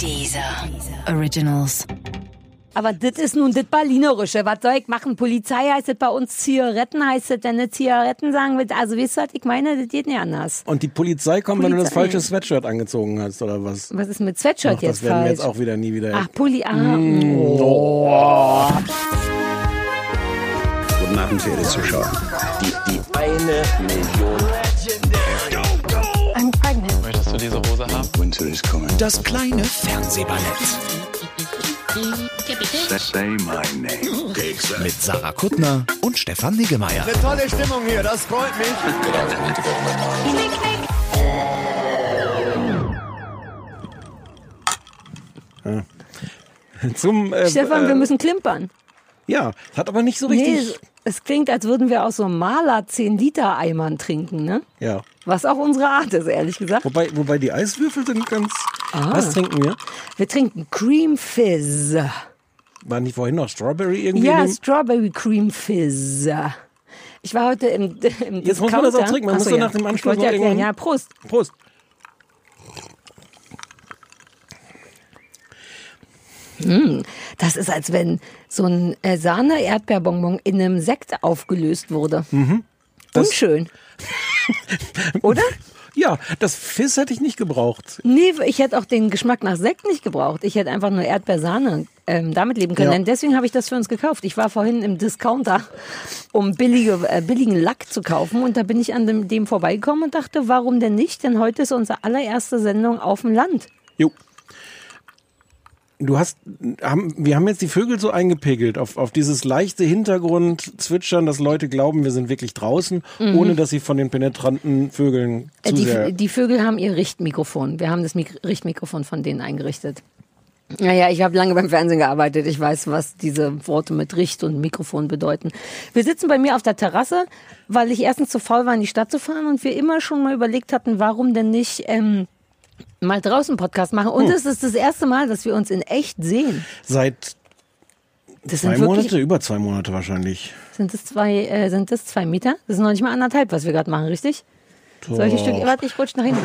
Dieser Originals. Aber das ist nun das Berlinerische. Was soll ich machen? Polizei heißt es bei uns, Zigaretten heißt es, wenn du Zigaretten sagen willst. Also wisst ihr, was ich meine? Das geht nicht anders. Und die Polizei kommt, wenn du das Polizei. falsche Sweatshirt angezogen hast, oder was? Was ist mit Sweatshirt Ach, jetzt das werden wir falsch? jetzt auch wieder nie wieder. Ach, Pulli, ah. Guten Abend, verehrte Zuschauer. Die, die eine Million. Diese Hose haben? Winter is coming. Das kleine Fernsehballett Say my name. mit Sarah Kuttner und Stefan Niggemeier. Tolle Stimmung hier, das freut mich. Zum, äh, Stefan, äh, wir müssen klimpern. Ja, hat aber nicht so Nee, richtig. Es klingt, als würden wir aus so einem Maler 10-Liter-Eimern trinken, ne? Ja. Was auch unsere Art ist, ehrlich gesagt. Wobei, wobei die Eiswürfel sind ganz. Ah. Was trinken wir? Wir trinken Cream Fizz. War nicht vorhin noch Strawberry irgendwie? Ja, Strawberry Cream Fizz. Ich war heute im, im Jetzt muss man das auch Discounter. trinken. Man Ach muss so, ja. nach dem Anschluss noch erklären. Ja, Prost. Prost. Das ist, als wenn so ein äh, Sahne-Erdbeerbonbon in einem Sekt aufgelöst wurde. Mhm. Das- Unschön. Oder? Ja, das Fizz hätte ich nicht gebraucht. Nee, ich hätte auch den Geschmack nach Sekt nicht gebraucht. Ich hätte einfach nur Erdbeersahne ähm, damit leben können. Ja. Denn deswegen habe ich das für uns gekauft. Ich war vorhin im Discounter, um billige, äh, billigen Lack zu kaufen. Und da bin ich an dem, dem vorbeigekommen und dachte, warum denn nicht? Denn heute ist unsere allererste Sendung auf dem Land. Jo. Du hast, haben, wir haben jetzt die Vögel so eingepegelt auf, auf dieses leichte Hintergrund-Zwitschern, dass Leute glauben, wir sind wirklich draußen, ohne dass sie von den penetranten Vögeln Mhm. Äh, zu sehr... Die, die Vögel haben ihr Richtmikrofon. Wir haben das Mik Richtmikrofon von denen eingerichtet. Naja, ich habe lange beim Fernsehen gearbeitet. Ich weiß, was diese Worte mit Richt und Mikrofon bedeuten. Wir sitzen bei mir auf der Terrasse, weil ich erstens zu faul war, in die Stadt zu fahren und wir immer schon mal überlegt hatten, warum denn nicht ähm, mal draußen Podcast machen. Und es ist das erste Mal, dass wir uns in echt sehen. Seit Das zwei wirklich, Monate, über zwei Monate wahrscheinlich. sind es zwei, äh, sind das zwei Meter? Das sind noch nicht mal anderthalb, was wir gerade machen, richtig? Solche Stücke. Warte, ich rutsch nach hinten.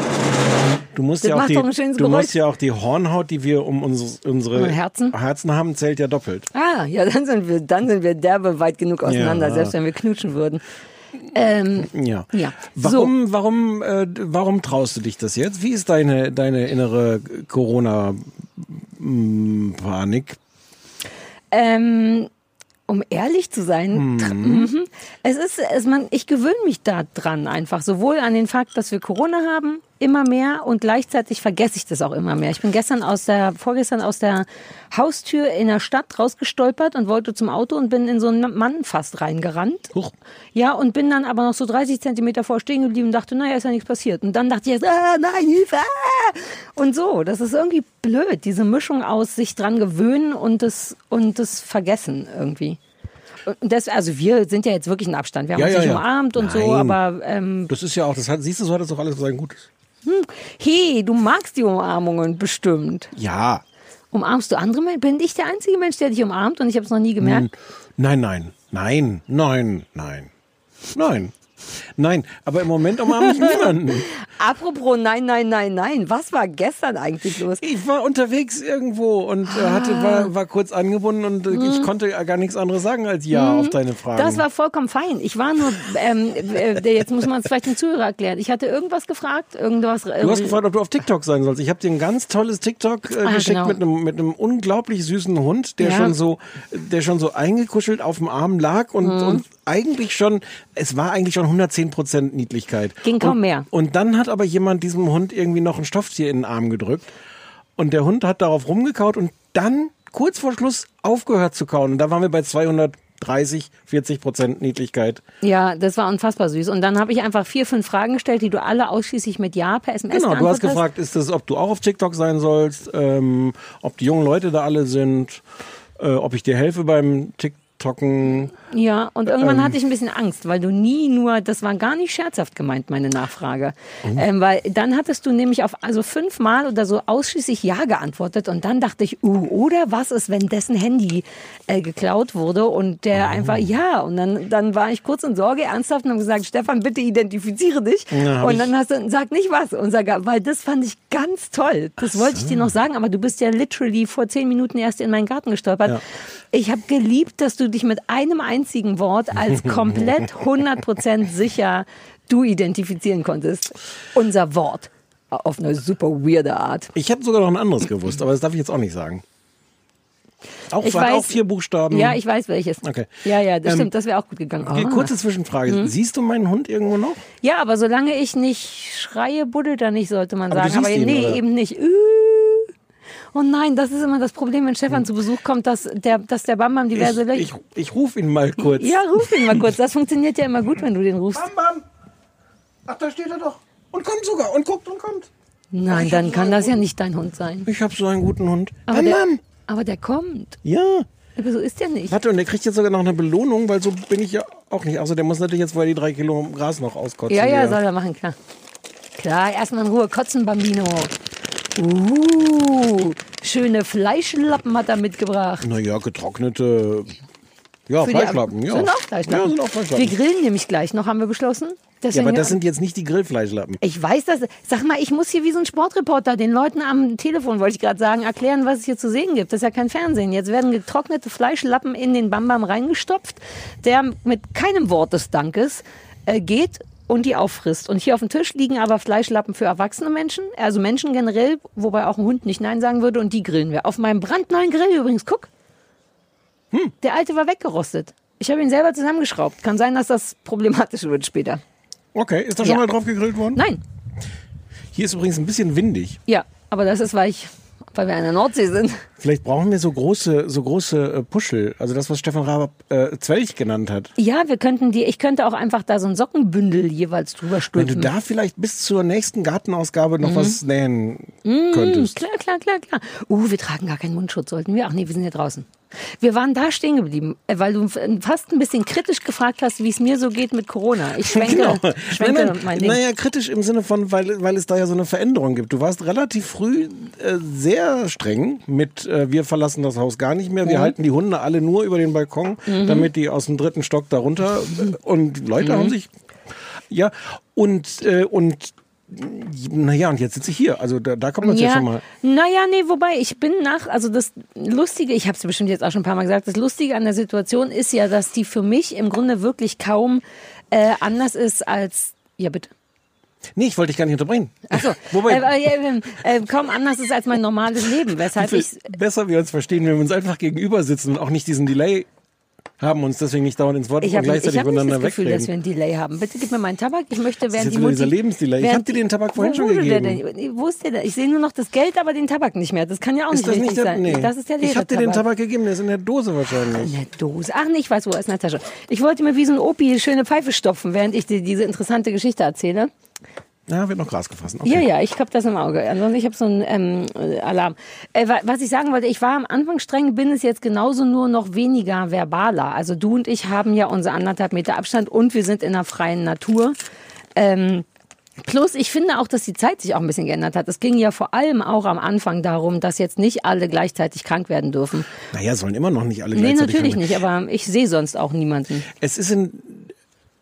Du musst, Das ja auch, die, doch du Geräusch. musst ja auch die Hornhaut, die wir um uns, unsere Herzen? Herzen haben, zählt ja doppelt. Ah, ja, dann sind wir, dann sind wir derbe weit genug auseinander, Ja. selbst wenn wir knutschen würden. Ähm, Ja. Ja. Warum, warum, äh, warum traust du dich das jetzt? Wie ist deine, deine innere Corona-Panik? ähm, um ehrlich zu sein, tr- mhm. es ist, es, man, ich gewöhne mich da dran einfach, sowohl an den Fakt, dass wir Corona haben, immer mehr und gleichzeitig vergesse ich das auch immer mehr. Ich bin gestern aus der, vorgestern aus der Haustür in der Stadt rausgestolpert und wollte zum Auto und bin in so einen Mann fast reingerannt. Huch. Ja, und bin dann aber noch so 30 Zentimeter vor stehen geblieben und dachte, naja, ist ja nichts passiert. Und dann dachte ich, erst, ah, nein, Hilfe! Ah! Und so, das ist irgendwie blöd, diese Mischung aus sich dran gewöhnen und das, und das Vergessen irgendwie. Das, also wir sind ja jetzt wirklich in Abstand. Wir haben Ja, uns ja, nicht ja. umarmt und so, Nein. aber ähm, Das ist ja auch, das hat, siehst du, so hat das doch alles sein Gutes. Hey, du magst die Umarmungen bestimmt. Ja. Umarmst du andere Menschen? Bin ich der einzige Mensch, der dich umarmt und ich habe es noch nie gemerkt? Nein, nein, nein, nein, nein, nein. Nein, aber im Moment umarme ich niemanden. Apropos nein, nein, nein, nein. Was war gestern eigentlich los? Ich war unterwegs irgendwo und äh, hatte, Ah. war, war kurz angebunden und äh, ich konnte ja gar nichts anderes sagen als ja auf deine Frage. Mhm. Das war vollkommen fein. Ich war nur, ähm, äh, jetzt muss man es vielleicht dem Zuhörer erklären. Ich hatte irgendwas gefragt, irgendwas. Äh, Du hast gefragt, ob du auf TikTok sein sollst. Ich habe dir ein ganz tolles TikTok äh, Ah, geschickt genau. mit einem mit einem unglaublich süßen Hund, der Ja. schon so der schon so eingekuschelt auf dem Arm lag und, Mhm. und eigentlich schon es war eigentlich schon 110 Prozent Niedlichkeit. Ging kaum und, mehr. Und dann hat aber jemand diesem Hund irgendwie noch ein Stofftier in den Arm gedrückt und der Hund hat darauf rumgekaut und dann kurz vor Schluss aufgehört zu kauen und da waren wir bei 230, 40 Prozent Niedlichkeit. Ja, das war unfassbar süß. Und dann habe ich einfach vier, fünf Fragen gestellt, die du alle ausschließlich mit Ja per SMS Genau, du hast gefragt, ist das, ob du auch auf TikTok sein sollst, ähm, ob die jungen Leute da alle sind, äh, ob ich dir helfe beim trocken. Ja, und irgendwann Ähm. hatte ich ein bisschen Angst, weil du nie nur, das war gar nicht scherzhaft gemeint, meine Nachfrage. Oh. Ähm, weil dann hattest du nämlich auf also fünfmal oder so ausschließlich Ja geantwortet und dann dachte ich, uh, oder was ist, wenn dessen Handy äh, geklaut wurde und der Oh. einfach Ja. Und dann, dann war ich kurz in Sorge, ernsthaft und habe gesagt, Stefan, bitte identifiziere dich. Hab und dann hast du, sag nicht was. Und sag, weil das fand ich ganz toll. Das wollte ich dir noch sagen, aber du bist ja literally vor zehn Minuten erst in meinen Garten gestolpert. Ja. Ich habe geliebt, dass du dich mit einem einzigen Wort als komplett 100% sicher du identifizieren konntest. Unser Wort. Auf eine super weirde Art. Ich hätte sogar noch ein anderes gewusst, aber das darf ich jetzt auch nicht sagen. Auch, Ich weiß- auch vier Buchstaben. Ja, ich weiß welches. Okay. Ja, ja, das Ähm, stimmt. Das wäre auch gut gegangen. Okay, Ah. kurze Zwischenfrage. Siehst du meinen Hund irgendwo noch? Ja, aber solange ich nicht schreie, buddelt er nicht, sollte man Aber sagen. Aber ihn, nee, oder? eben nicht. Äh. Oh nein, das ist immer das Problem, wenn Stefan zu Besuch kommt, dass der, dass der Bambam diverse Hm. Ich, ich, ich rufe ihn mal kurz. Ja, ruf ihn mal kurz. Das funktioniert ja immer gut, wenn du den rufst. Bam, bam. Ach, da steht er doch. Und kommt sogar. Und guckt und kommt. Nein, dann kann das ja nicht dein Hund sein. Ich habe so einen guten Hund. Aber Bam, der, bam. aber der kommt. Ja. Aber so ist der nicht. Warte, und der kriegt jetzt sogar noch eine Belohnung, weil so bin ich ja auch nicht. Also der muss natürlich jetzt vorher die drei Kilo Gras noch auskotzen. Ja, ja, soll er machen, klar. Klar, erstmal in Ruhe kotzen, Bambino. Uh, schöne Fleischlappen hat er mitgebracht. Naja, getrocknete. Ja, Für die- Fleischlappen. Ja. Sind auch Fleischlappen. Ja, sind auch Wir Fleischlappen. grillen nämlich gleich noch, haben wir beschlossen. Ja, Deswegen, aber das sind jetzt nicht die Grillfleischlappen. ich weiß das. Sag mal, ich muss hier wie so ein Sportreporter den Leuten am Telefon, wollte ich gerade sagen, erklären, was es hier zu sehen gibt. Das ist ja kein Fernsehen. Jetzt werden getrocknete Fleischlappen in den Bambam reingestopft, der mit keinem Wort des Dankes äh, geht und die auffrisst. Und hier auf dem Tisch liegen aber Fleischlappen für erwachsene Menschen, also Menschen generell, wobei auch ein Hund nicht Nein sagen würde und die grillen wir. Auf meinem brandneuen Grill übrigens, guck. Hm. Der alte war weggerostet. Ich habe ihn selber zusammengeschraubt. Kann sein, dass das problematisch wird später. Okay, ist da schon Ja. mal drauf gegrillt worden? Nein, Hier ist übrigens ein bisschen windig. Ja, aber das ist, weil, ich, weil wir an der Nordsee sind. Vielleicht brauchen wir so große, so große äh, Puschel. Also das, was Stefan Raab äh, Zwelch genannt hat. Ja, wir könnten die, ich könnte auch einfach da so ein Sockenbündel jeweils drüber Wenn du stülpen. da vielleicht bis zur nächsten Gartenausgabe Mhm. noch was nähen könntest. Klar, klar, klar, klar. Uh, wir tragen gar keinen Mundschutz, sollten wir? Ach nee, wir sind ja draußen. Wir waren da stehen geblieben, äh, weil du fast ein bisschen kritisch gefragt hast, wie es mir so geht mit Corona. Ich schwenke, Genau. schwenke Nein, mein nein, Ding. naja, kritisch im Sinne von, weil, weil es da ja so eine Veränderung gibt. Du warst relativ früh äh, sehr streng mit, äh, wir verlassen das Haus gar nicht mehr. Mhm. Wir halten die Hunde alle nur über den Balkon, damit die aus dem dritten Stock darunter äh, und Leute Mhm. haben sich, ja, und, äh, und, naja, und jetzt sitze ich hier. Also da, da kommt man ja schon mal. Naja, nee, wobei ich bin nach, also das Lustige, ich habe es bestimmt jetzt auch schon ein paar Mal gesagt, das Lustige an der Situation ist ja, dass die für mich im Grunde wirklich kaum äh, anders ist als, ja bitte. Nee, ich wollte dich gar nicht unterbrechen. Achso, Wobei, äh, äh, äh, kaum anders ist als mein normales Leben, weshalb ich besser wir uns verstehen, wenn wir uns einfach gegenüber sitzen und auch nicht diesen Delay haben, uns deswegen nicht dauernd ins Wort ich und habe ich gleichzeitig hab nicht miteinander das Gefühl, dass wir wegreden. ein Delay haben. Bitte gib mir meinen Tabak. Ich möchte ist während jetzt die wieder Mutti... dieser Lebensdelay. Ich während hab dir die- den Tabak vorhin schon gegeben. denn? Wo ist der denn? Ich sehe nur noch das Geld, aber den Tabak nicht mehr. Das kann ja auch Ist nicht das richtig nicht der, sein. nee. Das ist der leere Ich habe dir den Tabak. Gegeben, der ist in der Dose wahrscheinlich. In der Dose. Ach nee, ich weiß, wo er ist in der Tasche. Ich wollte mir wie so ein Opi schöne Pfeife stopfen, während ich dir diese interessante Geschichte erzähle. Ja, wird noch Gras gefressen. Okay. Ja, ja, ich hab das im Auge. Ansonsten, ich habe so einen ähm, äh, Alarm. Äh, wa- was ich sagen wollte, ich war am Anfang streng, bin es jetzt genauso nur noch weniger verbaler. Also du und ich haben ja unsere anderthalb Meter Abstand und wir sind in der freien Natur. Ähm, Plus, ich finde auch, dass die Zeit sich auch ein bisschen geändert hat. Es ging ja vor allem auch am Anfang darum, dass jetzt nicht alle gleichzeitig krank werden dürfen. Naja, sollen immer noch nicht alle Nee, gleichzeitig natürlich haben. nicht, aber ich sehe sonst auch niemanden. Es ist in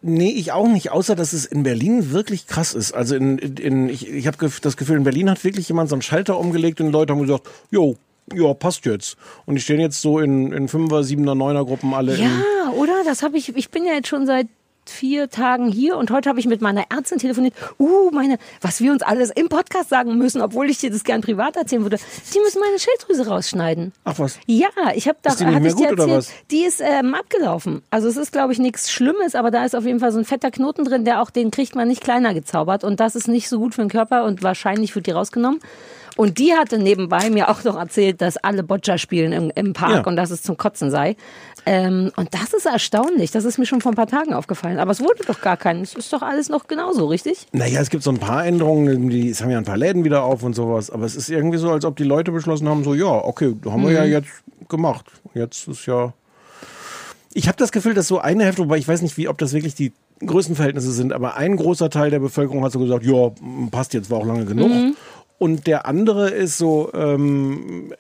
Nee, ich auch nicht, außer dass es in Berlin wirklich krass ist. Also in, in, ich, ich habe das Gefühl, in Berlin hat wirklich jemand so einen Schalter umgelegt und die Leute haben gesagt, jo, ja, passt jetzt. Und die stehen jetzt so in, in Fünfer, Siebener, Neuner Gruppen alle Ja, oder? Das habe ich, ich bin ja jetzt schon seit vier Tagen hier und heute habe ich mit meiner Ärztin telefoniert. Uh, meine, was wir uns alles im Podcast sagen müssen, obwohl ich dir das gern privat erzählen würde. Die müssen meine Schilddrüse rausschneiden. Ach was. Ja, ich habe da Ist die nicht hatte mehr ich dir gut, oder erzählt, was? die ist ähm, abgelaufen. Also es ist glaube ich nichts Schlimmes, aber da ist auf jeden Fall so ein fetter Knoten drin, der auch den kriegt man nicht kleiner gezaubert und das ist nicht so gut für den Körper und wahrscheinlich wird die rausgenommen. Und die hatte nebenbei mir auch noch erzählt, dass alle Boccia spielen im, im Park Ja. und dass es zum Kotzen sei. Ähm, und das ist erstaunlich. Das ist mir schon vor ein paar Tagen aufgefallen. Aber es wurde doch gar kein. Es ist doch alles noch genauso, richtig? Naja, es gibt so ein paar Änderungen, die, es haben ja ein paar Läden wieder auf und sowas, aber es ist irgendwie so, als ob die Leute beschlossen haben, so, ja, okay, haben wir ja Mhm. jetzt gemacht. Jetzt ist ja. ich habe das Gefühl, dass so eine Hälfte, wobei ich weiß nicht, wie, ob das wirklich die Größenverhältnisse sind, aber ein großer Teil der Bevölkerung hat so gesagt, ja, passt jetzt, war auch lange genug. Mhm. Und der andere ist so, ähm,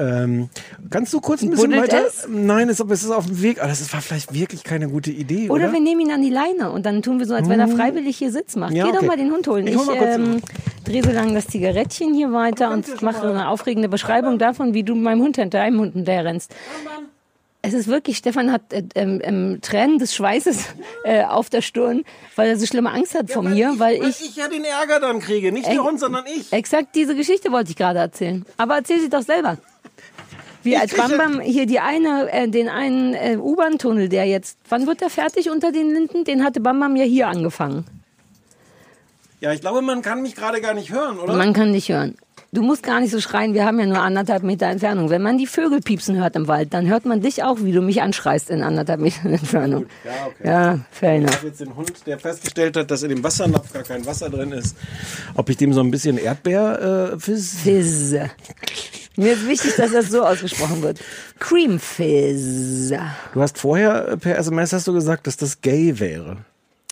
ähm, kannst du kurz ein bisschen Buddelt weiter? es? Nein, es ist, es ist auf dem Weg. Aber das war vielleicht wirklich keine gute Idee, oder? Oder wir nehmen ihn an die Leine und dann tun wir so, als wenn er freiwillig hier Sitz macht. Ja, Geh doch okay. mal den Hund holen. Ich Ich, hol ähm, drehe so lange das Zigarettchen hier weiter und mache eine aufregende Beschreibung davon, wie du meinem Hund hinter deinem Hund hinterher rennst. Es ist wirklich, Stefan hat äh, ähm, ähm, Tränen des Schweißes äh, auf der Stirn, weil er so schlimme Angst hat vor mir, weil ich ich ja den Ärger dann kriege. Nicht der Hund, sondern ich. Exakt diese Geschichte wollte ich gerade erzählen. Aber erzähl sie doch selber. Wie als kriege- Bam Bam hier die eine, äh, den einen äh, U-Bahn-Tunnel, der jetzt, wann wird der fertig unter den Linden? Den hatte Bam Bam ja hier angefangen. Ja, ich glaube, man kann mich gerade gar nicht hören, oder? Man kann dich hören. Du musst gar nicht so schreien, wir haben ja nur anderthalb Meter Entfernung. Wenn man die Vögel piepsen hört im Wald, dann hört man dich auch, wie du mich anschreist in anderthalb Metern Entfernung. Ja, okay. Ja, fair Ich habe jetzt den Hund, der festgestellt hat, dass in dem Wassernapf gar kein Wasser drin ist. Ob ich dem so ein bisschen Erdbeer äh, Fizz? Fizz. Mir ist wichtig, dass das so ausgesprochen wird. Cream Fizz. Du hast vorher äh, per SMS hast du gesagt, dass das gay wäre.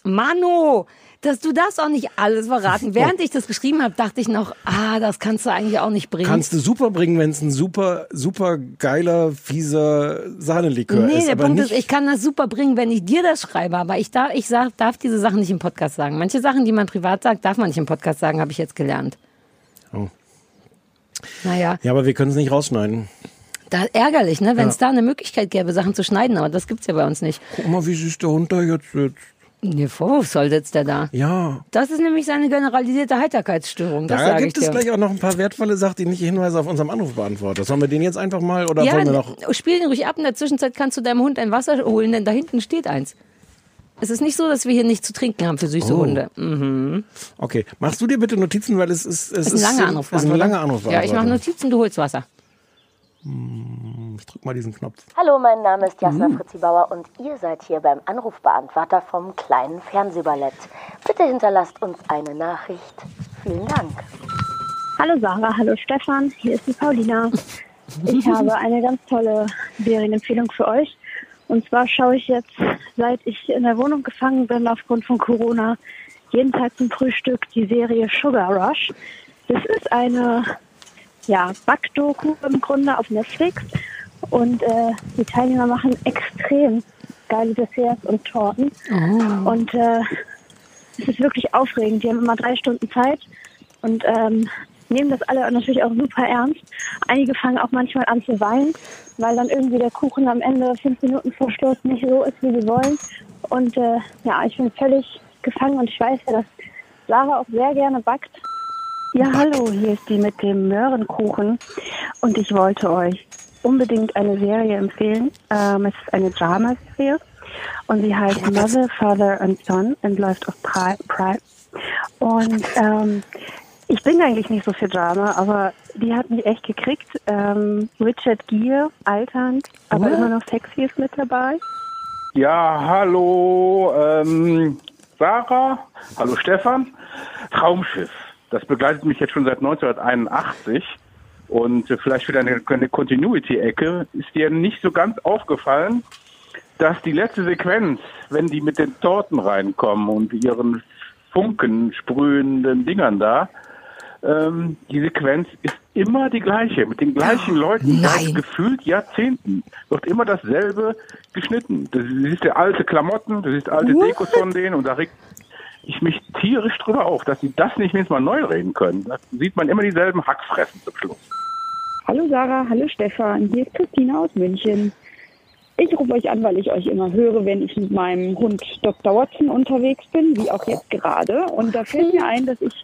Mano, dass du das auch nicht alles verraten. Oh. Während ich das geschrieben habe, dachte ich noch, ah, das kannst du eigentlich auch nicht bringen. Kannst du super bringen, wenn es ein super, super geiler, fieser Sahnelikör nee, ist. der aber Punkt ist, ich kann das super bringen, wenn ich dir das schreibe, aber ich darf, ich sag, darf diese Sachen nicht im Podcast sagen. Manche Sachen, die man privat sagt, darf man nicht im Podcast sagen, habe ich jetzt gelernt. Naja, Ja, aber wir können es nicht rausschneiden. da ärgerlich, ne? Wenn Ja. es da eine Möglichkeit gäbe, Sachen zu schneiden, aber das gibt's ja bei uns nicht. Guck mal, wie süß der Hund da jetzt sitzt. Nee, vorwurfsvoll sitzt der da. Ja. Das ist nämlich seine generalisierte Heiterkeitsstörung. Das Da gibt es dir. gleich auch noch ein paar wertvolle sachdienliche Hinweise auf unserem Anrufbeantworter. Sollen wir den jetzt einfach mal oder Ja, wollen wir noch. spiel den ruhig ab. In der Zwischenzeit kannst du deinem Hund ein Wasser holen, denn da hinten steht eins. Es ist nicht so, dass wir hier nichts zu trinken haben für süße Oh. Hunde. Mhm. Okay, machst du dir bitte Notizen, weil es ist. Es Das ist ein langer Anruf. Ist ein langer Anruf. Ja, ich mache Notizen, du holst Wasser. Ich drück mal diesen Knopf. Hallo, mein Name ist Jasna Fritzi Bauer und ihr seid hier beim Anrufbeantworter vom kleinen Fernsehballett. Bitte hinterlasst uns eine Nachricht. Vielen Dank. Hallo Sarah, hallo Stefan, hier ist die Paulina. Ich habe eine ganz tolle Serienempfehlung für euch. Und zwar schaue ich jetzt, seit ich in der Wohnung gefangen bin aufgrund von Corona, jeden Tag zum Frühstück die Serie Sugar Rush. Das ist eine ja, Backdoku im Grunde auf Netflix. Und äh, die Teilnehmer machen extrem geile Desserts und Torten. Und äh, es ist wirklich aufregend. Die haben immer drei Stunden Zeit und ähm, nehmen das alle natürlich auch super ernst. Einige fangen auch manchmal an zu weinen, weil dann irgendwie der Kuchen am Ende fünf Minuten vor Schluss nicht so ist, wie sie wollen. Und äh, ja, ich bin völlig gefangen und ich weiß ja, dass Sarah auch sehr gerne backt. Ja, hallo, hier ist die mit dem Möhrenkuchen und ich wollte euch unbedingt eine Serie empfehlen. Ähm, es ist eine Drama-Serie und sie heißt Mother, Father and Son und läuft auf Prime. Prime. Und ähm, ich bin eigentlich nicht so für Drama, aber die hat mich echt gekriegt. Ähm, Richard Gere, alternd, aber immer noch sexy ist mit dabei. Ja, hallo ähm, Sarah, hallo Stefan. Traumschiff, das begleitet mich jetzt schon seit 1981 und äh, vielleicht wieder eine, eine Continuity-Ecke. Ist dir nicht so ganz aufgefallen, dass die letzte Sequenz, wenn die mit den Torten reinkommen und ihren Funken sprühenden Dingern da, ähm, die Sequenz ist immer die gleiche, mit den gleichen Leuten nein. seit gefühlt Jahrzehnten. Wird immer dasselbe geschnitten. Du siehst der alte Klamotten, du siehst alte What? Dekos von denen und da regt ich mich tierisch drüber auf, dass sie das nicht wenigstens mal neu reden können. Da sieht man immer dieselben Hackfressen zum Schluss. Hallo Sarah, hallo Stefan, hier ist Christina aus München. Ich rufe euch an, weil ich euch immer höre, wenn ich mit meinem Hund Dr. Watson unterwegs bin, wie auch jetzt gerade. Und da fällt mir ein, dass ich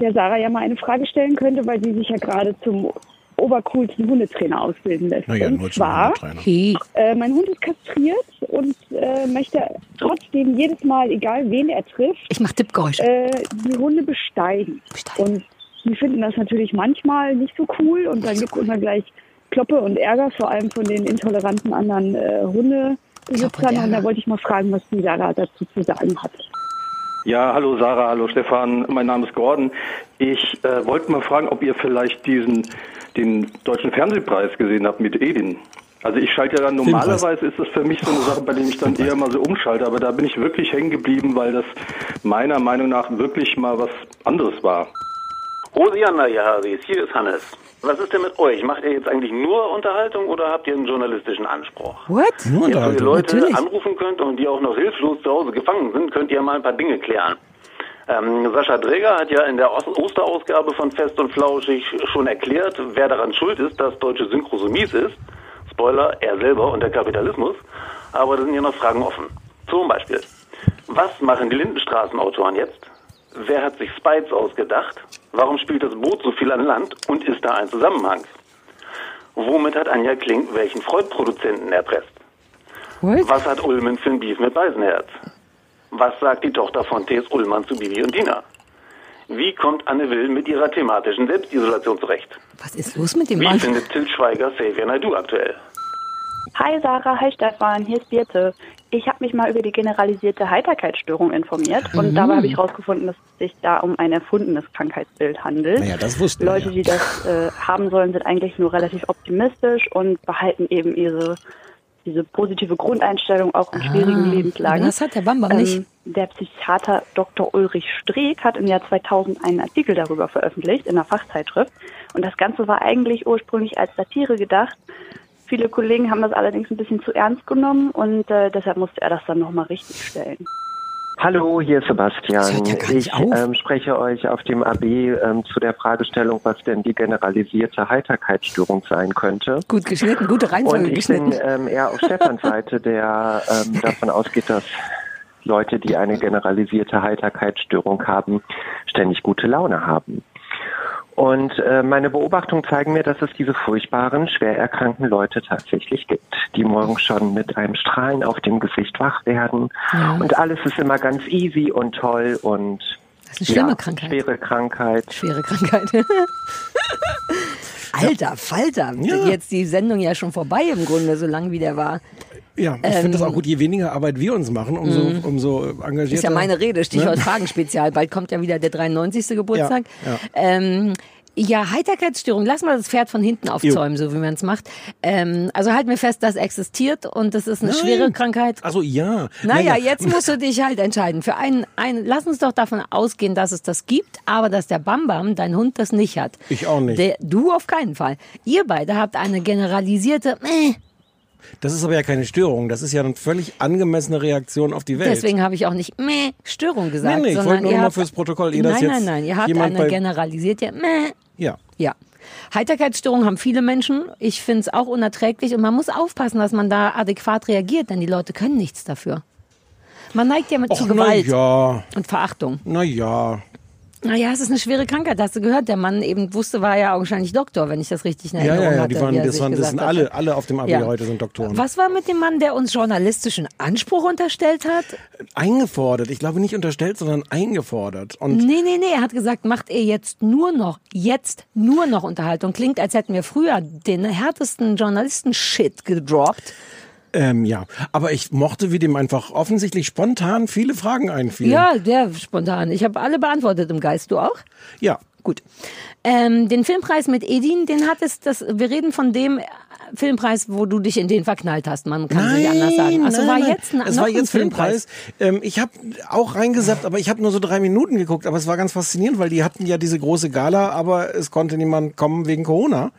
der Sarah ja mal eine Frage stellen könnte, weil sie sich ja gerade zum obercoolsten Hundetrainer ausbilden lässt. Naja, und nur zum zwar, äh, mein Hund ist kastriert und äh, möchte trotzdem jedes Mal, egal wen er trifft, Ich mach Tippgeräusche. äh, die Hunde besteigen. Besteigen. Und die finden das natürlich manchmal nicht so cool und dann gibt es immer gleich Kloppe und Ärger, vor allem von den intoleranten anderen äh, und Hundebesitzern. Und Ärger. da wollte ich mal fragen, was die Sarah dazu zu sagen hat. Ja, hallo Sarah, hallo Stefan, mein Name ist Gordon. Ich äh, wollte mal fragen, ob ihr vielleicht diesen den deutschen Fernsehpreis gesehen habt mit Edin. Also ich schalte ja dann normalerweise ist das für mich so eine Sache, bei der ich dann eher mal so umschalte, aber da bin ich wirklich hängen geblieben, weil das meiner Meinung nach wirklich mal was anderes war. Hosianna, ihr Hasis, hier ist Hannes. Was ist denn mit euch? Macht ihr jetzt eigentlich nur Unterhaltung oder habt ihr einen journalistischen Anspruch? What? Nur Jetzt, wo ihr. Leute Natürlich. anrufen könnt und die auch noch hilflos zu Hause gefangen sind, könnt ihr mal ein paar Dinge klären. Ähm, Sascha Dräger hat ja in der Ost- Osterausgabe von Fest und Flauschig schon erklärt, wer daran schuld ist, dass deutsche Synchro so mies ist. Spoiler, er selber und der Kapitalismus. Aber da sind ja noch Fragen offen. Zum Beispiel, was machen die Lindenstraßenautoren jetzt? Wer hat sich Spites ausgedacht? Warum spielt das Boot so viel an Land und ist da ein Zusammenhang? Womit hat Anja Klink welchen Freud-Produzenten erpresst? What? Was hat Ullmann für ein Beef mit Beisenherz? Was sagt die Tochter von T.S. Ullmann zu Bibi und Dina? Wie kommt Anne Will mit ihrer thematischen Selbstisolation zurecht? Was ist los mit dem Wie Mann? findet Til Schweiger Xavier Naidoo aktuell? Hi Sarah, hi Stefan, hier ist Birte. Ich habe mich mal über die generalisierte Heiterkeitsstörung informiert und dabei habe ich herausgefunden, dass es sich da um ein erfundenes Krankheitsbild handelt. Naja, das wussten wir Leute, ja. die das äh, haben sollen, sind eigentlich nur relativ optimistisch und behalten eben ihre, diese positive Grundeinstellung auch in schwierigen Lebenslagen. aber das hat der nicht. Ähm, der Psychiater Dr. Ulrich Streeck hat im Jahr 2000 einen Artikel darüber veröffentlicht in einer Fachzeitschrift. Und das Ganze war eigentlich ursprünglich als Satire gedacht. Viele Kollegen haben das allerdings ein bisschen zu ernst genommen und äh, deshalb musste er das dann nochmal richtig stellen. Hallo, hier ist Sebastian. Ja ich ähm, spreche euch auf dem AB ähm, zu der Fragestellung, was denn die generalisierte Heiterkeitsstörung sein könnte. Gut geschnitten, gute Reihenfolge Und ich bin geschnitten. ähm, eher auf Stefans Seite, der ähm, davon ausgeht, dass Leute, die eine generalisierte Heiterkeitsstörung haben, ständig gute Laune haben. Und äh, meine Beobachtungen zeigen mir, dass es diese furchtbaren, schwer erkrankten Leute tatsächlich gibt, die morgens schon mit einem Strahlen auf dem Gesicht wach werden. Ja. Und alles ist immer ganz easy und toll und Das ist eine schlimme ja, Krankheit. schwere Krankheit. Schwere Krankheit. Alter Falter, Ja. jetzt die Sendung ja schon vorbei im Grunde, so lang wie der war. Ja, ich finde das auch gut. Je weniger Arbeit wir uns machen, umso, umso engagierter. Ähm, mhm. Ist ja meine Rede, Stichwort Ne? Fragenspezial. Bald kommt ja wieder der 93. Geburtstag. Ja, ja. Ähm, ja, Heiterkeitsstörung. Lass mal das Pferd von hinten aufzäumen, so wie man es macht. Ähm, also halten wir fest, das existiert und das ist eine Nein. schwere Krankheit. Also ja. Naja, jetzt musst du dich halt entscheiden. Für einen, einen, lass uns doch davon ausgehen, dass es das gibt, aber dass der Bambam, dein Hund, das nicht hat. Ich auch nicht. Der, du auf keinen Fall. Ihr beide habt eine generalisierte, äh, Das ist aber ja keine Störung. Das ist ja eine völlig angemessene Reaktion auf die Welt. deswegen habe ich auch nicht meh, Störung gesagt. Nee, nee, ich wollte nur mal fürs Protokoll, ihr das Nein, jetzt nein, nein, ihr habt eine generalisierte, meh, ja. ja. Heiterkeitsstörung haben viele Menschen. Ich finde es auch unerträglich und man muss aufpassen, dass man da adäquat reagiert, denn die Leute können nichts dafür. Man neigt ja mit zu Och, na Gewalt ja, und Verachtung. na ja. Naja, es ist eine schwere Krankheit, hast du gehört. Der Mann eben wusste, war ja augenscheinlich Doktor, wenn ich das richtig in Ja, Erinnerung ja, ja, hatte. die waren, das, waren, das sind alle, alle auf dem Abi Ja. heute sind Doktoren. Was war mit dem Mann, der uns journalistischen Anspruch unterstellt hat? Eingefordert. Ich glaube nicht unterstellt, sondern eingefordert. Und Nee, nee, nee. Er hat gesagt, macht ihr jetzt nur noch, jetzt nur noch Unterhaltung. Klingt, als hätten wir früher den härtesten Journalisten-Shit gedroppt. Ähm, ja, aber ich mochte, wie dem einfach offensichtlich spontan viele Fragen einfielen. Ja, der spontan. Ich habe alle beantwortet im Geist. Du auch? Ja. Gut. Ähm, den Filmpreis mit Edin, den hat es, das, wir reden von dem Filmpreis, wo du dich in den verknallt hast. Man kann es nicht anders sagen. Also nein, war nein. jetzt ein, es noch war ein jetzt Filmpreis. Ähm, ich habe auch reingesappt, aber ich habe nur so drei Minuten geguckt. Aber es war ganz faszinierend, weil die hatten ja diese große Gala, aber es konnte niemand kommen wegen Corona.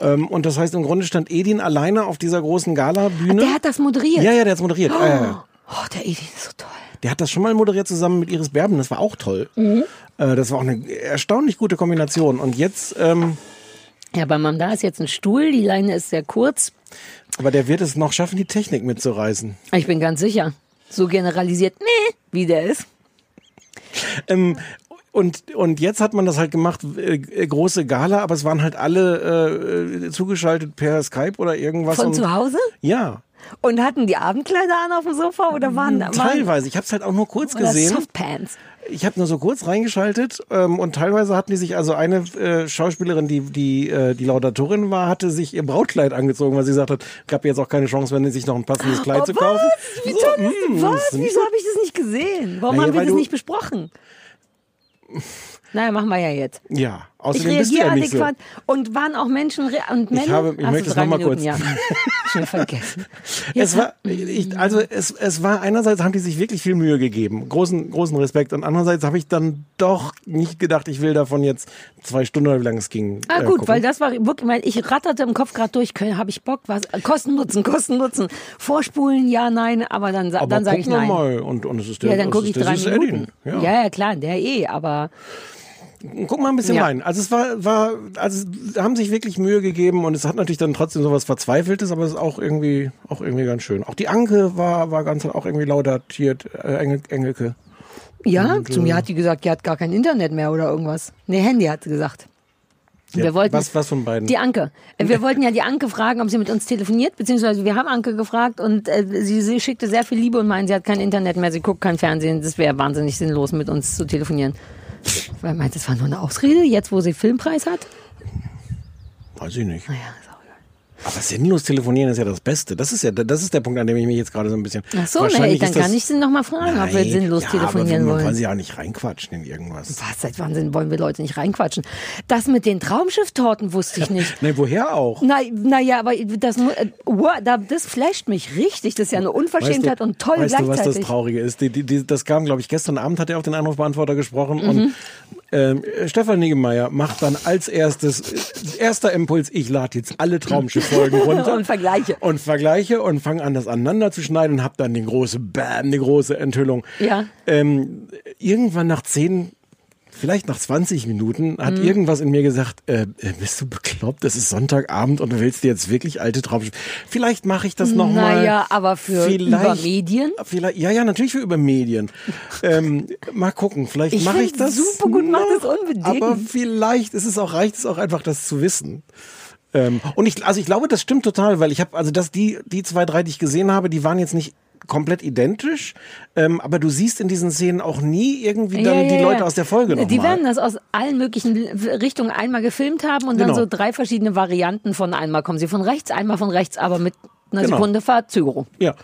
Ähm, und das heißt, im Grunde stand Edin alleine auf dieser großen Gala-Bühne. Der hat das moderiert. Ja, ja, der hat's moderiert. Äh, Oh, der Edin ist so toll. der hat das schon mal moderiert zusammen mit Iris Berben. Das war auch toll. Mhm. Äh, das war auch eine erstaunlich gute Kombination. Und jetzt, ähm, Ja, beim Mann da ist jetzt ein Stuhl, die Leine ist sehr kurz. aber der wird es noch schaffen, die Technik mitzureißen. Ich bin ganz sicher. So generalisiert, nee, wie der ist. Ähm, und, und jetzt hat man das halt gemacht, äh, äh, große Gala, aber es waren halt alle äh, zugeschaltet per Skype oder irgendwas. Von zu Hause? Ja, Und hatten die Abendkleider an auf dem Sofa oder waren, waren teilweise. Ich habe es halt auch nur kurz oder gesehen. Softpants? Ich habe nur so kurz reingeschaltet ähm, und teilweise hatten die sich, also eine äh, Schauspielerin, die die äh, die Laudatorin war, hatte sich ihr Brautkleid angezogen, weil sie gesagt hat, gab jetzt auch keine Chance, wenn sich noch ein passendes Kleid oh, zu was? kaufen. Wie So, toll ist mm, Was? Wieso habe ich das nicht gesehen? Warum Naja, haben wir das nicht besprochen? Naja, machen wir ja jetzt. Ja. Außerdem ich du ja reagiere nicht so. adäquat und waren auch Menschen und Männer. habe- ich Ach so, möchte es drei noch mal Minuten, kurz- Ja. Schon vergessen. Es war, ich, also es, es war einerseits haben die sich wirklich viel Mühe gegeben, großen großen Respekt, und andererseits habe ich dann doch nicht gedacht, ich will davon jetzt zwei Stunden oder wie lange es ging. Ah äh, gut, gucken. weil das war wirklich, weil ich ratterte im Kopf gerade durch, habe ich Bock, was Kosten nutzen, Kosten nutzen, vorspulen, ja, nein, aber dann, Aber dann sage ich nein. mal und und es ist der, ja, dann gucke ist ich der drei Minuten. Edding. Ja. Ja. ja, klar, der eh, aber Guck mal ein bisschen Ja. rein. Also es war, war, also haben sich wirklich Mühe gegeben und es hat natürlich dann trotzdem sowas Verzweifeltes, aber es ist auch irgendwie, auch irgendwie ganz schön. Auch die Anke war, war ganz auch irgendwie laudatiert, äh, Engel, Engelke. ja, Und, zu äh, mir hat die gesagt, die hat gar kein Internet mehr oder irgendwas. Nee, Handy hat sie gesagt. Ja, wir wollten, was, was von beiden? Die Anke. Äh, Wir wollten ja die Anke fragen, ob sie mit uns telefoniert, beziehungsweise wir haben Anke gefragt und äh, sie, sie schickte sehr viel Liebe und meinte, sie hat kein Internet mehr, sie guckt kein Fernsehen, das wäre wahnsinnig sinnlos, mit uns zu telefonieren. Weil meint, das war nur eine Ausrede, jetzt wo sie Filmpreis hat? Weiß ich nicht. Naja, Aber sinnlos telefonieren ist ja das Beste. Das ist ja, das ist der Punkt, an dem ich mich jetzt gerade so ein bisschen. Ach so, nee, dann kann ich sie noch mal fragen, ob wir Nein, sinnlos ja, telefonieren aber wollen. wollen sie ja auch nicht reinquatschen in irgendwas. Was, seit Wahnsinn wollen wir Leute nicht reinquatschen? Das mit den Traumschifftorten wusste ich nicht. Nee, woher auch? Na, naja, aber das, äh, das flasht mich richtig. Das ist ja eine Unverschämtheit und toll weißt du, was gleichzeitig. das Traurige ist? Die, die, die, das kam, glaube ich, gestern Abend hat er auf den Anrufbeantworter gesprochen Mhm. und ähm, Stefan Niggemeier macht dann als erstes, erster Impuls, ich lade jetzt alle Traumschiff-Folgen runter. und vergleiche. Und vergleiche und fange an, das aneinander zu schneiden und hab dann die große Bam, die große Enthüllung. Ja. Ähm, irgendwann nach zehn, vielleicht nach 20 Minuten hat Mhm. irgendwas in mir gesagt, äh, äh, bist du bekloppt, es ist Sonntagabend und du willst dir jetzt wirklich alte Traumschiffe. Vielleicht mache ich das nochmal. Naja, aber für über Medien? Vielleicht, ja, ja, natürlich für über Medien. ähm, mal gucken, vielleicht Ich mache ich das. super gut, mach das unbedingt. Aber vielleicht ist es auch, reicht es auch einfach, das zu wissen. Ähm, und ich, also ich glaube, das stimmt total, weil ich habe, also dass die, die zwei, drei, die ich gesehen habe, die waren jetzt nicht komplett identisch, ähm, aber du siehst in diesen Szenen auch nie irgendwie dann Ja, ja, die ja. Leute aus der Folge noch Die mal. werden das aus allen möglichen Richtungen einmal gefilmt haben und dann Genau. so drei verschiedene Varianten von einmal kommen sie von rechts, einmal von rechts, aber mit einer Genau. Sekunde Verzögerung. Ja,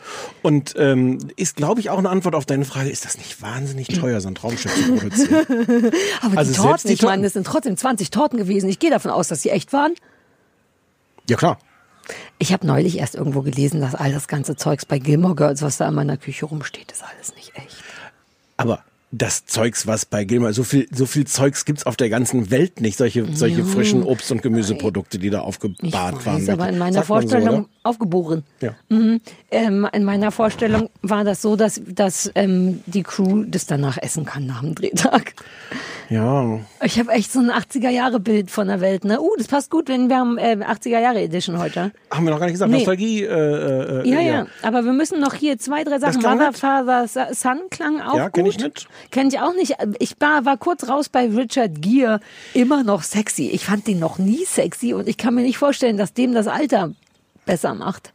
und ähm, ist, glaube ich, auch eine Antwort auf deine Frage, ist das nicht wahnsinnig teuer, so ein Traumschiff zu produzieren? Aber Also die Torten, die ich meine, das sind trotzdem 20 Torten gewesen. Ich gehe davon aus, dass sie echt waren. ja, klar. Ich habe neulich erst irgendwo gelesen, dass all das ganze Zeugs bei Gilmore Girls, was da in meiner Küche rumsteht, ist alles nicht echt. Aber das Zeugs, was bei Gilmer, so viel, so viel Zeugs gibt's auf der ganzen Welt nicht, solche, solche frischen Obst- und Gemüseprodukte, die da aufgebahrt Ich waren. weiß, mit- aber in meiner so, Vorstellung oder? Aufgeboren. Ja. Mhm. Ähm, in meiner Vorstellung war das so, dass, dass ähm, die Crew das danach essen kann nach dem Drehtag. Ja. Ich habe echt so ein 80er-Jahre-Bild von der Welt. Ne? Uh, das passt gut, wenn wir haben äh, 80er-Jahre-Edition heute. Haben wir noch gar nicht gesagt. Nee. Nostalgie, äh, äh, Ja, ja, aber wir müssen noch hier zwei, drei Sachen. Mother. Father, Son klang auch Ja, gut. kenn ich nicht. Kenn ich auch nicht. Ich war, war kurz raus bei Richard Gere. Immer noch sexy. Ich fand den noch nie sexy und ich kann mir nicht vorstellen, dass dem das Alter besser macht.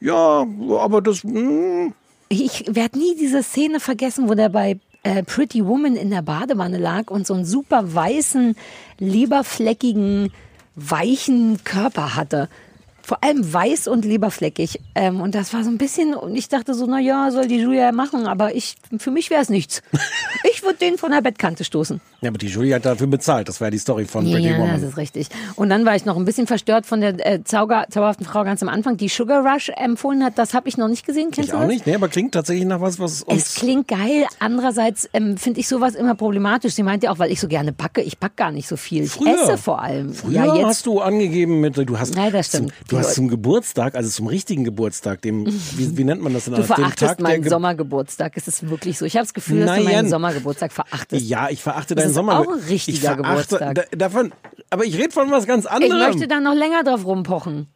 Ja, aber das. Mh. Ich werde nie diese Szene vergessen, wo der bei äh, Pretty Woman in der Badewanne lag und so einen super weißen, leberfleckigen, weichen Körper hatte. Vor allem weiß und leberfleckig. Ähm, und das war so ein bisschen, und ich dachte so, na ja, soll die Julia machen, aber ich, für mich wäre es nichts. Ich würde den von der Bettkante stoßen. Ja, aber die Julie hat dafür bezahlt. Das war ja die Story von Ja, Pretty ja, das ist richtig. Und dann war ich noch ein bisschen verstört von der äh, Zauber, zauberhaften Frau ganz am Anfang, die Sugar Rush empfohlen hat. Das habe ich noch nicht gesehen. Kennst Ich auch das? nicht, nee, aber klingt tatsächlich nach was, was Es uns. klingt geil. Andererseits ähm, finde ich sowas immer problematisch. Sie meint ja auch, weil ich so gerne backe. Ich backe gar nicht so viel. Ich Früher. esse vor allem. Früher ja, jetzt. hast du angegeben mit, du hast, Nein, das stimmt. du Leute- zum Geburtstag, also zum richtigen Geburtstag, dem, wie, wie nennt man das denn? Du alles? Dem verachtest der meinen Ge- Sommergeburtstag. Es ist wirklich so. Ich habe das Gefühl, dass Nein. du meinen Sommergeburtstag verachtest. Ja, ich verachte Das deinen ist Sommer. auch ein richtiger ich verachte, Geburtstag. Da, davon, aber ich rede von was ganz Ich anderem. möchte da noch länger drauf rumpochen.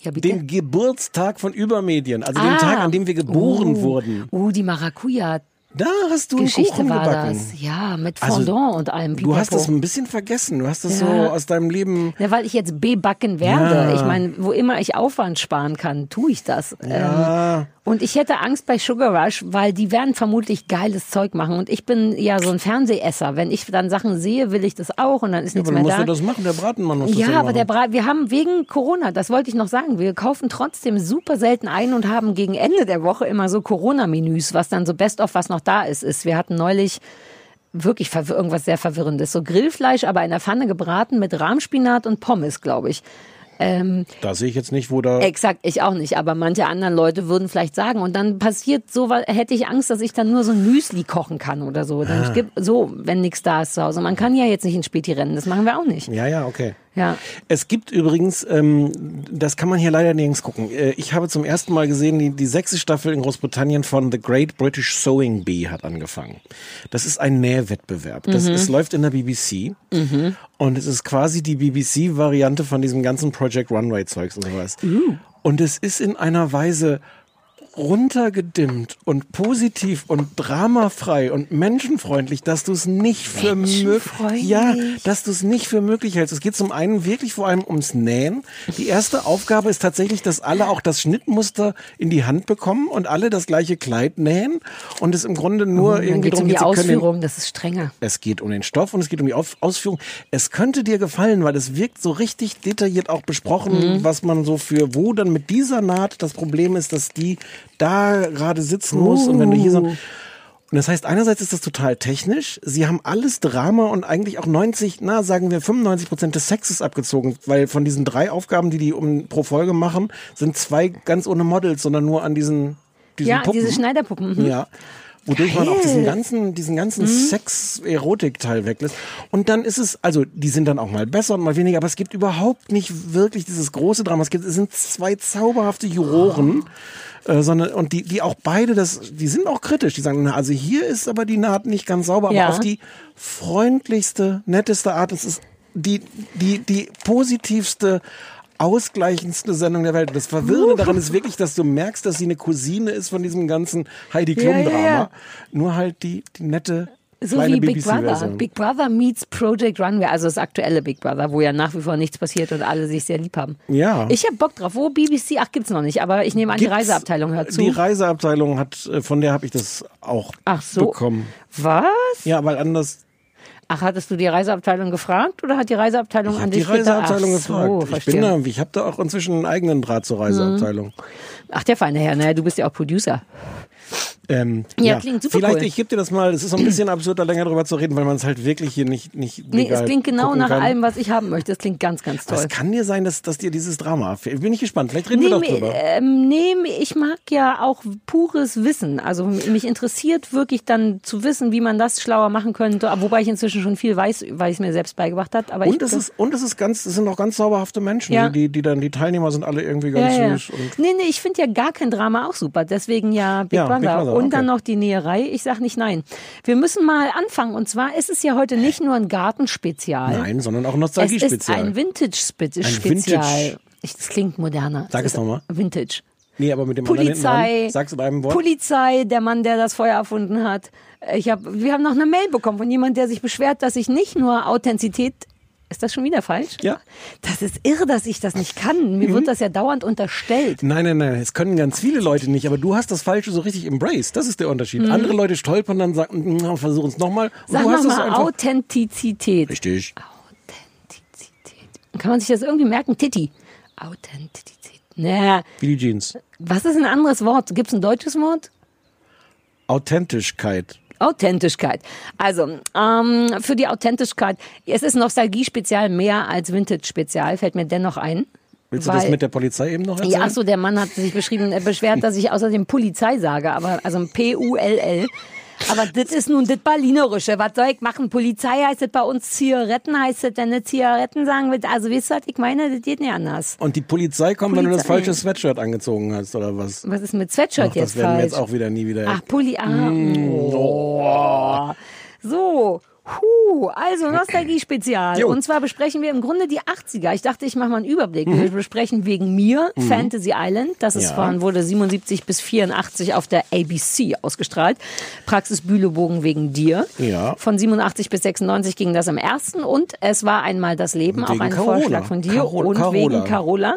Ja, den Geburtstag von Übermedien, also den Ah. Tag, an dem wir geboren Uh. wurden. Uh, die Maracuja. Da hast du einen Geschichte Kuchen war gebacken. das. Ja, mit Also, Fondant und allem. Du hast Pipapo. das ein bisschen vergessen. Du hast das so Ja. aus deinem Leben. Ja, weil ich jetzt bebacken werde. Ja. Ich meine, wo immer ich Aufwand sparen kann, tue ich das. Ja. Ähm, und ich hätte Angst bei Sugar Rush, weil die werden vermutlich geiles Zeug machen. Und ich bin ja so ein Fernsehesser. Wenn ich dann Sachen sehe, will ich das auch und dann ist Ja, nichts aber dann mehr musst da. du das machen. Der Bratenmann muss das Ja, aber machen. der Brat, wir haben wegen Corona, das wollte ich noch sagen, wir kaufen trotzdem super selten ein und haben gegen Ende der Woche immer so Corona-Menüs, was dann so best of was noch da ist, ist. Wir hatten neulich wirklich irgendwas sehr Verwirrendes. So Grillfleisch, aber in der Pfanne gebraten mit Rahmspinat und Pommes, glaube ich. Ähm, Da sehe ich jetzt nicht, wo da. Exakt, ich auch nicht, aber manche anderen Leute würden vielleicht sagen und dann passiert so, hätte ich Angst, dass ich dann nur so ein Müsli kochen kann oder so. Dann Ah. gibt, so, wenn nichts da ist zu Hause. Man kann ja jetzt nicht ins Späti rennen, das machen wir auch nicht. Ja, ja, okay. Ja. Es gibt übrigens, ähm, das kann man hier leider nirgends gucken. Äh, ich habe zum ersten Mal gesehen, die, die sechste Staffel in Großbritannien von The Great British Sewing Bee hat angefangen. Das ist ein Nähwettbewerb. Das Mhm. es läuft in der BBC. Und es ist quasi die BBC-Variante von diesem ganzen Project Runway-Zeugs und sowas. Und es ist in einer Weise runtergedimmt und positiv und dramafrei und menschenfreundlich, dass du es nicht für möglich, ja, dass du es nicht für möglich hältst. Es geht zum einen wirklich vor allem ums Nähen. Die erste Aufgabe ist tatsächlich, dass alle auch das Schnittmuster in die Hand bekommen und alle das gleiche Kleid nähen und es im Grunde nur dann irgendwie geht es um darum die geht, Ausführung, das ist strenger. es geht um den Stoff und es geht um die Auf Ausführung. Es könnte dir gefallen, weil es wirkt so richtig detailliert auch besprochen, Mhm. was man so für wo dann mit dieser Naht das Problem ist, dass die da gerade sitzen muss und wenn du hier so Uh. und das heißt, einerseits ist das total technisch. Sie haben alles Drama und eigentlich auch 90, na, sagen wir 95 Prozent des Sexes abgezogen, weil von diesen drei Aufgaben, die die um, pro Folge machen, sind zwei ganz ohne Models, sondern nur an diesen, diesen Ja, Puppen. diese Schneiderpuppen. mhm. Ja. Wodurch man auch diesen Geil. ganzen, diesen ganzen Mhm. Sex-Erotik-Teil weglässt. Und dann ist es, also die sind dann auch mal besser und mal weniger, aber es gibt überhaupt nicht wirklich dieses große Drama. Es gibt, es sind zwei zauberhafte Juroren, äh, sondern, und die, die auch beide das, die sind auch kritisch. Die sagen, na, also hier ist aber die Naht nicht ganz sauber, aber Ja. auf die freundlichste, netteste Art. Es ist die, die, die positivste, ausgleichendste Sendung der Welt. Das Verwirrende daran ist wirklich, dass du merkst, dass sie eine Cousine ist von diesem ganzen Heidi Ja, ja, Klum-Drama. ja. Nur halt die, die nette So kleine wie Big Brother. Big Brother meets Project Runway, also das aktuelle Big Brother, wo ja nach wie vor nichts passiert und alle sich sehr lieb haben. Ja. Ich habe Bock drauf. Wo BBC? Ach, gibt's noch nicht, aber ich nehme an, die Gibt's- Reiseabteilung hört zu. Die Reiseabteilung hat, äh, von der habe ich das auch Ach so. bekommen. Was? Ja, weil anders. Ach, hattest du die Reiseabteilung gefragt oder hat die Reiseabteilung Ich an die dich gedacht? Reiseabteilung Ach so, gefragt. ich verstehe. bin da, ich habe da auch inzwischen einen eigenen Draht zur Reiseabteilung. Ach, der feine Herr, naja, du bist ja auch Producer. Ähm, Ja, klingt super Vielleicht, cool. ich gebe dir das mal, es ist so ein bisschen absurd, da länger drüber zu reden, weil man es halt wirklich hier nicht, nicht Nee, es klingt genau nach kann. allem, was ich haben möchte. Es klingt ganz, ganz Aber toll. Es kann dir sein, dass, dass dir dieses Drama fehlt. Bin ich gespannt. Vielleicht reden wir doch Nee, drüber. ähm, nee, ich mag ja auch pures Wissen. Also mich interessiert wirklich dann zu wissen, wie man das schlauer machen könnte. Wobei ich inzwischen schon viel weiß, weil ich es mir selbst beigebracht habe. Aber und es ist und es ist ganz, es sind auch ganz zauberhafte Menschen. Ja. Die, die, dann die Teilnehmer sind alle irgendwie ja, ganz ja. süß. Und Nee, nee, ich finde ja gar kein Drama auch super. Deswegen ja Big Ja, Brother. Und dann noch die Näherei. Ich sag nicht nein. Wir müssen mal anfangen. Und zwar ist es ja heute nicht nur ein Gartenspezial. Nein, sondern auch Es ist Nostalgie-Spezial. ein Vintage-Spezial. Ein Vintage. Ich- Das klingt moderner. Sag es nochmal. Vintage. Nee, aber mit dem Polizei, dran. Sag's in einem Wort. Polizei, der Mann, der das Feuer erfunden hat. Ich hab, wir haben noch eine Mail bekommen von jemand, der sich beschwert, dass ich nicht nur Authentizität ist das schon wieder falsch? Ja. Das ist irre, dass ich das nicht kann. Mir Mhm. wird das ja dauernd unterstellt. Nein, nein, nein, es können ganz viele Leute nicht, aber du hast das Falsche so richtig embraced. Das ist der Unterschied. Mhm. Andere Leute stolpern dann sagen, "Mm, versuchen es nochmal. Sag nochmal einfach. Authentizität. Richtig. Kann man sich das irgendwie merken? Titti. Authentizität. Naja, Wie die Jeans. was ist ein anderes Wort? Gibt es ein deutsches Wort? Authentischkeit. Authentischkeit. Also, ähm, für die Authentischkeit, es ist Nostalgie-Spezial mehr als Vintage-Spezial, fällt mir dennoch ein. Willst du Weil- das mit der Polizei eben noch erzählen? Ja, ach so, der Mann hat sich beschrieben, er beschwert, dass ich außerdem Polizei sage, aber also ein P-U-L-L. Aber das ist nun das Berlinerische. Was soll ich machen? Polizei heißt das bei uns Zigaretten, heißt das, wenn du Zigaretten sagen willst. Also, wisst ihr, was ich meine, das geht nicht anders. Und die Polizei kommt, wenn du das Polizei. falsche Sweatshirt angezogen hast, oder was? Was ist mit Sweatshirt Ach, jetzt das werden wir falsch? jetzt auch wieder nie wieder. Ach, Pulli. Ah, Mm, oh. So. Huh, also Nostalgie-Spezial. Und zwar besprechen wir im Grunde die 80er. Ich dachte, ich mache mal einen Überblick. Mhm. Wir besprechen wegen mir Mhm. Fantasy Island. Das ist Ja. von, wurde 77 bis 84 auf der ABC ausgestrahlt. Praxis Bühlebogen wegen dir. Ja. Von 87 bis 96 ging das im ersten. Und es war einmal das Leben, auch Wegen ein Carola. Vorschlag von dir. Carol- und Carola. wegen Carola.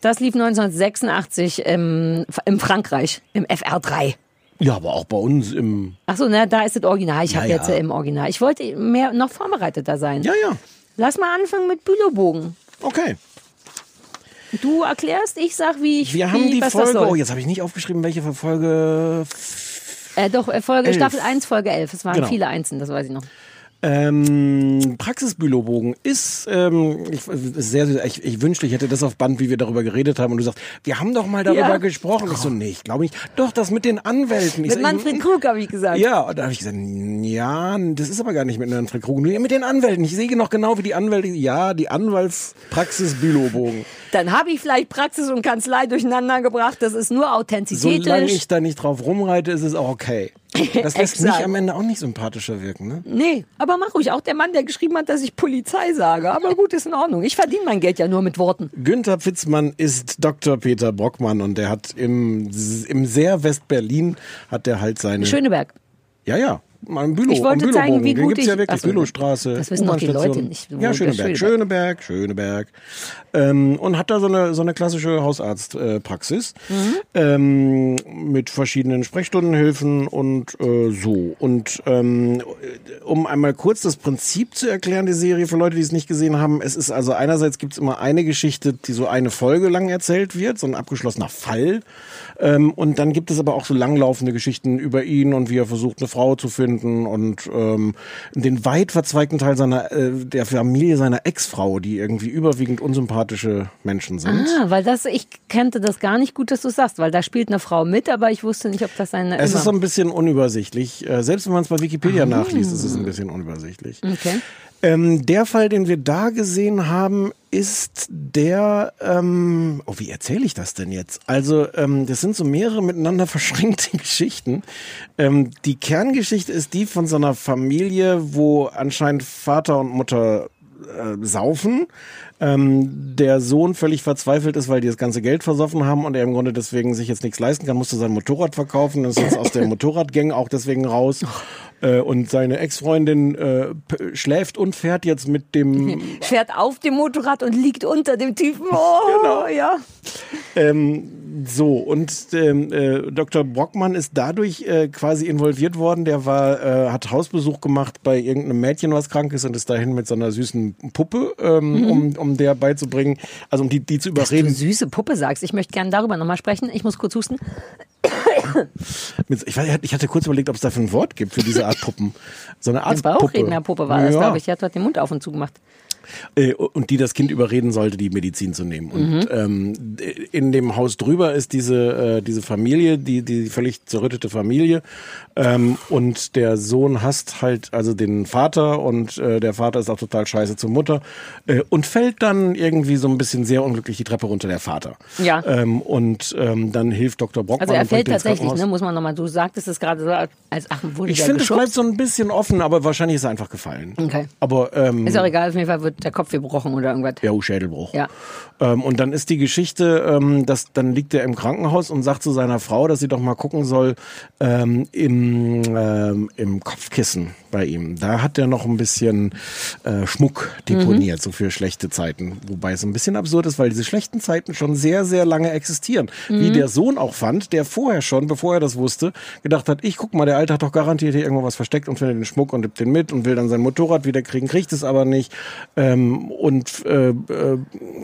Das lief 1986 im, im Frankreich, im FR3. Ja, aber auch bei uns im. Ach so, na, da ist das Original. Ich Ja, habe ja. jetzt äh, im Original. Ich wollte mehr noch vorbereiteter sein. Ja, ja. Lass mal anfangen mit Bülowbogen. Okay. Du erklärst, ich sag, wie ich Wir wie, haben die Folge. Oh, jetzt habe ich nicht aufgeschrieben, welche Folge. Äh, doch, äh, Folge, Elf. Staffel 1, Folge 11. Es waren Genau. viele Einsen, das weiß ich noch. Ähm, Praxisbülobogen ist ähm, ich, sehr, sehr ich, ich wünschte, ich hätte das auf Band, wie wir darüber geredet haben. Und du sagst, wir haben doch mal darüber Ja. gesprochen. Ich so, nee, ich glaube nicht. Doch, das mit den Anwälten. Ich Mit so, Manfred Krug habe ich gesagt. Ja, und da habe ich gesagt, ja, das ist aber gar nicht mit Manfred Krug. Nee, mit den Anwälten. Ich sehe noch genau, wie die Anwälte, ja, die Anwaltspraxisbülobogen. Dann habe ich vielleicht Praxis und Kanzlei durcheinander gebracht. Das ist nur Solange authentizietisch. ich da nicht drauf rumreite, ist es auch okay. Das lässt mich am Ende auch nicht sympathischer wirken, ne? Nee, aber mach ruhig. Auch der Mann, der geschrieben hat, dass ich Polizei sage. Aber gut, ist in Ordnung. Ich verdiene mein Geld ja nur mit Worten. Günther Pfitzmann ist Dr. Peter Brockmann und der hat im, im sehr West-Berlin hat der halt seine... Schöneberg. Ja, ja. Mal im Bülow, Ich wollte am zeigen, wie Den gut gibt's ja ich- wirklich, Ach so, Bülowstraße. das wissen doch die. Leute nicht, Ja, Schöneberg, Schöneberg, Schöneberg. Ähm, und hat da so eine, so eine klassische Hausarztpraxis Mhm. ähm, mit verschiedenen Sprechstundenhilfen und äh, so. Und ähm, um einmal kurz das Prinzip zu erklären, die Serie für Leute, die es nicht gesehen haben, es ist also einerseits gibt es immer eine Geschichte, die so eine Folge lang erzählt wird, so ein abgeschlossener Fall. Ähm, und dann gibt es aber auch so langlaufende Geschichten über ihn und wie er versucht, eine Frau zu finden und ähm, den weit verzweigten Teil seiner äh, der Familie seiner Ex-Frau, die irgendwie überwiegend unsympathische Menschen sind. Ah, weil das, ich kannte das gar nicht gut, dass du sagst, weil da spielt eine Frau mit, aber ich wusste nicht, ob das eine. Es immer- ist so ein bisschen unübersichtlich. Äh, selbst wenn man es bei Wikipedia nachliest, ist es ein bisschen unübersichtlich. Okay. Ähm, der Fall, den wir da gesehen haben, ist der, ähm, oh, wie erzähle ich das denn jetzt? Also, ähm, das sind so mehrere miteinander verschränkte Geschichten. Ähm, die Kerngeschichte ist die von so einer Familie, wo anscheinend Vater und Mutter äh, saufen. Ähm, der Sohn völlig verzweifelt ist, weil die das ganze Geld versoffen haben und er im Grunde deswegen sich jetzt nichts leisten kann, musste sein Motorrad verkaufen, ist jetzt aus der Motorradgang auch deswegen raus. Äh, und seine Ex-Freundin äh, schläft und fährt jetzt mit dem Fährt auf dem Motorrad und liegt unter dem Typen. Oh, Genau. ja. Ähm, so, und ähm, äh, Dr. Brockmann ist dadurch äh, quasi involviert worden. Der war, äh, hat Hausbesuch gemacht bei irgendeinem Mädchen, was krank ist und ist dahin mit so einer süßen Puppe, ähm, Mhm. um, um der beizubringen, also um die, die zu Dass du überreden. süße Puppe sagst. Ich möchte gerne darüber nochmal sprechen. Ich muss kurz husten. Ich, weiß, ich hatte kurz überlegt, ob es dafür ein Wort gibt für diese Art Puppen. So eine Eine Art Puppe. Bauchrednerpuppe war das, Ja. glaube ich. Die hat dort den Mund auf und zu gemacht. Äh, und die das Kind überreden sollte, die Medizin zu nehmen. Und Mhm. ähm, in dem Haus drüber ist diese, äh, diese Familie, die, die völlig zerrüttete Familie. Ähm, und der Sohn hasst halt also den Vater und äh, der Vater ist auch total scheiße zur Mutter äh, und fällt dann irgendwie so ein bisschen sehr unglücklich die Treppe runter, der Vater. Ja. Ähm, und ähm, dann hilft Dr. Brockmann. Also er fällt tatsächlich, ne, muss man nochmal, du sagtest es gerade so, als ach, wurde Ich finde, es bleibt so ein bisschen offen, aber wahrscheinlich ist er einfach gefallen. Okay. Aber ähm, Ist auch egal, auf jeden Fall wird der Kopf gebrochen oder irgendwas. Ja, Schädelbruch. Ja. Ähm, und dann ist die Geschichte, ähm, dass dann liegt er im Krankenhaus und sagt zu seiner Frau, dass sie doch mal gucken soll ähm, im, ähm, im Kopfkissen bei ihm. Da hat er noch ein bisschen äh, Schmuck deponiert, so für schlechte Zeiten. Wobei es ein bisschen absurd ist, weil diese schlechten Zeiten schon sehr, sehr lange existieren. Wie Mhm. der Sohn auch fand, der vorher schon, bevor er das wusste, gedacht hat, ich guck mal, der Alte hat doch garantiert hier irgendwo was versteckt und findet den Schmuck und nimmt den mit und will dann sein Motorrad wieder kriegen, kriegt es aber nicht. Ähm, und äh, äh,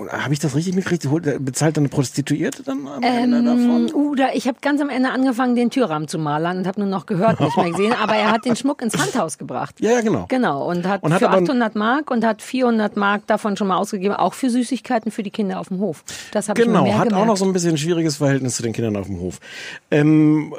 habe ich das richtig mitgekriegt? Bezahlt dann eine Prostituierte dann am Ende davon? Ähm, uh, da, ich habe ganz am Ende angefangen, den Türrahmen zu malern und habe nur noch gehört, nicht mehr gesehen. Aber er hat den Schmuck ins Handhaus gebracht. Ja, ja, genau. Genau, und hat, Und hat für aber- 800 Mark und hat 400 Mark davon schon mal ausgegeben, auch für Süßigkeiten für die Kinder auf dem Hof. Das habe ich mir Genau, mehr hat gemerkt. auch noch so ein bisschen ein schwieriges Verhältnis zu den Kindern auf dem Hof. Ähm,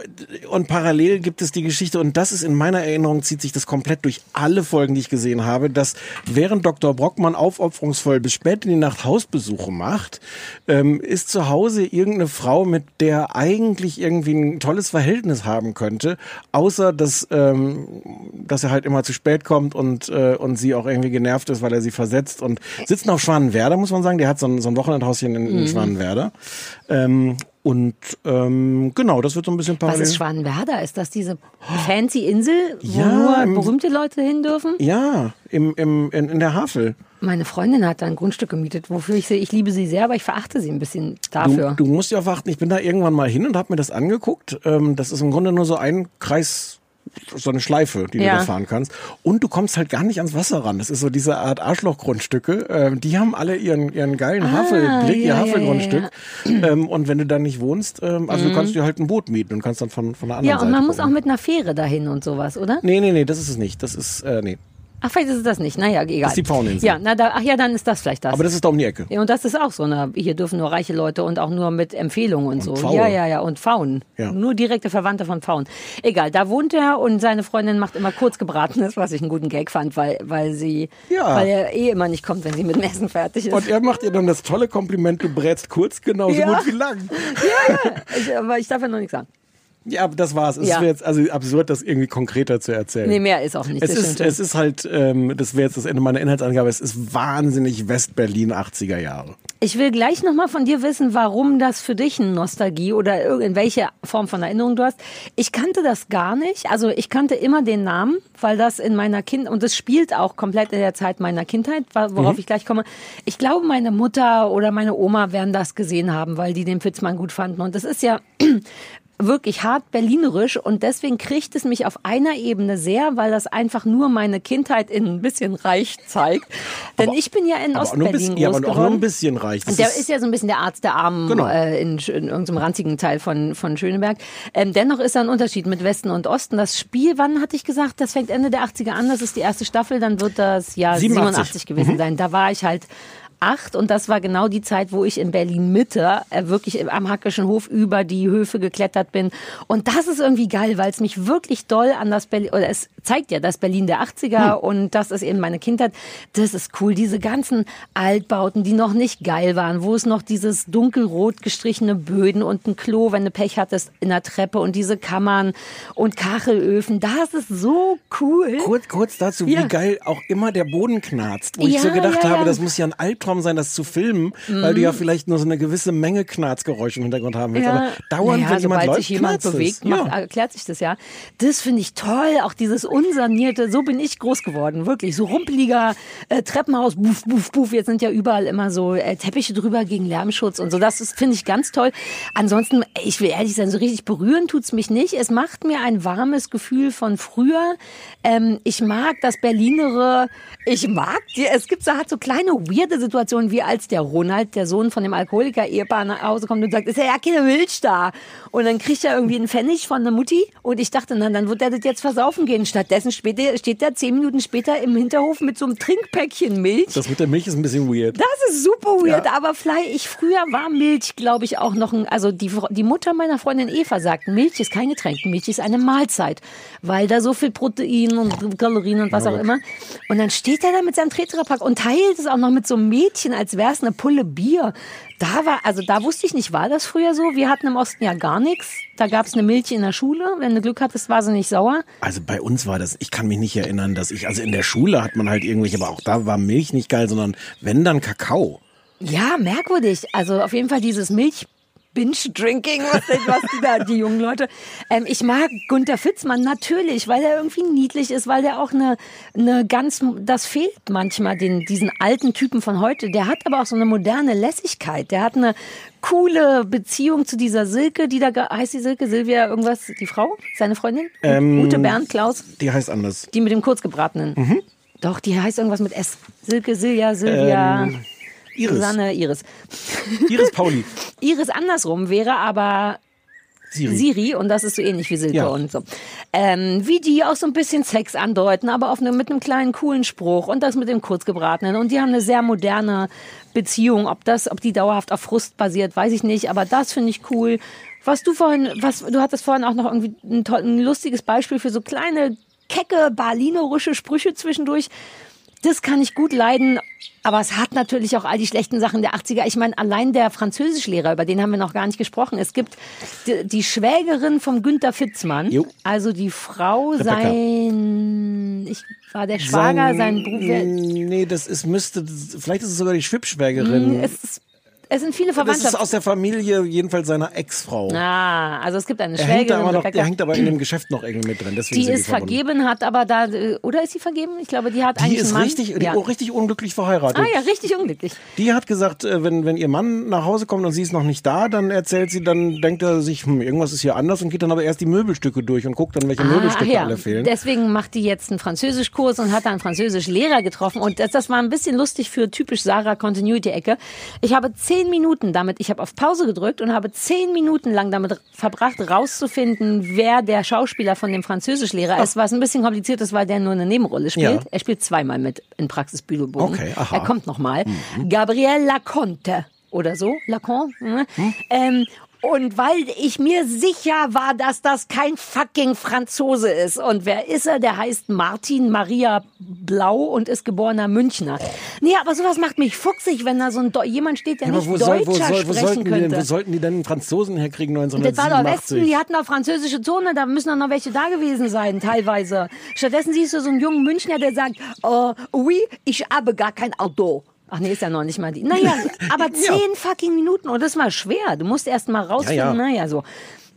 und parallel gibt es die Geschichte, und das ist in meiner Erinnerung, zieht sich das komplett durch alle Folgen, die ich gesehen habe, dass während Dr. Brockmann aufopferungsvoll bis spät in die Nacht Hausbesuche macht, ähm, ist zu Hause irgendeine Frau, mit der eigentlich irgendwie ein tolles Verhältnis haben könnte, außer dass, ähm, dass er halt immer zu spät kommt und, äh, und sie auch irgendwie genervt ist, weil er sie versetzt und sitzen auf Schwanenwerder, muss man sagen. Der hat so ein, so ein Wochenendhauschen in, in Mhm. Schwanenwerder. Ähm, und ähm, genau, das wird so ein bisschen Was parallel. ist Schwanenwerder? Ist das diese fancy Insel, wo Ja, nur berühmte Leute hin dürfen? Ja, im, im, in, in der Havel. Meine Freundin hat da ein Grundstück gemietet, wofür ich sie, ich liebe sie sehr, aber ich verachte sie ein bisschen dafür. Du, du musst ja achten, ich bin da irgendwann mal hin und habe mir das angeguckt. Ähm, das ist im Grunde nur so ein Kreis so eine Schleife, die Ja. du da fahren kannst. Und du kommst halt gar nicht ans Wasser ran. Das ist so diese Art Arschlochgrundstücke. Ähm, die haben alle ihren, ihren geilen Ah, Havelblick, ja, ihr ja, Havelgrundstück. Ähm, und wenn du da nicht wohnst, ähm, also Mhm. du kannst dir halt ein Boot mieten und kannst dann von, von der anderen Ja, und Seite man muss gucken. auch mit einer Fähre dahin und sowas, oder? Nee, nee, nee, das ist es nicht. Das ist, äh, nee. Ach, vielleicht ist es das nicht. Naja, egal. Das ist die Pfaueninsel. Ja, na, da, ach ja, dann ist das vielleicht das. Aber das ist da um die Ecke. ja, und das ist auch so eine, hier dürfen nur reiche Leute und auch nur mit Empfehlungen und, so. Pfaue. Ja, ja, ja, und Pfauen. Ja. Nur direkte Verwandte von Pfauen. Egal, da wohnt er und seine Freundin macht immer kurzgebratenes, was ich einen guten Gag fand, weil, weil sie, Ja. weil er eh immer nicht kommt, wenn sie mit dem Essen fertig ist. Und er macht ihr dann das tolle Kompliment, du brätst kurz genauso Ja. gut wie lang. ja, ja, ich, aber ich darf ja noch nichts sagen. Ja, aber das war's. Es Ja. wäre jetzt also absurd, das irgendwie konkreter zu erzählen. Nee, mehr ist auch nicht. Es das ist, es ist halt, ähm, das wäre jetzt das Ende meiner Inhaltsangabe, es ist wahnsinnig West-Berlin 80er Jahre. Ich will gleich nochmal von dir wissen, warum das für dich eine Nostalgie oder irgendwelche Form von Erinnerung du hast. Ich kannte das gar nicht. Also ich kannte immer den Namen, weil das in meiner Kind und das spielt auch komplett in der Zeit meiner Kindheit, worauf Mhm. ich gleich komme. Ich glaube, meine Mutter oder meine Oma werden das gesehen haben, weil die den Fitzmann gut fanden. Und das ist ja wirklich hart berlinerisch und deswegen kriegt es mich auf einer Ebene sehr, weil das einfach nur meine Kindheit in ein bisschen reich zeigt. Denn ich bin ja in Aber Ostberlin groß ja, aber auch nur ein bisschen reich. Das Der ist, ja so ein bisschen der Arzt der Armen Genau. äh, in, in irgendeinem ranzigen Teil von, von Schöneberg. Ähm, dennoch ist da ein Unterschied mit Westen und Osten. Das Spiel, wann hatte ich gesagt, das fängt Ende der 80er an, das ist die erste Staffel, dann wird das Jahr 87. 87, gewesen Mhm. sein. Da war ich halt acht und das war genau die Zeit, wo ich in Berlin Mitte äh, wirklich am Hackischen Hof über die Höfe geklettert bin und das ist irgendwie geil, weil es mich wirklich doll an das Berlin oder es zeigt ja das Berlin der 80er Hm. und das ist eben meine Kindheit. Das ist cool, diese ganzen Altbauten, die noch nicht geil waren, wo es noch dieses dunkelrot gestrichene Böden und ein Klo, wenn du Pech hattest, in der Treppe und diese Kammern und Kachelöfen, das ist so cool. Kurz, kurz dazu, Ja. wie geil auch immer der Boden knarzt. Wo ich Ja, so gedacht ja, habe, das muss ja ein Albtraum sein, das zu filmen, weil du Mhm. ja vielleicht nur so eine gewisse Menge Knarzgeräusche im Hintergrund haben willst. Aber dauernd, naja, wenn jemand läuft, sich jemand es. bewegt, ja. macht, erklärt sich das ja. Das finde ich toll. Auch dieses unsanierte, so bin ich groß geworden, wirklich. So rumpeliger äh, Treppenhaus, buff, buff, buff. Jetzt sind ja überall immer so äh, Teppiche drüber gegen Lärmschutz und so. Das finde ich ganz toll. Ansonsten, ich will ehrlich sein, so richtig berühren tut's mich nicht. Es macht mir ein warmes Gefühl von früher. Ähm, ich mag das Berlinere. Ich mag die, es gibt so, hat so kleine weirde Situationen, wie als der Ronald, der Sohn von dem Alkoholiker-Ehepaar nach Hause kommt und sagt, ist ja ja keine Milch da. Und dann kriegt er irgendwie einen Pfennig von der Mutti und ich dachte, na, dann wird er das jetzt versaufen gehen. Stattdessen später, steht er zehn Minuten später im Hinterhof mit so einem Trinkpäckchen Milch. Das mit der Milch ist ein bisschen weird. Das ist super weird, Ja. aber vielleicht, ich früher war Milch, glaube ich, auch noch ein, also die, die Mutter meiner Freundin Eva sagt, Milch ist kein Getränk, Milch ist eine Mahlzeit, weil da so viel Protein und Kalorien und was auch immer. Und dann steht er da mit seinem Tetrapack und teilt es auch noch mit so einem Mädchen, als wäre es eine Pulle Bier. Da war, also da wusste ich nicht, war das früher so? Wir hatten im Osten ja gar nichts. Da gab es eine Milch in der Schule. Wenn du Glück hattest, war sie nicht sauer. Also bei uns war das, ich kann mich nicht erinnern, dass ich, also in der Schule hat man halt irgendwelche, aber auch da war Milch nicht geil, sondern wenn dann Kakao. Ja, merkwürdig. Also auf jeden Fall dieses Milch. Binge-Drinking, was, was die da, die jungen Leute. Ähm, ich mag Gunther Fitzmann natürlich, weil er irgendwie niedlich ist, weil der auch eine, eine ganz, das fehlt manchmal den, diesen alten Typen von heute. Der hat aber auch so eine moderne Lässigkeit. Der hat eine coole Beziehung zu dieser Silke, die da, heißt die Silke, Silvia, irgendwas, die Frau, seine Freundin? Ähm, Ute Bernd, Klaus, Die heißt anders. die mit dem kurzgebratenen. Mhm. Doch, die heißt irgendwas mit S. Silke, Silja, Silvia. Ähm, Iris. Susanne, Iris. Iris Pauli. Iris andersrum wäre aber Siri. Siri und das ist so ähnlich wie Silke Ja. und so. Ähm, wie die auch so ein bisschen Sex andeuten, aber auf eine, mit einem kleinen coolen Spruch und das mit dem kurzgebratenen und die haben eine sehr moderne Beziehung. Ob das, ob die dauerhaft auf Frust basiert, weiß ich nicht, aber das finde ich cool. Was du vorhin, was du hattest vorhin auch noch irgendwie ein, toll, ein lustiges Beispiel für so kleine kecke berlinerische Sprüche zwischendurch. Das kann ich gut leiden, aber es hat natürlich auch all die schlechten Sachen der 80er. Ich meine, allein der Französischlehrer, über den haben wir noch gar nicht gesprochen. Es gibt die, die Schwägerin vom Günther Fitzmann, Jo. also die Frau Rebecca. sein, ich war der Schwager, sein, Bruder. Nee, das ist, müsste, vielleicht ist es sogar die Schwippschwägerin. Hm, Es ist, Es sind viele Das ist aus der Familie, jedenfalls seiner Ex-Frau. Ah, also es gibt eine Er hängt, Schwägerin, aber noch, Rebecca. der hängt aber in dem Geschäft noch irgendwie mit drin. Deswegen die ist verbunden. vergeben, hat aber da, äh, oder ist sie vergeben? Ich glaube, die hat Die eigentlich ist einen Mann. richtig, die ja. oh, richtig unglücklich verheiratet. Ah ja, richtig unglücklich. Die hat gesagt, äh, wenn, wenn ihr Mann nach Hause kommt und sie ist noch nicht da, dann erzählt sie, dann denkt er sich, hm, irgendwas ist hier anders und geht dann aber erst die Möbelstücke durch und guckt dann, welche Möbelstücke Ah, ja. alle fehlen. Deswegen macht die jetzt einen Französischkurs und hat da einen Französischlehrer getroffen. Und das, das war ein bisschen lustig für typisch Sarah Continuity-Ecke. Ich habe zehn Minuten damit, ich habe auf Pause gedrückt und habe zehn Minuten lang damit verbracht, rauszufinden, wer der Schauspieler von dem Französischlehrer ist, was ein bisschen kompliziert ist, weil der nur eine Nebenrolle spielt. Ja. Er spielt zweimal mit in Praxis Büdelbogen. Okay, aha. Er kommt nochmal. Gabriel Laconte oder so, Lacan. ne? Ähm, und weil ich mir sicher war, dass das kein fucking Franzose ist. Und wer ist er? Der heißt Martin Maria Blau und ist geborener Münchner. Nee, aber sowas macht mich fuchsig, wenn da so ein jemand steht, der Ja, nicht wo, soll, Deutscher wo, soll, wo, sprechen sollten die denn, könnte. wo sollten die denn einen Franzosen herkriegen Das war doch 1987? Westen, die hatten doch französische Zone, da müssen doch noch welche da gewesen sein, teilweise. Stattdessen siehst du so einen jungen Münchner, der sagt, oh, oui, ich habe gar kein Auto. Ach nee, ist ja noch nicht mal die. Naja, aber zehn fucking Minuten und das war schwer. Du musst erst mal rausfinden, Ja, ja. naja, so.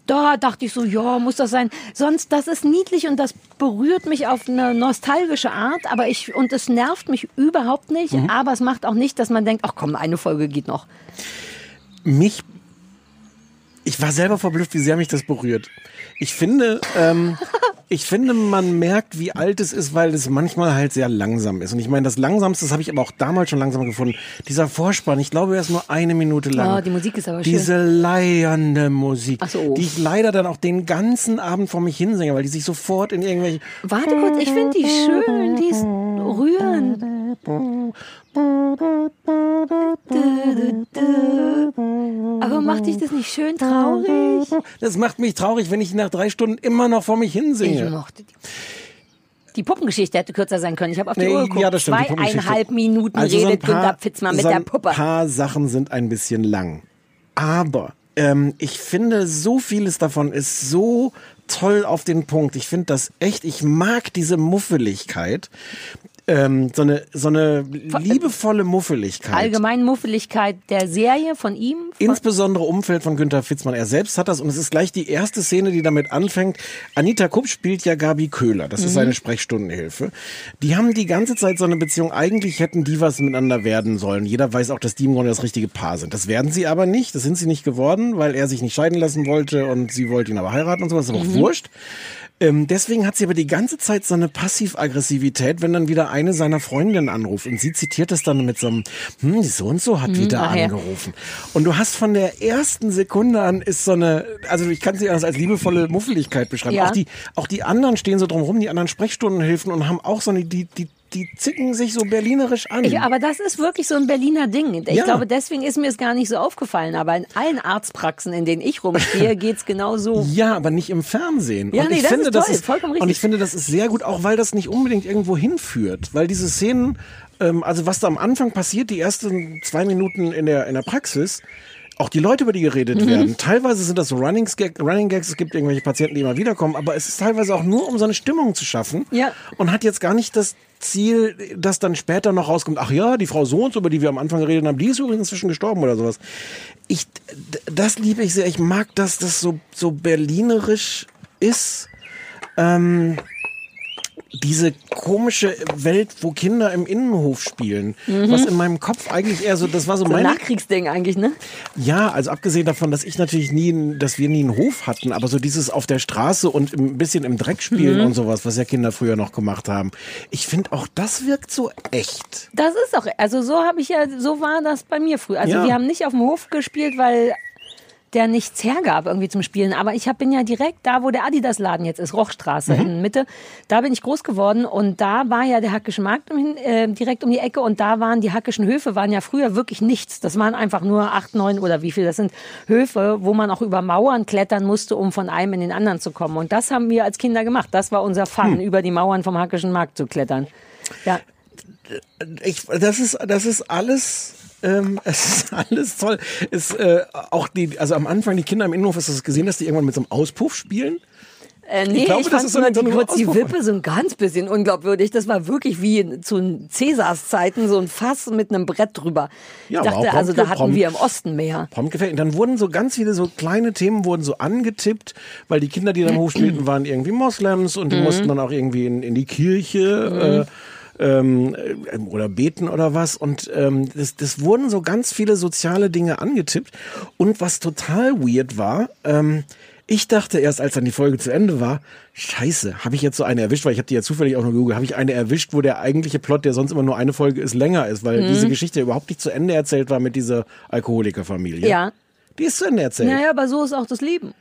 Da dachte ich so, ja, muss das sein. Sonst, das ist niedlich und das berührt mich auf eine nostalgische Art, aber ich, und es nervt mich überhaupt nicht, Mhm. aber es macht auch nicht, dass man denkt, ach komm, eine Folge geht noch. mich, ich war selber verblüfft, wie sehr mich das berührt. Ich finde, ähm, ich finde, man merkt, wie alt es ist, weil es manchmal halt sehr langsam ist. Und ich meine, das Langsamste, das habe ich aber auch damals schon langsam gefunden. Dieser Vorspann, ich glaube, er ist nur eine Minute lang. Oh, die Musik ist aber schön. Diese leiernde Musik, so. die ich leider dann auch den ganzen Abend vor mich hinsinge, weil die sich sofort in irgendwelche Warte kurz, ich finde die schön, die ist rührend. Aber macht dich das nicht schön traurig? Das macht mich traurig, wenn ich nach drei Stunden immer noch vor mich hinsinge. Ich mochte die. Die Puppengeschichte hätte kürzer sein können. Ich habe auf die Nee, Uhr geguckt. ja, das stimmt. Zweieinhalb Minuten Also so ein redet Günter paar- Pfitzmann mit so der ein Puppe. paar Sachen sind ein bisschen lang. Aber ähm, ich finde, so vieles davon ist so toll auf den Punkt. Ich finde das echt, ich mag diese Muffeligkeit. Ähm, so eine, so eine liebevolle Muffeligkeit. Allgemein Muffeligkeit der Serie von ihm. Von, Insbesondere Umfeld von Günter Fitzmann. Er selbst hat das und es ist gleich die erste Szene, die damit anfängt. Anita Kupp spielt ja Gabi Köhler. Das ist Mhm. seine Sprechstundenhilfe. Die haben die ganze Zeit so eine Beziehung. Eigentlich hätten die was miteinander werden sollen. Jeder weiß auch, dass die im Grunde das richtige Paar sind. Das werden sie aber nicht. Das sind sie nicht geworden, weil er sich nicht scheiden lassen wollte und sie wollte ihn aber heiraten und sowas. Ist aber auch Mhm. wurscht. Ähm, deswegen hat sie aber die ganze Zeit so eine Passiv-Aggressivität, wenn dann wieder eine seiner Freundinnen anruft. Und sie zitiert das dann mit so einem, hm, so und so hat Mhm, wieder ach ja. angerufen. Und du hast von der ersten Sekunde an ist so eine, also ich kann sie anders als liebevolle Muffeligkeit beschreiben. Ja. Auch die, auch die anderen stehen so drumherum, die anderen Sprechstundenhilfen und haben auch so eine, die, die, die zicken sich so berlinerisch an. ich, aber das ist wirklich so ein Berliner Ding. Ich Ja. glaube, deswegen ist mir es gar nicht so aufgefallen. Aber in allen Arztpraxen, in denen ich rumstehe, geht's genau so. Ja, aber nicht im Fernsehen. Ja, und nee, ich das finde, ist das toll, ist vollkommen richtig. Und ich finde, das ist sehr gut, auch weil das nicht unbedingt irgendwo hinführt. Weil diese Szenen, ähm, also was da am Anfang passiert, die ersten zwei Minuten in der, in der Praxis, auch die Leute, über die geredet Mhm. werden. Teilweise sind das so Running, Gag, Running Gags, es gibt irgendwelche Patienten, die immer wiederkommen, aber es ist teilweise auch nur, um so eine Stimmung zu schaffen. Ja. Und hat jetzt gar nicht das Ziel, dass dann später noch rauskommt, ach ja, die Frau so und so, über die wir am Anfang geredet haben, die ist übrigens inzwischen gestorben oder sowas. Ich, das liebe ich sehr. Ich mag, dass das so, so berlinerisch ist. Ähm, diese komische Welt, wo Kinder im Innenhof spielen, Mhm. was in meinem Kopf eigentlich eher so, das war so So ein meine Nachkriegsding eigentlich, ne? ja, also abgesehen davon, dass ich natürlich nie, dass wir nie einen Hof hatten, aber so dieses auf der Straße und ein bisschen im Dreck spielen Mhm. und sowas, was ja Kinder früher noch gemacht haben. Ich finde auch das wirkt so echt. Das ist auch, also so habe ich ja, so war das bei mir früher. Also Ja. wir haben nicht auf dem Hof gespielt, weil der nichts hergab irgendwie zum Spielen. Aber ich hab, bin ja direkt da, wo der Adidas-Laden jetzt ist, Rochstraße Mhm. in Mitte. Da bin ich groß geworden und da war ja der Hackische Markt Hin- äh, direkt um die Ecke und da waren die Hackischen Höfe, waren ja früher wirklich nichts. Das waren einfach nur acht, neun oder wie viel. Das sind Höfe, wo man auch über Mauern klettern musste, um von einem in den anderen zu kommen. Und das haben wir als Kinder gemacht. Das war unser Fun, Hm. über die Mauern vom Hackischen Markt zu klettern. Ja. Ich, das ist, das ist alles. Ähm, es ist alles toll. Es, äh, auch die, also am Anfang die Kinder im Innenhof, hast du das gesehen, dass die irgendwann mit so einem Auspuff spielen? Äh, nee, ich, glaube, das fand ist so eine- so die, eine kurz die Wippe so ein ganz bisschen unglaubwürdig. Das war wirklich wie in- zu Cäsars Zeiten so ein Fass mit einem Brett drüber. Ja, ich dachte, auch also da Pomke- hatten Pom- wir im Osten mehr. Und dann wurden so ganz viele so kleine Themen wurden so angetippt, weil die Kinder, die da im Hof spielten, waren irgendwie Moslems und die Mhm. mussten dann auch irgendwie in, in die Kirche. Äh, ähm, äh, oder beten oder was und ähm, das, das wurden so ganz viele soziale Dinge angetippt und was total weird war, ähm, ich dachte erst, als dann die Folge zu Ende war, scheiße, habe ich jetzt so eine erwischt, weil ich habe die ja zufällig auch noch gegoogelt, habe ich eine erwischt, wo der eigentliche Plot, der sonst immer nur eine Folge ist, länger ist, weil Mhm. diese Geschichte überhaupt nicht zu Ende erzählt war mit dieser Alkoholikerfamilie. Ja. Die ist zu Ende erzählt. Naja, aber so ist auch das Leben.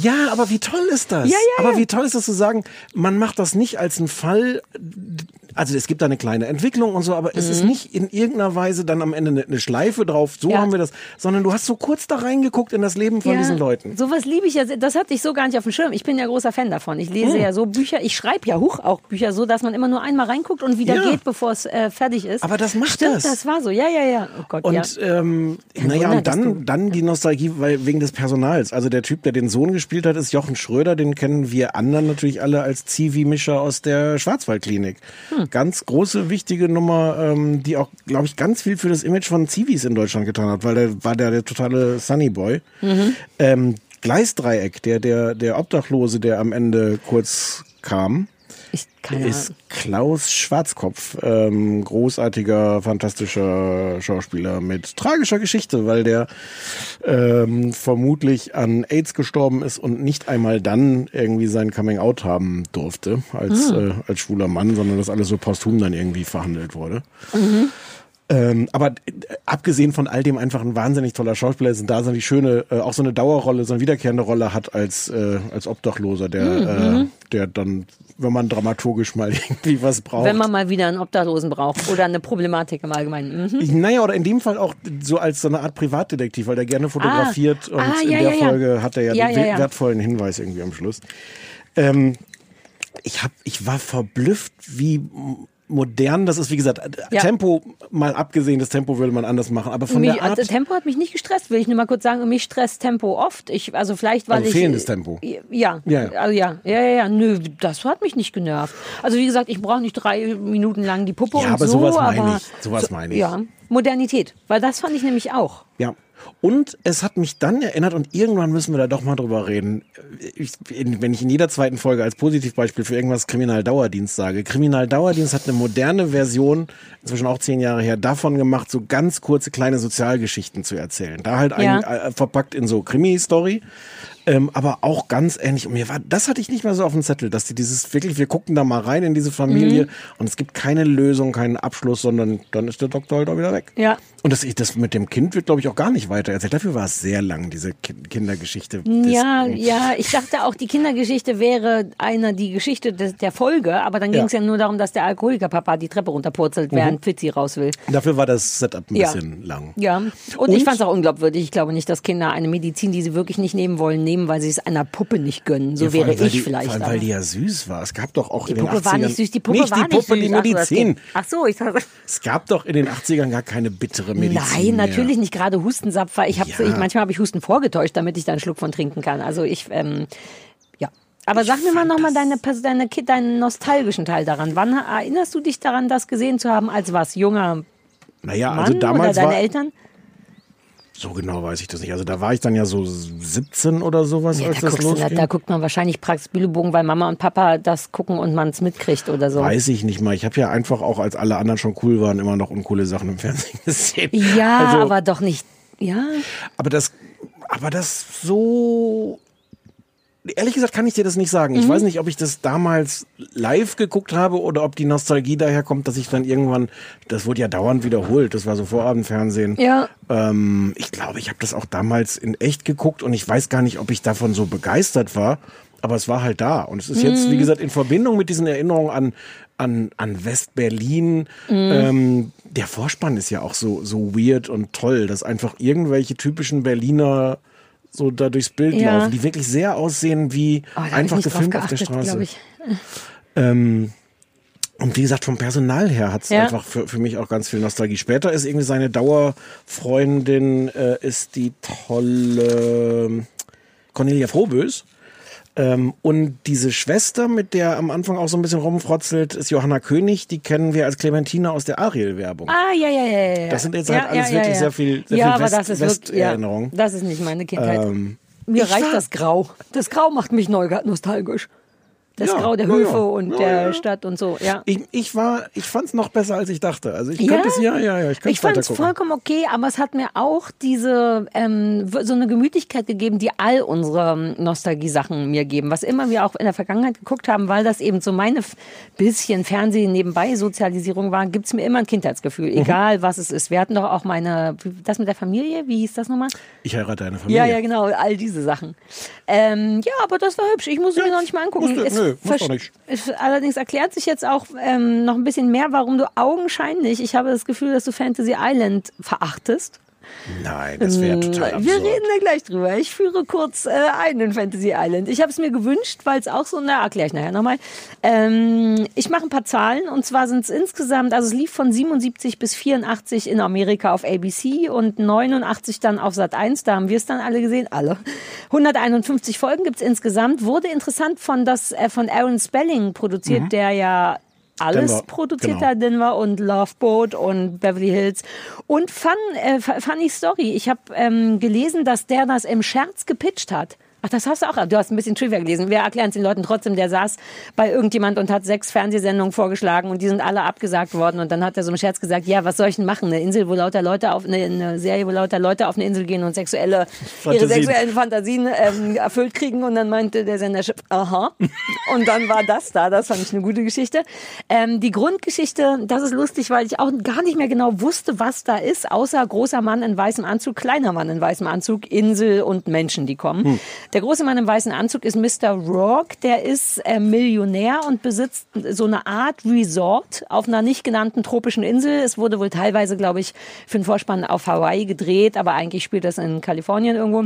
Ja, aber wie toll ist das? Ja, ja, aber wie toll ist das zu sagen, man macht das nicht als einen Fall, also es gibt da eine kleine Entwicklung und so, aber es ist nicht in irgendeiner Weise dann am Ende eine, Schleife drauf, so Mhm. Ja. haben wir das, sondern du hast so kurz da reingeguckt in das Leben von diesen Leuten. Sowas liebe ich ja. Das hatte ich so gar nicht auf dem Schirm. Ich bin ja großer Fan davon. Ich lese Hm. ja so Bücher. Ich schreibe ja hoch auch Bücher so, dass man immer nur einmal reinguckt und wieder geht, bevor es äh, fertig ist. Aber das macht Stimmt, das. das war so. Ja, ja, ja. Oh Gott, Und ja. ähm, naja, und dann, dann die Nostalgie, weil wegen des Personals. Also der Typ, der den Sohn gespielt hat, ist Jochen Schröder. Den kennen wir anderen natürlich alle als Zivi-Mischer aus der Schwarzwaldklinik. Hm. Ganz große, wichtige Nummer, ähm, die auch, glaube ich, ganz viel für das Image von Zivis in Deutschland getan hat, weil der war der, der totale Sunny Boy. Mhm. Ähm, Gleisdreieck, der, der, der Obdachlose, der am Ende kurz kam. Keine ist Klaus Schwarzkopf, ähm, großartiger, fantastischer Schauspieler mit tragischer Geschichte, weil der ähm, vermutlich an AIDS gestorben ist und nicht einmal dann irgendwie sein Coming Out haben durfte als, Hm. äh, als schwuler Mann, sondern das alles so posthum dann irgendwie verhandelt wurde. Mhm. Ähm, aber äh, abgesehen von all dem einfach ein wahnsinnig toller Schauspieler ist und da so eine schöne, äh, auch so eine Dauerrolle, so eine wiederkehrende Rolle hat als, äh, als Obdachloser, der, Mhm. äh, der dann, wenn man dramaturgisch mal irgendwie was braucht. Wenn man mal wieder einen Obdachlosen braucht oder eine Problematik im Allgemeinen. Mhm. Naja, oder in dem Fall auch so als so eine Art Privatdetektiv, weil der gerne fotografiert und Ah, in ja, der ja, ja. Folge hat er ja, den wertvollen Hinweis irgendwie am Schluss. Ähm, ich, hab, ich war verblüfft, wie modern das ist. Wie gesagt, Ja. Tempo, mal abgesehen, das Tempo würde man anders machen, aber von Mich, der Art... also Tempo hat mich nicht gestresst, will ich nur mal kurz sagen. Mich stresst Tempo oft. Ich, also vielleicht, weil Also ich. fehlendes Tempo. Ja, Ja, ja. Also ja, ja, ja, ja, nö, das hat mich nicht genervt. Also wie gesagt, ich brauche nicht drei Minuten lang die Puppe Ja, und aber so, sowas meine aber ich. Sowas meine ich. Ja, Modernität, weil das fand ich nämlich auch. Ja. Und es hat mich dann erinnert, und irgendwann müssen wir da doch mal drüber reden, ich, wenn ich in jeder zweiten Folge als Positivbeispiel für irgendwas Kriminaldauerdienst sage. Kriminaldauerdienst hat eine moderne Version, inzwischen auch zehn Jahre her, davon gemacht, so ganz kurze kleine Sozialgeschichten zu erzählen. Da halt Ja. ein, äh, verpackt in so Krimi-Story. Ähm, aber auch ganz ähnlich. Und mir war, das hatte ich nicht mehr so auf dem Zettel, dass die dieses wirklich, wir gucken da mal rein in diese Familie Mhm. und es gibt keine Lösung, keinen Abschluss, sondern dann ist der Doktor halt auch wieder weg. Ja. Und das, das mit dem Kind wird, glaube ich, auch gar nicht weiter erzählt. Dafür war es sehr lang, diese Ki- Kindergeschichte. Ja, ja, ich dachte auch, die Kindergeschichte wäre einer die Geschichte des, der Folge, aber dann Ja. ging es ja nur darum, dass der Alkoholikerpapa die Treppe runterpurzelt, während Mhm. Fitzi raus will. Dafür war das Setup ein Ja. bisschen lang. Ja, und, Und- ich fand es auch unglaubwürdig. Ich glaube nicht, dass Kinder eine Medizin, die sie wirklich nicht nehmen wollen, nehmen, weil sie es einer Puppe nicht gönnen. So Ja, wäre allem, ich die, vielleicht. Vor allem, weil die ja süß war. Es gab doch auch die in den Puppe 80ern... war nicht süß, die Puppe nicht war die Puppe, nicht süß. die Medizin. Ach so, ich dachte, es gab doch in den 80ern gar keine bittere Medizin Nein, natürlich nicht. Gerade Hustensapfer. Ich habe Ja. ich, manchmal habe ich Husten vorgetäuscht, damit ich da einen Schluck von trinken kann. Also ich, ähm, ja. Aber sag mir mal nochmal deine, deine, Ki- deinen nostalgischen Teil daran. Wann erinnerst du dich daran, das gesehen zu haben als was? Junger Naja, Mann also damals oder deine war... Eltern? So genau weiß ich das nicht. Also da war ich dann ja so 17 oder sowas, Ja, als da, das du, da, losging. da guckt man wahrscheinlich Praxis Bühlebogen, weil Mama und Papa das gucken und man es mitkriegt oder so. Weiß ich nicht mal. Ich habe ja einfach auch, als alle anderen schon cool waren, immer noch uncoole Sachen im Fernsehen gesehen. Ja, Also- aber doch nicht. Ja. Aber das, aber das so. Ehrlich gesagt kann ich dir das nicht sagen. Ich Mhm. weiß nicht, ob ich das damals live geguckt habe oder ob die Nostalgie daher kommt, dass ich dann irgendwann, das wurde ja dauernd wiederholt, das war so Vorabendfernsehen. Ja. Ähm, ich glaube, ich habe das auch damals in echt geguckt und ich weiß gar nicht, ob ich davon so begeistert war, aber es war halt da. Und es ist jetzt, Mhm. wie gesagt, in Verbindung mit diesen Erinnerungen an, an, an West-Berlin. Ähm, der Vorspann ist ja auch so, so weird und toll, dass einfach irgendwelche typischen Berliner so da durchs Bild Ja. laufen, die wirklich sehr aussehen wie Oh, einfach gefilmt auf der geachtet, Straße. Ähm, und wie gesagt, vom Personal her hat es Ja. einfach für, für mich auch ganz viel Nostalgie. Später ist irgendwie seine Dauerfreundin, äh, ist die tolle Cornelia Frohbös. Ähm, und diese Schwester, mit der am Anfang auch so ein bisschen rumfrotzelt, ist Johanna König. Die kennen wir als Clementine aus der Ariel-Werbung. Ah, ja, ja, ja, ja. Das sind jetzt ja, halt alles ja, wirklich ja. sehr viel, sehr ja, viel West, das ist wirklich, ja, Westerinnerung. das ist nicht meine Kindheit. Ähm, Mir ich reicht das Grau. Das Grau macht mich neu nostalgisch. Das Ja, Grau der ja, Höfe ja. und der. Stadt und so, ja. Ich, ich war, ich fand's noch besser, als ich dachte. Also ich könnte es, ja, ja, ja, ich könnte Ich fand es vollkommen okay, aber es hat mir auch diese ähm, so eine Gemütlichkeit gegeben, die all unsere ähm, Nostalgie-Sachen mir geben. Was immer wir auch in der Vergangenheit geguckt haben, weil das eben so meine bisschen Fernsehen nebenbei Sozialisierung war, gibt's mir immer ein Kindheitsgefühl, Mhm. egal was es ist. Wir hatten doch auch meine, das mit der Familie, wie hieß das nochmal? Ich heirate eine Familie. Ja, ja, genau, all diese Sachen. Ähm, ja, aber das war hübsch. Ich muss mir noch nicht mal angucken. musst du- Es nö, musst versch- doch nicht. allerdings erklärt sich jetzt auch ähm, noch ein bisschen mehr, warum du augenscheinlich, ich habe das Gefühl, dass du Fantasy Island verachtest. Nein, das wäre total Ähm, Wir absurd. reden da gleich drüber. Ich führe kurz äh, ein in Fantasy Island. Ich habe es mir gewünscht, weil es auch so, na, erkläre ich nachher nochmal. Ähm, ich mache ein paar Zahlen und zwar sind es insgesamt, also es lief von 77 bis 84 in Amerika auf ABC und 89 dann auf Sat 1, da haben wir es dann alle gesehen, alle. 151 Folgen gibt's insgesamt. Wurde interessant von, das, äh, von Aaron Spelling produziert, Mhm. der ja alles Denver, produziert genau. hat, Denver und Love Boat und Beverly Hills. Und fun, äh, funny Story. Ich habe ähm, gelesen, dass der das im Scherz gepitcht hat. Ach, das hast du auch. Du hast ein bisschen Trivia gelesen. Wir erklären es den Leuten trotzdem. Der saß bei irgendjemand und hat sechs Fernsehsendungen vorgeschlagen und die sind alle abgesagt worden. Und dann hat er so im Scherz gesagt, ja, was soll ich denn machen? Eine Insel, wo lauter Leute auf eine, eine Serie, wo lauter Leute auf eine Insel gehen und sexuelle, ihre Fantasien. sexuellen Fantasien ähm, erfüllt kriegen. Und dann meinte der Senderchef, aha. Und dann war das da. Das fand ich eine gute Geschichte. Ähm, die Grundgeschichte, das ist lustig, weil ich auch gar nicht mehr genau wusste, was da ist, außer großer Mann in weißem Anzug, kleiner Mann in weißem Anzug, Insel und Menschen, die kommen. Hm. Der große Mann im weißen Anzug ist Mr. Rourke. Der ist äh, Millionär und besitzt so eine Art Resort auf einer nicht genannten tropischen Insel. Es wurde wohl teilweise, glaube ich, für den Vorspann auf Hawaii gedreht, aber eigentlich spielt das in Kalifornien irgendwo.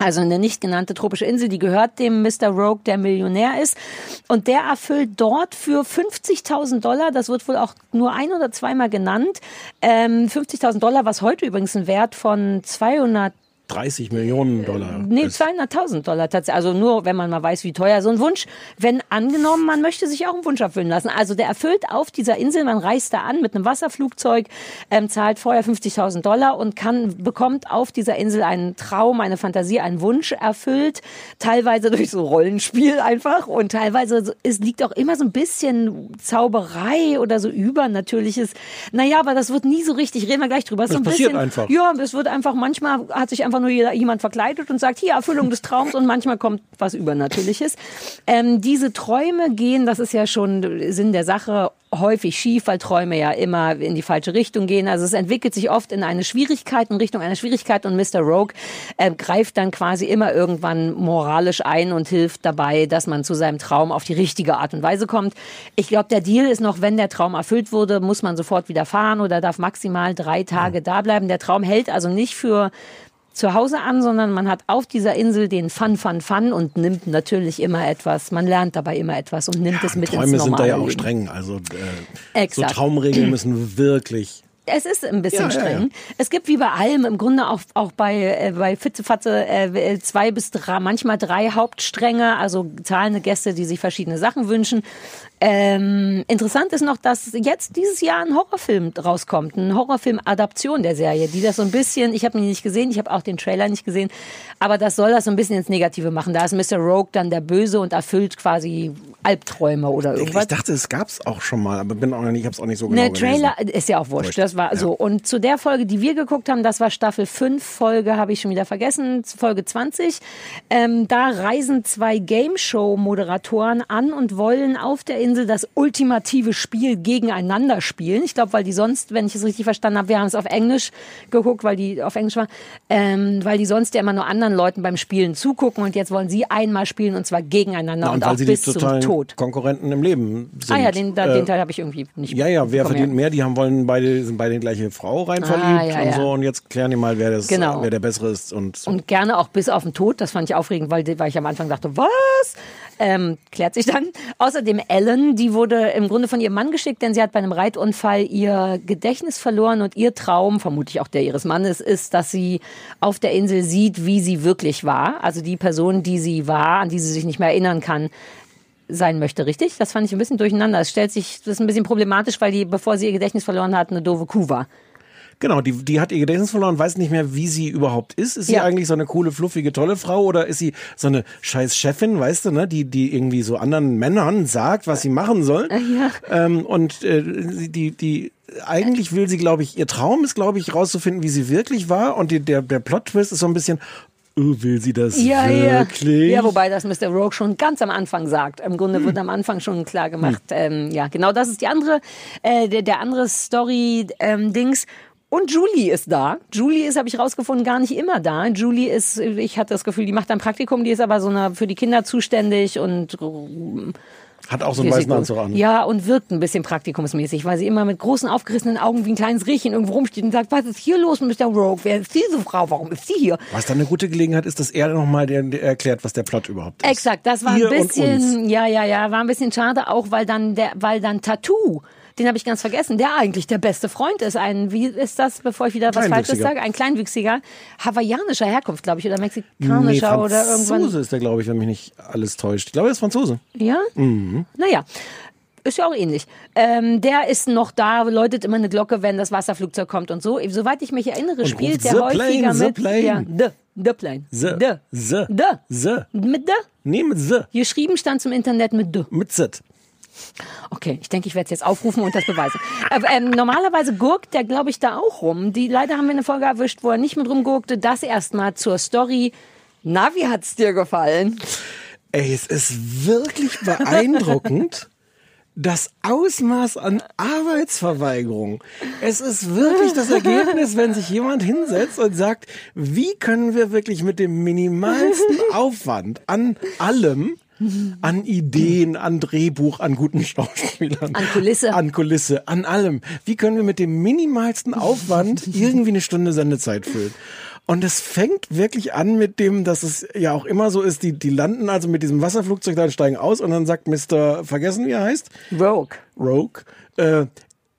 Also eine nicht genannte tropische Insel, die gehört dem Mr. Rogue, der Millionär ist. Und der erfüllt dort für 50.000 Dollar, das wird wohl auch nur ein oder zweimal genannt, ähm, 50.000 Dollar, was heute übrigens ein Wert von 200 30 Millionen Dollar. Nee, 200.000 Dollar tatsächlich. Also nur, wenn man mal weiß, wie teuer so ein Wunsch. Wenn angenommen, man möchte sich auch einen Wunsch erfüllen lassen. Also der erfüllt auf dieser Insel, man reist da an mit einem Wasserflugzeug, ähm, zahlt vorher 50.000 Dollar und kann, bekommt auf dieser Insel einen Traum, eine Fantasie, einen Wunsch erfüllt. Teilweise durch so Rollenspiel einfach und teilweise, so- es liegt auch immer so ein bisschen Zauberei oder so Übernatürliches. Naja, aber das wird nie so richtig, reden wir gleich drüber. Das so passiert bisschen, einfach. Ja, es wird einfach, manchmal hat sich einfach nur jeder, jemand verkleidet und sagt, hier, Erfüllung des Traums und manchmal kommt was Übernatürliches. Ähm, diese Träume gehen, das ist ja schon Sinn der Sache, häufig schief, weil Träume ja immer in die falsche Richtung gehen. Also es entwickelt sich oft in eine Schwierigkeit, in Richtung einer Schwierigkeit und Mr. Rogue äh, greift dann quasi immer irgendwann moralisch ein und hilft dabei, dass man zu seinem Traum auf die richtige Art und Weise kommt. Ich glaube, der Deal ist noch, wenn der Traum erfüllt wurde, muss man sofort wieder fahren oder darf maximal drei Tage da bleiben. Der Traum hält also nicht für zu Hause an, sondern man hat auf dieser Insel den Fun, Fun, Fun und nimmt natürlich immer etwas. Man lernt dabei immer etwas und nimmt es mit Träume ins sind normale da ja auch Leben. streng. Also äh, so. Traumregeln müssen wirklich. Es ist ein bisschen Ja, ja, streng. ja. Es gibt wie bei allem im Grunde auch, auch bei, äh, bei Fitzefatze äh, zwei bis drei, manchmal drei Hauptstränge, also zahlende Gäste, die sich verschiedene Sachen wünschen. Ähm, interessant ist noch, dass jetzt dieses Jahr ein Horrorfilm rauskommt, ein Horrorfilm-Adaption der Serie, die das so ein bisschen, ich habe ihn nicht gesehen, ich habe auch den Trailer nicht gesehen, aber das soll das so ein bisschen ins Negative machen. Da ist Mr. Rogue dann der Böse und erfüllt quasi Albträume oder irgendwas. ich dachte, es gab's auch schon mal, aber bin auch nicht, ich habe es auch nicht so genau Ne, gelesen. Trailer ist ja auch wurscht. Das war so. Und zu der Folge, die wir geguckt haben, das war Staffel 5, Folge habe ich schon wieder vergessen, Folge 20. Ähm, da reisen zwei Game Show Moderatoren an und wollen auf der Insel das ultimative Spiel gegeneinander spielen. Ich glaube, weil die sonst, wenn ich es richtig verstanden habe, wir haben es auf Englisch geguckt, weil die auf Englisch war, ähm, weil die sonst ja immer nur anderen Leuten beim Spielen zugucken und jetzt wollen sie einmal spielen und zwar gegeneinander Na, und, und weil auch bis zum Tod. Konkurrenten im Leben sind. Ah ja, den, da, Äh, den Teil habe ich irgendwie nicht Ja, ja, wer verdient mehr? Die haben wollen beide sind beide in die gleiche Frau rein Ah, verliebt ja, und ja. so und jetzt klären die mal, wer das, Genau. wer der bessere ist und so. Und gerne auch bis auf den Tod. Das fand ich aufregend, weil, weil ich am Anfang dachte, was? Ähm, klärt sich dann. Außerdem Ellen, die wurde im Grunde von ihrem Mann geschickt, denn sie hat bei einem Reitunfall ihr Gedächtnis verloren und ihr Traum, vermutlich auch der ihres Mannes, ist, dass sie auf der Insel sieht, wie sie wirklich war. Also die Person, die sie war, an die sie sich nicht mehr erinnern kann, sein möchte, richtig? Das fand ich ein bisschen durcheinander. Es stellt sich, das ist ein bisschen problematisch, weil die, bevor sie ihr Gedächtnis verloren hat, eine doofe Kuh war. Genau, die, die hat ihr Gedächtnis verloren, weiß nicht mehr, wie sie überhaupt ist. Ist sie Ja. eigentlich so eine coole, fluffige, tolle Frau oder ist sie so eine scheiß Chefin, weißt du, ne, die, die irgendwie so anderen Männern sagt, was sie machen sollen? Ja. Ähm, und äh, sie- die, die, eigentlich will sie, glaube ich, ihr Traum ist, glaube ich, rauszufinden, wie sie wirklich war. Und die, der, der Plot-Twist ist so ein bisschen, oh, will sie das Ja, wirklich? ja. Ja, wobei das Mr. Rogue schon ganz am Anfang sagt. Im Grunde wird am Anfang schon klar gemacht. Ähm, ja, genau das ist die andere, äh, der, der andere Story-Dings. Und Julie ist da. Julie ist, habe ich rausgefunden, gar nicht immer da. Julie ist, ich hatte das Gefühl, die macht ein Praktikum, die ist aber so eine, für die Kinder zuständig und Hat auch so einen weißen Anzug an. ja, und wirkt ein bisschen praktikumsmäßig, weil sie immer mit großen aufgerissenen Augen wie ein kleines Rehchen irgendwo rumsteht und sagt, was ist hier los, Mr. Rogue? Wer ist diese Frau? Warum ist sie hier? Was dann eine gute Gelegenheit ist, dass er nochmal erklärt, was der Plot überhaupt ist. Exakt, das war Ihr ein bisschen, ja, ja, ja, war ein bisschen schade, auch weil dann der, weil dann Tattoo, den habe ich ganz vergessen, der eigentlich der beste Freund ist. Ein, wie ist das, bevor ich wieder was Falsches sage? Ein Kleinwüchsiger, hawaiianischer Herkunft, glaube ich, oder Nee, mexikanischer oder Franzose irgendwann. ist der, glaube ich, wenn mich nicht alles täuscht. Ich glaube, er ist Franzose. Ja? Mhm. Naja. Ist ja auch ähnlich. Ähm, der ist noch da, läutet immer eine Glocke, wenn das Wasserflugzeug kommt und so. Soweit ich mich erinnere, Und spielt der häufiger Plane, The mit. Plane. Ja, the, the plane. The, The. the, The. the. Mit the? Nee, mit the. Geschrieben stand zum Internet mit the. Mit zit. Okay, ich denke, ich werde es jetzt aufrufen und das beweisen. Aber, ähm, normalerweise gurkt der, glaube ich, da auch rum. Die, leider haben wir eine Folge erwischt, wo er nicht mit rumgurkte. Das erstmal zur Story. Na, wie hat's dir gefallen? Ey, es ist wirklich beeindruckend. Das Ausmaß an Arbeitsverweigerung. Es ist wirklich das Ergebnis, wenn sich jemand hinsetzt und sagt, wie können wir wirklich mit dem minimalsten Aufwand an allem, an Ideen, an Drehbuch, an guten Schauspielern, An Kulisse. an Kulisse, an allem, wie können wir mit dem minimalsten Aufwand irgendwie eine Stunde Sendezeit füllen? Und es fängt wirklich an mit dem, dass es ja auch immer so ist, die, die landen also mit diesem Wasserflugzeug da und steigen aus und dann sagt Mr. Vergessen, wie er heißt? Rogue. Rogue. Äh,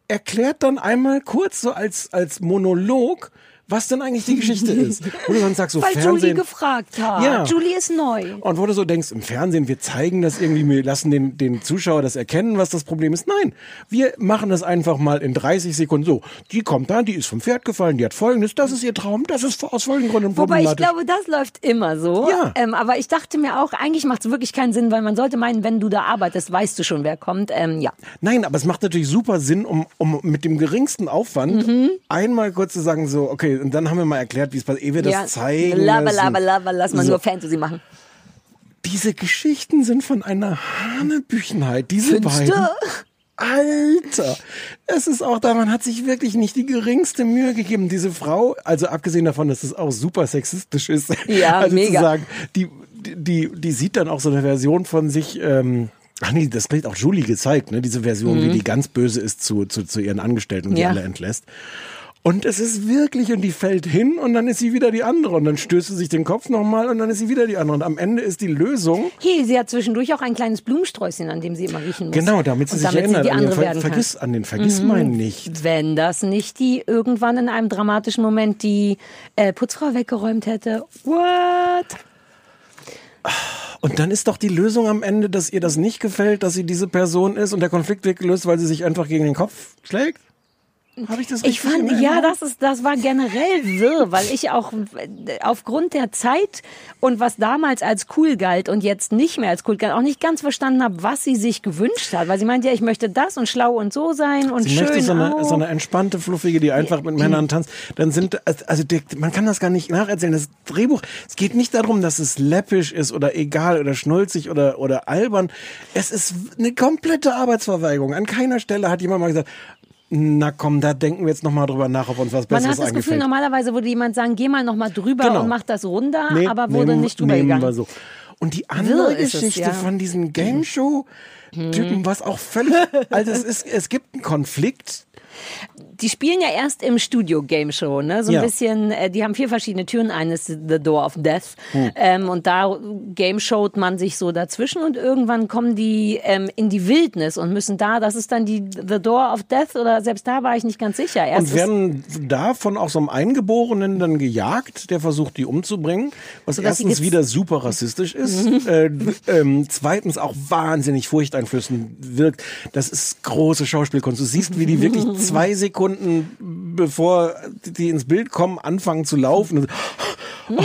erklärt dann einmal kurz so als, als Monolog, was denn eigentlich die Geschichte ist. Wo du dann sagst, so Weil Julie Fernsehen. gefragt hat. Ja. Julie ist neu. Und wo du so denkst, im Fernsehen, wir zeigen das irgendwie, wir lassen den, den Zuschauer das erkennen, was das Problem ist. Nein, wir machen das einfach mal in 30 Sekunden so. Die kommt da, die ist vom Pferd gefallen, die hat folgendes, das ist ihr Traum, das ist aus folgenden Gründen Wobei ich glaube, das läuft immer so. Ja. Ähm, aber ich dachte mir auch, eigentlich macht es wirklich keinen Sinn, weil man sollte meinen, wenn du da arbeitest, weißt du schon, wer kommt. Ähm, ja. Nein, aber es macht natürlich super Sinn, um, um mit dem geringsten Aufwand Mhm. einmal kurz zu sagen, so, okay, und dann haben wir mal erklärt, wie es passiert, ehe wir das ja. zeigen. Lava, lava, lava, lass mal So. nur Fantasy machen. Diese Geschichten sind von einer Hanebüchenheit. Diese Findest beiden. Alter, es ist auch da, man hat sich wirklich nicht die geringste Mühe gegeben. Diese Frau, also abgesehen davon, dass es auch super sexistisch ist, Ja, also mega. zu sagen, die, die, die sieht dann auch so eine Version von sich, ähm, ach nee, das kriegt auch Julie gezeigt, ne, diese Version, Mhm. wie die ganz böse ist zu, zu, zu ihren Angestellten und die Ja. alle entlässt. Und es ist wirklich, und die fällt hin und dann ist sie wieder die andere. Und dann stößt sie sich den Kopf nochmal und dann ist sie wieder die andere. Und am Ende ist die Lösung, Hey, sie hat zwischendurch auch ein kleines Blumensträußchen, an dem sie immer riechen muss. genau, damit sie Und sich damit erinnert. Sie die an den andere Ver werden vergiss, an den vergiss Mhm. mein nicht. Wenn das nicht die irgendwann in einem dramatischen Moment die äh, Putzfrau weggeräumt hätte. What? Und dann ist doch die Lösung am Ende, dass ihr das nicht gefällt, dass sie diese Person ist und der Konflikt wird gelöst, weil sie sich einfach gegen den Kopf schlägt? Habe ich das richtig Ich fand, ja, das ist, das war generell wirr, weil ich auch aufgrund der Zeit und was damals als cool galt und jetzt nicht mehr als cool galt, auch nicht ganz verstanden habe, was sie sich gewünscht hat. Weil sie meinte ja, ich möchte das und schlau und so sein und Sie schön möchte so eine, auch. so eine entspannte, fluffige, die einfach mit Männern tanzt. Dann sind, also man kann das gar nicht nacherzählen. Das Drehbuch, es geht nicht darum, dass es läppisch ist oder egal oder schnulzig oder, oder albern. Es ist eine komplette Arbeitsverweigerung. An keiner Stelle hat jemand mal gesagt, na komm, da denken wir jetzt nochmal drüber nach, ob uns was Man Besseres hat das Gefühl, normalerweise würde jemand sagen, geh mal noch mal drüber Genau. und mach das runter, Nee, aber wurde nehmen- nicht drüber gegangen. wir so. Und die andere ist es, Geschichte ja. von diesen Game Show Typen, was auch völlig, also es ist, es gibt einen Konflikt. Die spielen ja erst im Studio Game Show, ne? So ein Ja. bisschen, äh, die haben vier verschiedene Türen. Eines ist The Door of Death. Hm. Ähm, und da Game Showt man sich so dazwischen und irgendwann kommen die ähm, in die Wildnis und müssen da, das ist dann die The Door of Death oder selbst da war ich nicht ganz sicher. Erst Und werden da von auch so einem Eingeborenen dann gejagt, der versucht, die umzubringen, was sie erstens wieder super rassistisch ist, Mhm. äh, ähm, zweitens auch wahnsinnig furchteinflößend wirkt. Das ist große Schauspielkunst. Du siehst, wie die wirklich zwei Sekunden, bevor die ins Bild kommen, anfangen zu laufen. Oh,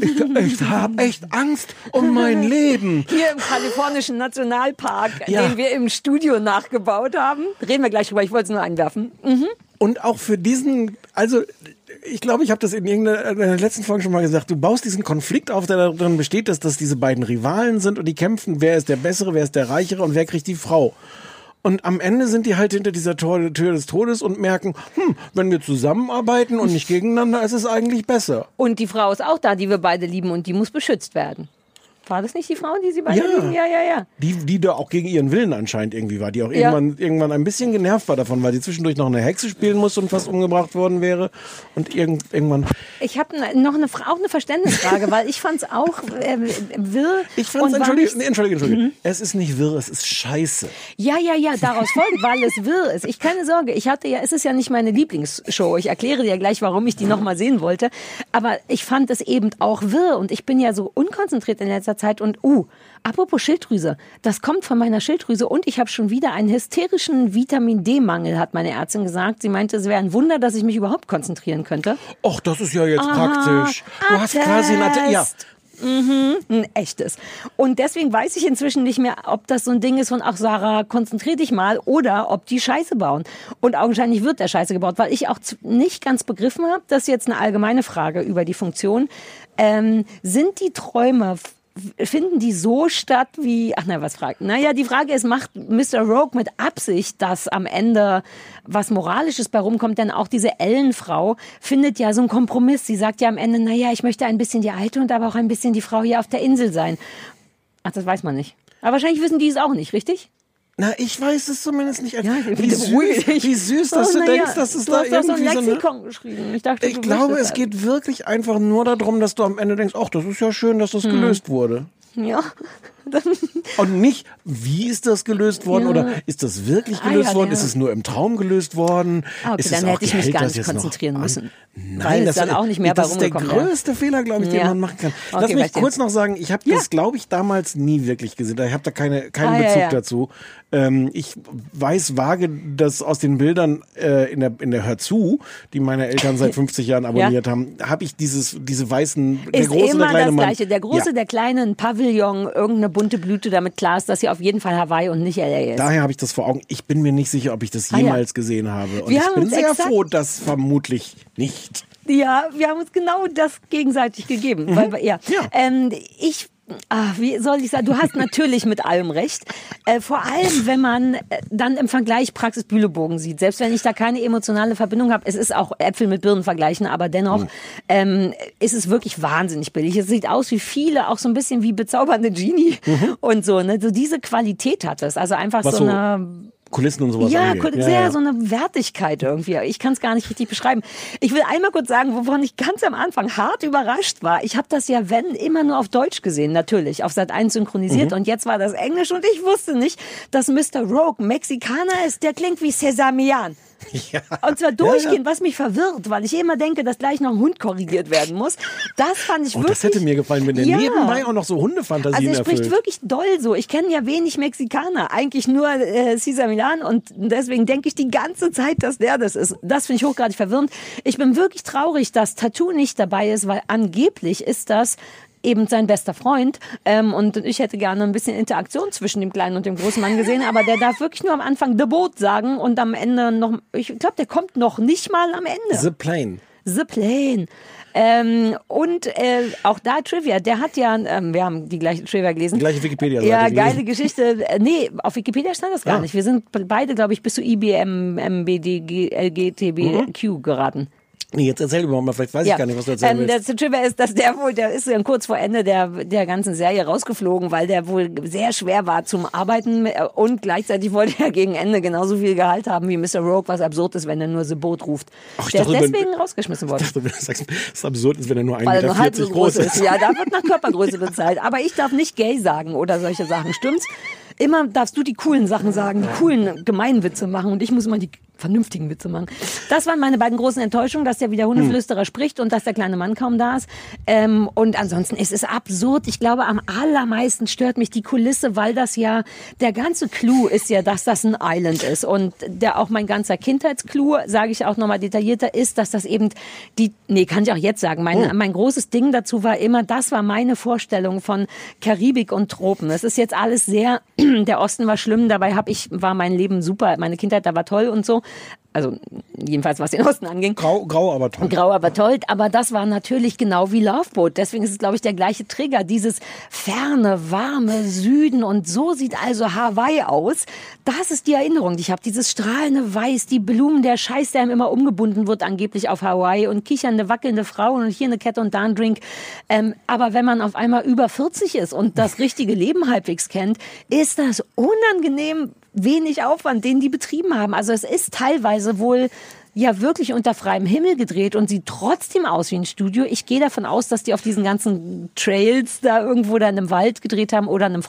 ich ich habe echt Angst um mein Leben. Hier im kalifornischen Nationalpark, Ja. den wir im Studio nachgebaut haben. Reden wir gleich drüber, ich wollte es nur einwerfen. Mhm. Und auch für diesen, also ich glaube, ich habe das in irgendeiner letzten Folge schon mal gesagt, du baust diesen Konflikt auf, der darin besteht, dass das diese beiden Rivalen sind und die kämpfen, wer ist der Bessere, wer ist der Reichere und wer kriegt die Frau. Und am Ende sind die halt hinter dieser Tor, Tür des Todes und merken, hm, wenn wir zusammenarbeiten und nicht gegeneinander, ist es eigentlich besser. Und die Frau ist auch da, die wir beide lieben und die muss beschützt werden. War das nicht die Frau, die sie beide Ja. lieben? Ja, ja, ja. Die, die da auch gegen ihren Willen anscheinend irgendwie war, die auch Ja. irgendwann, irgendwann ein bisschen genervt war davon, weil sie zwischendurch noch eine Hexe spielen musste und fast umgebracht worden wäre. Und irgend, irgendwann Ich habe noch eine, auch eine Verständnisfrage, weil ich fand es auch äh, wirr. Ich war entschuldige, nicht- nee, entschuldige, entschuldige. Mhm. Es ist nicht wirr, es ist scheiße. Ja, ja, ja, daraus folgt, weil es wirr ist. Ich keine Sorge, ich hatte ja, es ist ja nicht meine Lieblingsshow. Ich erkläre dir gleich, warum ich die nochmal sehen wollte. Aber ich fand es eben auch wirr und ich bin ja so unkonzentriert in letzter Zeit und uh, apropos Schilddrüse, das kommt von meiner Schilddrüse und ich habe schon wieder einen hysterischen Vitamin D-Mangel, hat meine Ärztin gesagt. Sie meinte, es wäre ein Wunder, dass ich mich überhaupt konzentrieren könnte. Och, das ist ja jetzt Aha, praktisch. Du hast quasi ein Attest. Ja. Attest. Mhm, ein echtes. Und deswegen weiß ich inzwischen nicht mehr, ob das so ein Ding ist von, ach Sarah, konzentrier dich mal, oder ob die Scheiße bauen. Und augenscheinlich wird der Scheiße gebaut, weil ich auch nicht ganz begriffen habe, das ist jetzt eine allgemeine Frage über die Funktion, ähm, sind die Träume Finden die so statt wie, ach nein, was fragt? Naja, die Frage ist, macht Mr. Rogue mit Absicht, dass am Ende was Moralisches bei rumkommt? Denn auch diese Ellenfrau findet ja so einen Kompromiss. Sie sagt ja am Ende, naja, ich möchte ein bisschen die Alte und aber auch ein bisschen die Frau hier auf der Insel sein. Ach, das weiß man nicht. Aber wahrscheinlich wissen die es auch nicht, richtig? Na, ich weiß es zumindest nicht. Ja, wie, süß, wie süß, dass Oh, du na ja, denkst, dass es du da hast doch so ein irgendwie so eine... Lexikon geschrieben. Ich dachte, Ich glaube, es geht wirklich einfach nur darum, dass du am Ende denkst, ach, das ist ja schön, dass das Hm. gelöst wurde. Ja. Und nicht, wie ist das gelöst worden Ja. oder ist das wirklich Ah, gelöst ja, worden? ja. Ist es nur im Traum gelöst worden? Ah, okay, ist dann hätte ich mich gar nicht konzentrieren müssen. Nein, Weil das dann auch nicht mehr Das ist der größte Fehler, glaube ich, den man machen kann. Okay, Lass mich verstehe. kurz noch sagen, ich habe das, glaube ich, damals nie wirklich gesehen. Ich habe da keine, keinen Ah, Bezug dazu. Ähm, ich weiß vage, dass aus den Bildern äh, in der in der Hör zu, die meine Eltern seit 50 Jahren abonniert haben, habe ich dieses diese weißen der Ist große immer der kleine das Mann. Gleiche. Der große, der kleine, ein Pavillon, irgendeine bunte Blüte, damit klar ist, dass hier auf jeden Fall Hawaii und nicht LA ist. Daher habe ich das vor Augen. Ich bin mir nicht sicher, ob ich das Ah, ja. jemals gesehen habe. Und Wir ich haben bin sehr froh, dass vermutlich nicht. Ja, wir haben uns genau das gegenseitig gegeben. Mhm. Weil, wir- ja. Ähm, ich, ah, wie soll ich sagen, du hast natürlich mit allem recht. Äh, vor allem, wenn man äh, dann im Vergleich Praxis Bühlebogen sieht. Selbst wenn ich da keine emotionale Verbindung habe, es ist auch Äpfel mit Birnen vergleichen, aber dennoch Mhm. ähm, ist es wirklich wahnsinnig billig. Es sieht aus wie viele, auch so ein bisschen wie bezaubernde Genie und so. Ne? So diese Qualität hat es. Also einfach Mhm. Was so so eine Kulissen und sowas ja, angeht. sehr so eine Wertigkeit irgendwie. Ich kann es gar nicht richtig beschreiben. Ich will einmal kurz sagen, wovon ich ganz am Anfang hart überrascht war. Ich habe das ja, wenn, immer nur auf Deutsch gesehen, natürlich, auf Sat 1 synchronisiert. Mhm. Und jetzt war das Englisch und ich wusste nicht, dass Mr. Rogue Mexikaner ist. Der klingt wie Sesamian. Ja. Und zwar durchgehend, was mich verwirrt, weil ich immer denke, dass gleich noch ein Hund korrigiert werden muss. Das fand ich Oh, wirklich. das hätte mir gefallen, wenn der Ja. nebenbei auch noch so Also Hundefantasien er spricht erfüllt. wirklich doll so. Ich kenne ja wenig Mexikaner, eigentlich nur äh, Cesar Milan und deswegen denke ich die ganze Zeit, dass der das ist. Das finde ich hochgradig verwirrend. Ich bin wirklich traurig, dass Tattoo nicht dabei ist, weil angeblich ist das eben sein bester Freund ähm, und ich hätte gerne ein bisschen Interaktion zwischen dem kleinen und dem großen Mann gesehen, aber der darf wirklich nur am Anfang The Boat sagen und am Ende noch, ich glaube, der kommt noch nicht mal am Ende. The Plane. The Plane. Ähm, und äh, auch da Trivia, der hat ja, ähm, wir haben die gleiche Trivia gelesen. Die gleiche Wikipedia-Seite Ja, geile Geschichte. Äh, nee, auf Wikipedia stand das gar Ah. nicht. Wir sind beide, glaube ich, bis zu IBM, MBD, LGTBQ geraten. Nee, jetzt erzähl überhaupt mal, vielleicht weiß ich gar nicht, was du erzählen ähm, willst. Der Trivia ist, dass der wohl, der ist dann kurz vor Ende der, der ganzen Serie rausgeflogen, weil der wohl sehr schwer war zum Arbeiten äh, und gleichzeitig wollte er gegen Ende genauso viel Gehalt haben wie Mr. Rogue, was absurd ist, wenn er nur The Boat ruft. Ach, der ist dachte, wenn- deswegen rausgeschmissen worden. Ich dachte, wenn du sagst, das ist absurd ist, wenn er nur 1,40 Weil er Meter nur halb so groß ist. ist. Ja, da wird nach Körpergröße bezahlt. Aber ich darf nicht gay sagen oder solche Sachen. Stimmt's? Immer darfst du die coolen Sachen sagen, die coolen gemeinen Witze machen und ich muss immer die vernünftigen Witze machen. Das waren meine beiden großen Enttäuschungen, dass der wieder Hundeflüsterer spricht und dass der kleine Mann kaum da ist. Ähm, und ansonsten ist es absurd. Ich glaube, am allermeisten stört mich die Kulisse, weil das ja, der ganze Clou ist ja, dass das ein Island ist. Und der auch mein ganzer Kindheitsclou, sage ich auch nochmal detaillierter, ist, dass das eben die, nee, kann ich auch jetzt sagen, mein, mein großes Ding dazu war immer, das war meine Vorstellung von Karibik und Tropen. Es ist jetzt alles sehr, der Osten war schlimm, dabei hab ich, war mein Leben super, meine Kindheit da war toll und so. Also jedenfalls was den Osten anging. Grau, grau aber toll. Grau, aber toll. Aber das war natürlich genau wie Loveboat. Deswegen ist es, glaube ich, der gleiche Trigger. Dieses ferne, warme Süden. Und so sieht also Hawaii aus. Das ist die Erinnerung, die ich habe. Dieses strahlende Weiß, die Blumen, der Scheiß, der ihm immer umgebunden wird, angeblich auf Hawaii. Und kichernde, wackelnde Frauen und hier eine Kette und da ein Drink. Ähm, aber wenn man auf einmal über 40 ist und das richtige Leben halbwegs kennt, ist das unangenehm wenig Aufwand, den die betrieben haben. Also es ist teilweise wohl ja wirklich unter freiem Himmel gedreht und sieht trotzdem aus wie ein Studio. Ich gehe davon aus, dass die auf diesen ganzen Trails da irgendwo da in einem Wald gedreht haben oder in einem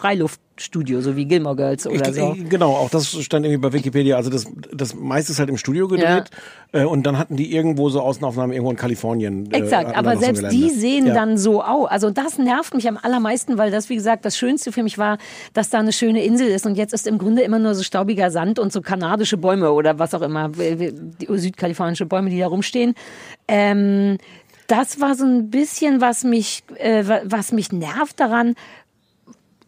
Freiluftstudio, so wie Gilmore Girls oder Ich- so. Genau, auch das stand irgendwie bei Wikipedia. Also das, das meiste ist halt im Studio gedreht. Äh, und dann hatten die irgendwo so Außenaufnahmen irgendwo in Kalifornien. äh, Exakt, hatten aber noch so selbst die sehen Ja. dann so aus. Also das nervt mich am allermeisten, weil das, wie gesagt, das Schönste für mich war, dass da eine schöne Insel ist und jetzt ist im Grunde immer nur so staubiger Sand und so kanadische Bäume oder was auch immer, die südkalifornische Bäume, die da rumstehen. Ähm, das war so ein bisschen, was mich, äh, wa- was mich nervt daran.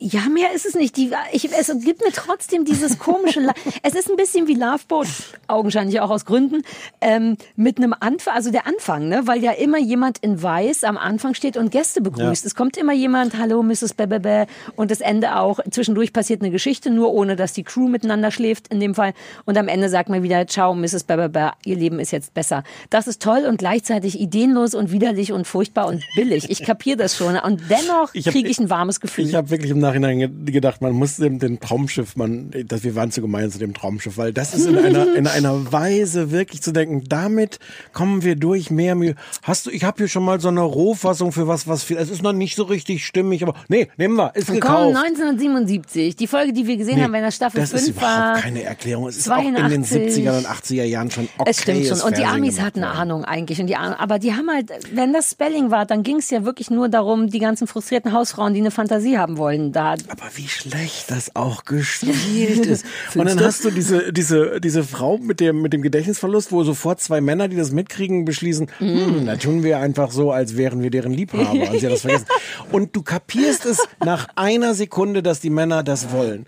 Ja, mehr ist es nicht. Die, ich, es gibt mir trotzdem dieses komische. Es ist ein bisschen wie Loveboat, augenscheinlich auch aus Gründen, ähm, mit einem Anfang, also der Anfang, ne, weil ja immer jemand in Weiß am Anfang steht und Gäste begrüßt. Ja. Es kommt immer jemand, hallo Mrs. Bebebe und das Ende auch. Zwischendurch passiert eine Geschichte, nur ohne dass die Crew miteinander schläft in dem Fall. Und am Ende sagt man wieder, ciao Mrs. Bebebe, ihr Leben ist jetzt besser. Das ist toll und gleichzeitig ideenlos und widerlich und furchtbar und billig. Ich kapiere das schon und dennoch kriege ich ein warmes Gefühl. Ich habe wirklich im Nachhinein ge- gedacht, man muss dem den Traumschiff, man, dass wir waren zu gemein zu dem Traumschiff, weil das ist in einer in einer Weise wirklich zu denken. Damit kommen wir durch mehr Mühe. Hast du? Ich habe hier schon mal so eine Rohfassung für was, was viel. Es ist noch nicht so richtig stimmig, aber nee, nehmen wir, ist Komm, gekauft. 1977. Die Folge, die wir gesehen Nee, haben, wenn das Staffel das 5 ist überhaupt war. keine Erklärung. Es ist auch in den 82. 70er und 80er Jahren schon okay. es stimmt schon. Und die Amis hatten eine. Ahnung eigentlich. Und die, aber die haben halt, wenn das Spelling war, dann ging es ja wirklich nur darum, die ganzen frustrierten Hausfrauen, die eine Fantasie haben wollen, da. Aber wie schlecht das auch gespielt ist. Und dann hast du diese, diese, diese Frau mit dem, mit dem Gedächtnisverlust, wo sofort zwei Männer, die das mitkriegen, beschließen, hm, da tun wir einfach so, als wären wir deren Liebhaber. Und sie hat das vergessen. Und du kapierst es nach einer Sekunde, dass die Männer das wollen.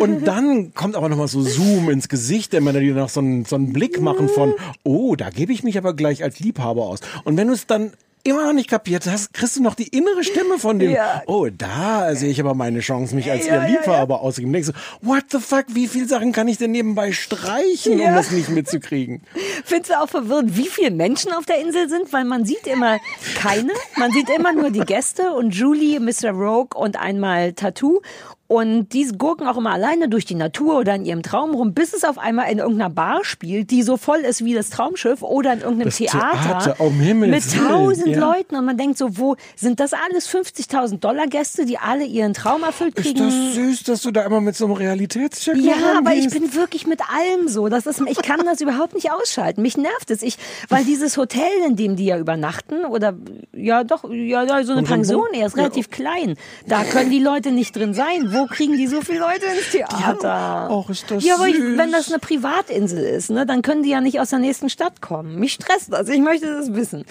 Und dann kommt aber nochmal so Zoom ins Gesicht der Männer, die noch so einen, so einen Blick machen von, oh, da gebe ich mich aber gleich als Liebhaber aus. Und wenn du es dann immer noch nicht kapiert hast, kriegst du noch die innere Stimme von dem, Ja. oh, da sehe ich aber meine Chance, mich als Ja, ihr ja, Liebhaber auszugeben. Denkst du, what the fuck, wie viele Sachen kann ich denn nebenbei streichen, um Ja. das nicht mitzukriegen? Findest du auch verwirrend, wie viele Menschen auf der Insel sind? Weil man sieht immer keine. Man sieht immer nur die Gäste und Julie, Mr. Rogue und einmal Tattoo. Und die gurken auch immer alleine durch die Natur oder in ihrem Traum rum, bis es auf einmal in irgendeiner Bar spielt, die so voll ist wie das Traumschiff oder in irgendeinem Das Theater, Theater, um mit tausend ja. Leuten. Und man denkt so, wo sind das alles 50.000 Dollar Gäste, die alle ihren Traum erfüllt Ist kriegen? das süß, dass du da immer mit so einem Realitätscheck Ja, aber ich bin wirklich mit allem so. Das ist, ich kann das überhaupt nicht ausschalten. Mich nervt es. Ich, weil dieses Hotel, in dem die ja übernachten, oder ja doch, ja, ja so eine Pension, er ist relativ klein. Da können die Leute nicht drin sein. Wo kriegen die so viele Leute ins Theater? Och, ist das ja, aber ich, wenn das eine Privatinsel ist, ne, dann können die ja nicht aus der nächsten Stadt kommen. Mich stresst das. Ich möchte das wissen.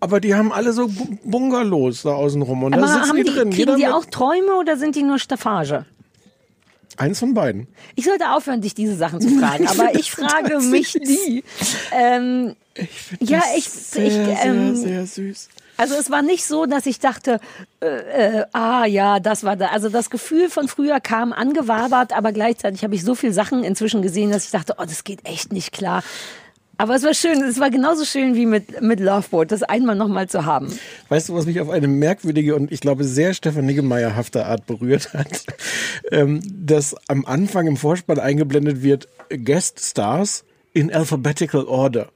Aber die haben alle so Bu- Bungalows da außen rum und Aber da sitzen die die, drin. kriegen Jeder die auch Träume oder sind die nur Staffage? Eins von beiden. Ich sollte aufhören, dich diese Sachen zu fragen, aber ich frage mich nie. Ähm, ja, ich, Sehr, ich ähm, sehr, sehr süß. Also es war nicht so, dass ich dachte, äh, äh, ah ja, das war da. Also das Gefühl von früher kam angewabert, aber gleichzeitig habe ich so viele Sachen inzwischen gesehen, dass ich dachte, oh, das geht echt nicht klar. Aber es war schön, es war genauso schön wie mit, mit Loveboat, das einmal nochmal zu haben. Weißt du, was mich auf eine merkwürdige und ich glaube sehr Stefan Niggemeier-hafte Art berührt hat? Ähm, dass am Anfang im Vorspann eingeblendet wird, Guest Stars in alphabetical order.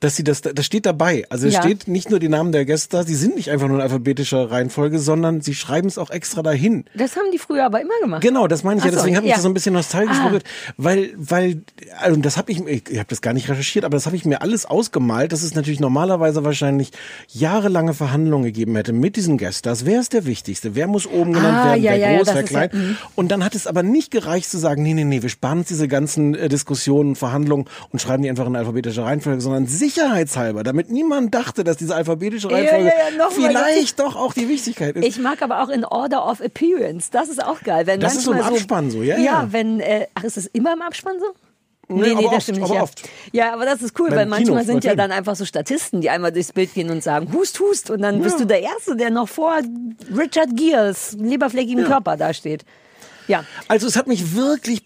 Dass sie das, das steht dabei. Also es Ja. steht nicht nur die Namen der Gäste, die sind nicht einfach nur in alphabetischer Reihenfolge, sondern sie schreiben es auch extra dahin. Das haben die früher aber immer gemacht. Genau, das meine ich ja. Ach so, Deswegen habe ich ja. das so ein bisschen nostalgisch Ah. berührt, weil, weil, also das habe ich, ich, ich habe das gar nicht recherchiert, aber das habe ich mir alles ausgemalt, dass es natürlich normalerweise wahrscheinlich jahrelange Verhandlungen gegeben hätte mit diesen Gästen. Wer ist der Wichtigste? Wer muss oben genannt Ah, werden? ja, wer ja, ja, groß, wer ist ja- klein? mhm. Und dann hat es aber nicht gereicht zu sagen, nee, nee, nee, wir sparen uns diese ganzen äh, Diskussionen, Verhandlungen und schreiben die einfach in alphabetischer Reihenfolge, sondern sicherheitshalber, damit niemand dachte, dass diese alphabetische Ja, Reihenfolge ja, ja, vielleicht doch auch die Wichtigkeit ist. Ich mag aber auch in Order of Appearance. Das ist auch geil. Wenn Das ist so im Abspann so, ja, Ja, ja. wenn, äh, ach, ist das immer im Abspann so? Nee, aber das oft, stimmt nicht. aber ja. oft. ja, aber das ist cool, Beim weil Kino, manchmal sind bei ja dann einfach so Statisten, die einmal durchs Bild gehen und sagen, hust, hust. Und dann bist du der Erste, der noch vor Richard Gears, leberfleckigem Körper dasteht. Ja. Also es hat mich wirklich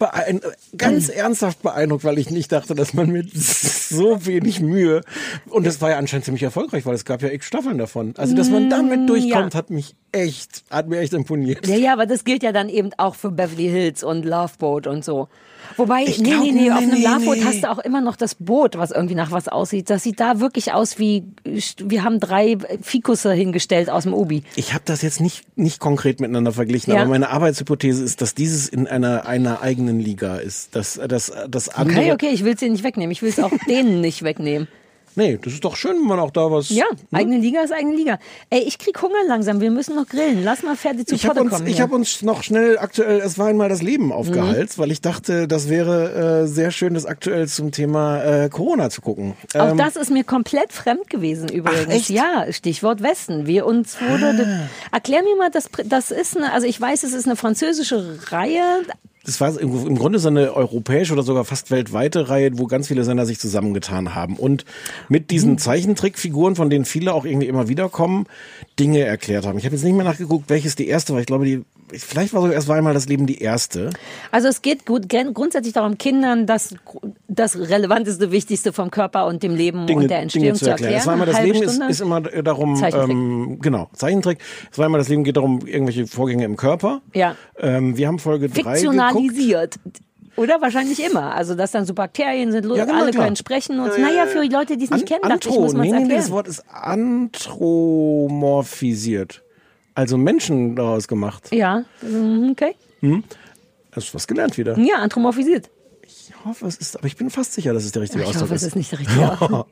ganz ernsthaft beeindruckt, weil ich nicht dachte, dass man mit so wenig Mühe und es war ja anscheinend ziemlich erfolgreich, weil es gab ja x Staffeln davon. Also dass man Mm, damit durchkommt, ja. hat mich echt, hat mir echt imponiert. Ja, ja, aber das gilt ja dann eben auch für Beverly Hills und Loveboat und so. Wobei, Ich nee, glaub, nee, nee, auf einem nee, Loveboat nee. hast du auch immer noch das Boot, was irgendwie nach was aussieht. Das sieht da wirklich aus wie, wir haben drei Fikusse hingestellt aus dem Obi. Ich habe das jetzt nicht nicht konkret miteinander verglichen, Ja. aber meine Arbeitshypothese ist, dass dieses in einer einer eigenen Liga ist, dass das das andere. Okay, okay, ich will es dir nicht wegnehmen. Ich will es auch denen nicht wegnehmen. Nee, das ist doch schön, wenn man auch da was. Ja, ne? eigene Liga ist eigene Liga. Ey, ich krieg Hunger langsam. Wir müssen noch grillen. Lass mal fertig zu Ich habe Potte uns, kommen. ich hier. hab uns noch schnell aktuell, es war einmal das Leben aufgehalst, weil ich dachte, das wäre äh, sehr schön, das aktuell zum Thema äh, Corona zu gucken. Auch Ähm, das ist mir komplett fremd gewesen übrigens. echt? Ja, Stichwort Westen. Wir uns wurde. Erklär mir mal, das, das ist eine, also ich weiß, es ist eine französische Reihe. Das war im Grunde so eine europäische oder sogar fast weltweite Reihe, wo ganz viele Sender sich zusammengetan haben und mit Mhm. diesen Zeichentrickfiguren, von denen viele auch irgendwie immer wieder kommen, Dinge erklärt haben. Ich habe jetzt nicht mehr nachgeguckt, welches die erste war. Ich glaube, die vielleicht war sogar erst einmal das Leben die erste. Also es geht gut, grundsätzlich darum, Kindern das, das Relevanteste, Wichtigste vom Körper und dem Leben Dinge, und der Entstehung Dinge zu zu erklären. erklären. Das das Leben ist, ist immer äh, darum, Zeichentrick. ähm, genau, Zeichentrick. Es war immer das Leben geht darum, irgendwelche Vorgänge im Körper. Ja. Ähm, wir haben Folge drei geguckt. Fiktionalisiert. Oder wahrscheinlich immer. Also, dass dann so Bakterien sind, Ja, genau, alle klar. können sprechen und ja, naja, ja. für die Leute, die es nicht kennen, dachte ich, Antro, muss man es nee, nee, erklären. das Wort ist anthropomorphisiert. Also Menschen daraus gemacht. ja, mhm, okay. Hm? Hast du was gelernt wieder? Ja, anthropomorphisiert. Ich hoffe, es ist, aber ich bin fast sicher, dass es der richtige Ich Ausdruck hoffe, es ist. ist nicht der richtige Ausdruck.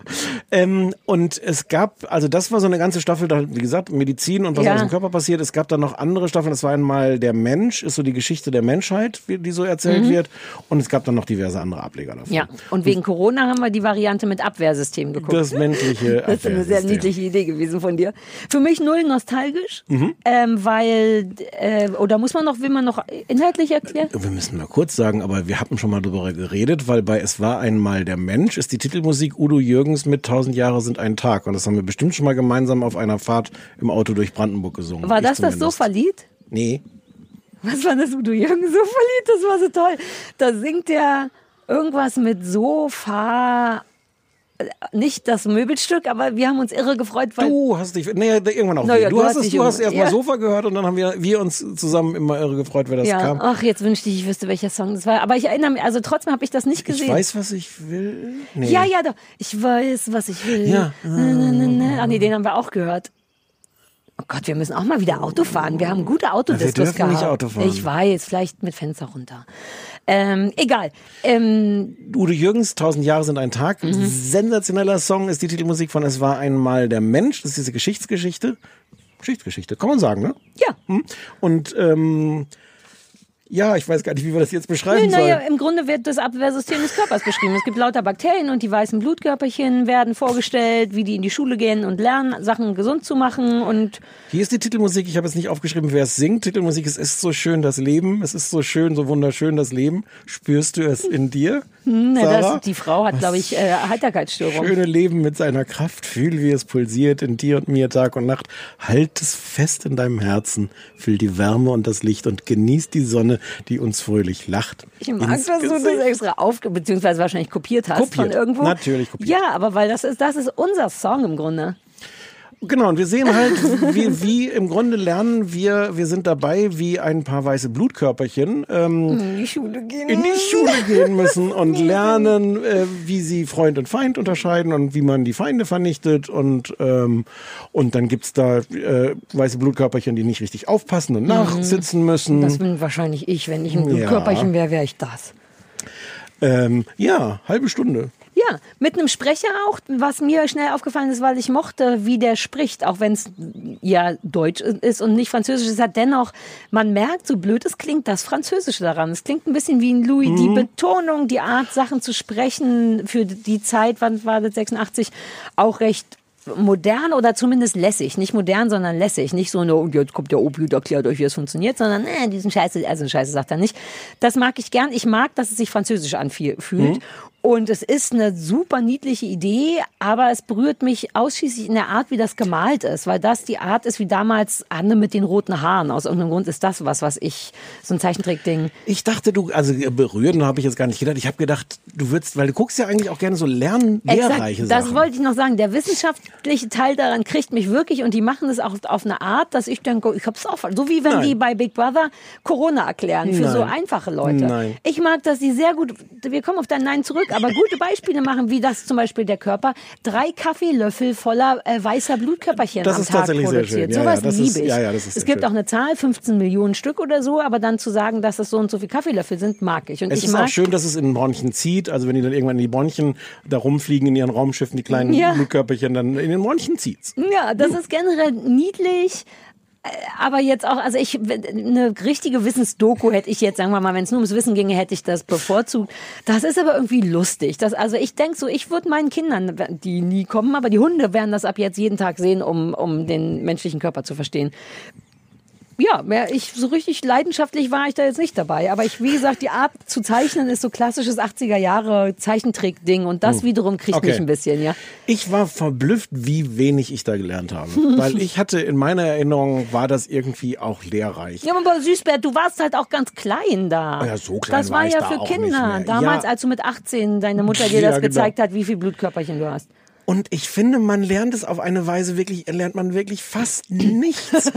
ähm, und es gab, also das war so eine ganze Staffel, da, wie gesagt, Medizin und was Ja. aus dem Körper passiert. Es gab dann noch andere Staffeln. Das war einmal der Mensch, ist so die Geschichte der Menschheit, die so erzählt Mhm. wird. Und es gab dann noch diverse andere Ableger davon. Ja, und wegen Corona haben wir die Variante mit Abwehrsystem geguckt. Das menschliche Das ist eine sehr niedliche Idee gewesen von dir. Für mich null nostalgisch, Mhm. ähm, weil, äh, oder muss man noch, will man noch inhaltlich erklären? Wir müssen mal kurz sagen, aber wir hatten schon mal darüber geredet, weil bei Es war einmal der Mensch ist die Titelmusik Udo Jürgens mit 1000 Jahre sind ein Tag. Und das haben wir bestimmt schon mal gemeinsam auf einer Fahrt im Auto durch Brandenburg gesungen. War Ich das das zumindest. Sofa-Lied? Nee. Was war das Udo Jürgen Sofa-Lied? Das war so toll. Da singt er irgendwas mit Sofa, nicht das Möbelstück, aber wir haben uns irre gefreut, weil Du hast dich, nee, irgendwann auch Naja, du hast es, du hast irgendwann- erst mal Ja. Sofa gehört und dann haben wir, wir uns zusammen immer irre gefreut, wer das ja, kam. ach, jetzt wünschte ich, ich wüsste, welcher Song das war. Aber ich erinnere mich, also trotzdem habe ich das nicht gesehen. Ich weiß, was ich will. Nee. Ja, ja, doch. Ich weiß, was ich will. Ja. Ach nee, den haben wir auch gehört. Oh Gott, wir müssen auch mal wieder Auto fahren. Wir haben gute Autodiskus dürfen gehabt. nicht Auto fahren. Ich weiß, vielleicht mit Fenster runter. Ähm, egal. Ähm, Udo Jürgens, 1000 Jahre sind ein Tag. Mhm. Sensationeller Song ist die Titelmusik von Es war einmal der Mensch. Das ist diese Geschichtsgeschichte. Geschichtsgeschichte, kann man sagen, ne? Ja. Hm? Und ähm, ja, ich weiß gar nicht, wie wir das jetzt beschreiben naja, sollen. im Grunde wird das Abwehrsystem des Körpers beschrieben. Es gibt lauter Bakterien und die weißen Blutkörperchen werden vorgestellt, wie die in die Schule gehen und lernen, Sachen gesund zu machen und Hier ist die Titelmusik. Ich habe jetzt nicht aufgeschrieben, wer es singt. Titelmusik, es ist so schön das Leben. Es ist so schön, so wunderschön das Leben. Spürst du es in dir? Hm, das, die Frau hat, glaube ich, äh, Heiterkeitsstörung. Schöne Leben mit seiner Kraft, fühl, wie es pulsiert in dir und mir Tag und Nacht. Halt es fest in deinem Herzen, fühl die Wärme und das Licht und genieß die Sonne, die uns fröhlich lacht. Ich mag, ins dass du das Gesicht. extra auf, beziehungsweise wahrscheinlich kopiert hast Kopiert. von irgendwo. Natürlich kopiert. Ja, aber weil das ist, das ist unser Song im Grunde. Genau, und wir sehen halt, wie, wie im Grunde lernen wir, wir sind dabei, wie ein paar weiße Blutkörperchen ähm, In die Schule gehen. in die Schule gehen müssen und lernen, äh, wie sie Freund und Feind unterscheiden und wie man die Feinde vernichtet. Und, ähm, und dann gibt's da äh, weiße Blutkörperchen, die nicht richtig aufpassen und nachsitzen müssen. Das bin wahrscheinlich ich. Wenn ich ein Ja. Körperchen wäre, wäre ich das. ähm, ja, halbe Stunde. Ja, mit einem Sprecher auch, was mir schnell aufgefallen ist, weil ich mochte, wie der spricht, auch wenn es ja Deutsch ist und nicht Französisch. Es hat dennoch, man merkt, so blöd es klingt, das Französische daran. Es klingt ein bisschen wie ein Louis. Die Betonung, die Art, Sachen zu sprechen für die Zeit, wann war das 86, auch recht modern oder zumindest lässig. Nicht modern, sondern lässig. Nicht so eine, und jetzt kommt der Opi und erklärt euch, wie es funktioniert, sondern äh, diesen Scheiße, also Scheiße sagt er nicht. Das mag ich gern. Ich mag, dass es sich französisch anfühlt. Mhm. Und es ist eine super niedliche Idee, aber es berührt mich ausschließlich in der Art, wie das gemalt ist, weil das die Art ist wie damals Anne mit den roten Haaren. Aus irgendeinem Grund ist das was, was ich, so ein Zeichentrickding. Ich dachte, du, also berühren habe ich jetzt gar nicht gedacht. Ich habe gedacht, du würdest, weil du guckst ja eigentlich auch gerne so lernen, lehrreiche Exakt, das Sachen. wollte ich noch sagen. Der wissenschaftliche Teil daran kriegt mich wirklich und die machen das auch auf eine Art, dass ich denke, ich hab's auch, so wie wenn Nein. die bei Big Brother Corona erklären für so Nein. einfache Leute. Nein. Ich mag, dass die sehr gut, wir kommen auf dein Nein zurück, aber gute Beispiele machen, wie das zum Beispiel der Körper drei Kaffeelöffel voller äh, weißer Blutkörperchen Das am ist Tag tatsächlich sehr produziert. schön. Ja, Sowas ja, das liebe ist- ich. ja, das es gibt schön. auch eine Zahl, 15 Millionen Stück oder so, aber dann zu sagen, dass es so und so viele Kaffeelöffel sind, mag ich. Und Es ich ist mag auch schön, dass es in den Bronchien zieht. Also wenn die dann irgendwann in die Bronchien da rumfliegen in ihren Raumschiffen, die kleinen. Blutkörperchen, dann in den Bronchien zieht's. Ja, das ist generell niedlich. äh, Aber jetzt auch, also ich, eine richtige Wissensdoku hätte ich jetzt, sagen wir mal, wenn es nur ums Wissen ginge, hätte ich das bevorzugt. Das ist aber irgendwie lustig. Das, also ich denke so, ich würde meinen Kindern, die nie kommen, aber die Hunde werden das ab jetzt jeden Tag sehen, um, um den menschlichen Körper zu verstehen. Ja, mehr, ich, so richtig leidenschaftlich war ich da jetzt nicht dabei. Aber ich, wie gesagt, die Art zu zeichnen ist so klassisches 80er Jahre Zeichentrick-Ding und das Hm. wiederum kriegt Okay. mich ein bisschen, ja. Ich war verblüfft, wie wenig ich da gelernt habe. Weil ich hatte in meiner Erinnerung, war das irgendwie auch lehrreich. Ja, aber Süßbert, du warst halt auch ganz klein da. Ja, so klein Das war war ich ja da für Kinder. Damals, Ja. als du mit 18 deine Mutter dir Ja, das genau. gezeigt hat, wie viel Blutkörperchen du hast. Und ich finde, man lernt es auf eine Weise wirklich, lernt man wirklich fast nichts.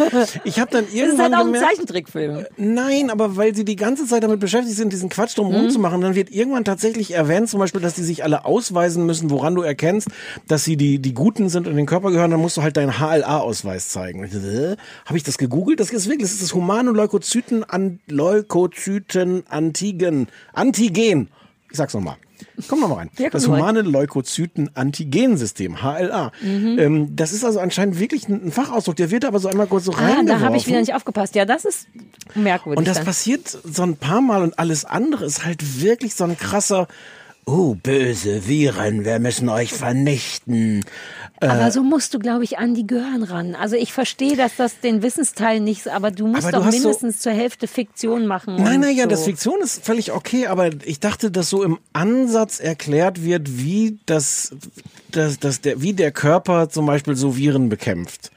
Ich habe dann Das ist irgendwann halt auch ein Zeichentrickfilm. Nein, aber weil sie die ganze Zeit damit beschäftigt sind, diesen Quatsch drum Mhm. rumzumachen, dann wird irgendwann tatsächlich erwähnt, zum Beispiel, dass die sich alle ausweisen müssen, woran du erkennst, dass sie die, die Guten sind und den Körper gehören, dann musst du halt deinen HLA-Ausweis zeigen. Habe ich das gegoogelt? Das ist wirklich, das ist das humane Leukozyten an Leukozyten Antigen. Antigen. Ich sag's nochmal. Komm noch mal rein. Ja, das humane Leukozyten-Antigensystem, HLA. Mhm. Ähm, das ist also anscheinend wirklich ein ein Fachausdruck. Der wird aber so einmal kurz so Ah, reingeworfen. da habe ich wieder nicht aufgepasst. Ja, das ist merkwürdig. Und das dann. passiert so ein paar Mal und alles andere ist halt wirklich so ein krasser, oh, böse Viren, wir müssen euch vernichten. aber Äh, so musst du, glaube ich, an die Gehirn ran. Also ich verstehe, dass das den Wissensteil nicht, aber du musst Aber du doch so- mindestens zur Hälfte Fiktion machen. Nein, nein, ja, so. das Fiktion ist völlig okay, aber ich dachte, dass so im Ansatz erklärt wird, wie das, das, das der, wie der Körper zum Beispiel so Viren bekämpft.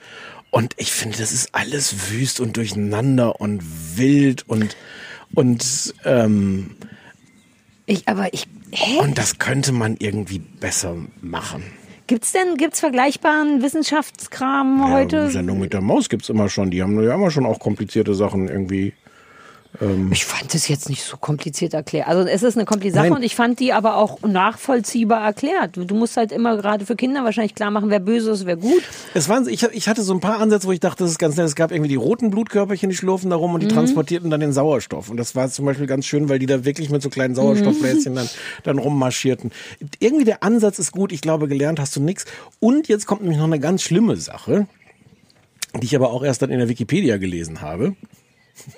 Und ich finde, das ist alles wüst und durcheinander und wild und und ähm, Ich, aber ich, hä? und das könnte man irgendwie besser machen. Gibt's denn, gibt's vergleichbaren Wissenschaftskram heute? Ja, Sendung mit der Maus gibt's immer schon. Die haben ja immer schon auch komplizierte Sachen irgendwie. Ähm, Ich fand es jetzt nicht so kompliziert erklärt. Also es ist eine komplizierte Sache Nein. und ich fand die aber auch nachvollziehbar erklärt. Du, musst halt immer gerade für Kinder wahrscheinlich klar machen, wer böse ist, wer gut. Es waren, ich, ich hatte so ein paar Ansätze, wo ich dachte, das ist ganz nett. Es gab irgendwie die roten Blutkörperchen, die schlurfen da rum und die Mhm. transportierten dann den Sauerstoff. Und das war zum Beispiel ganz schön, weil die da wirklich mit so kleinen Sauerstoffbläschen Mhm. dann, dann rummarschierten. Irgendwie der Ansatz ist gut. Ich glaube, gelernt hast du nix. Und jetzt kommt nämlich noch eine ganz schlimme Sache, die ich aber auch erst dann in der Wikipedia gelesen habe.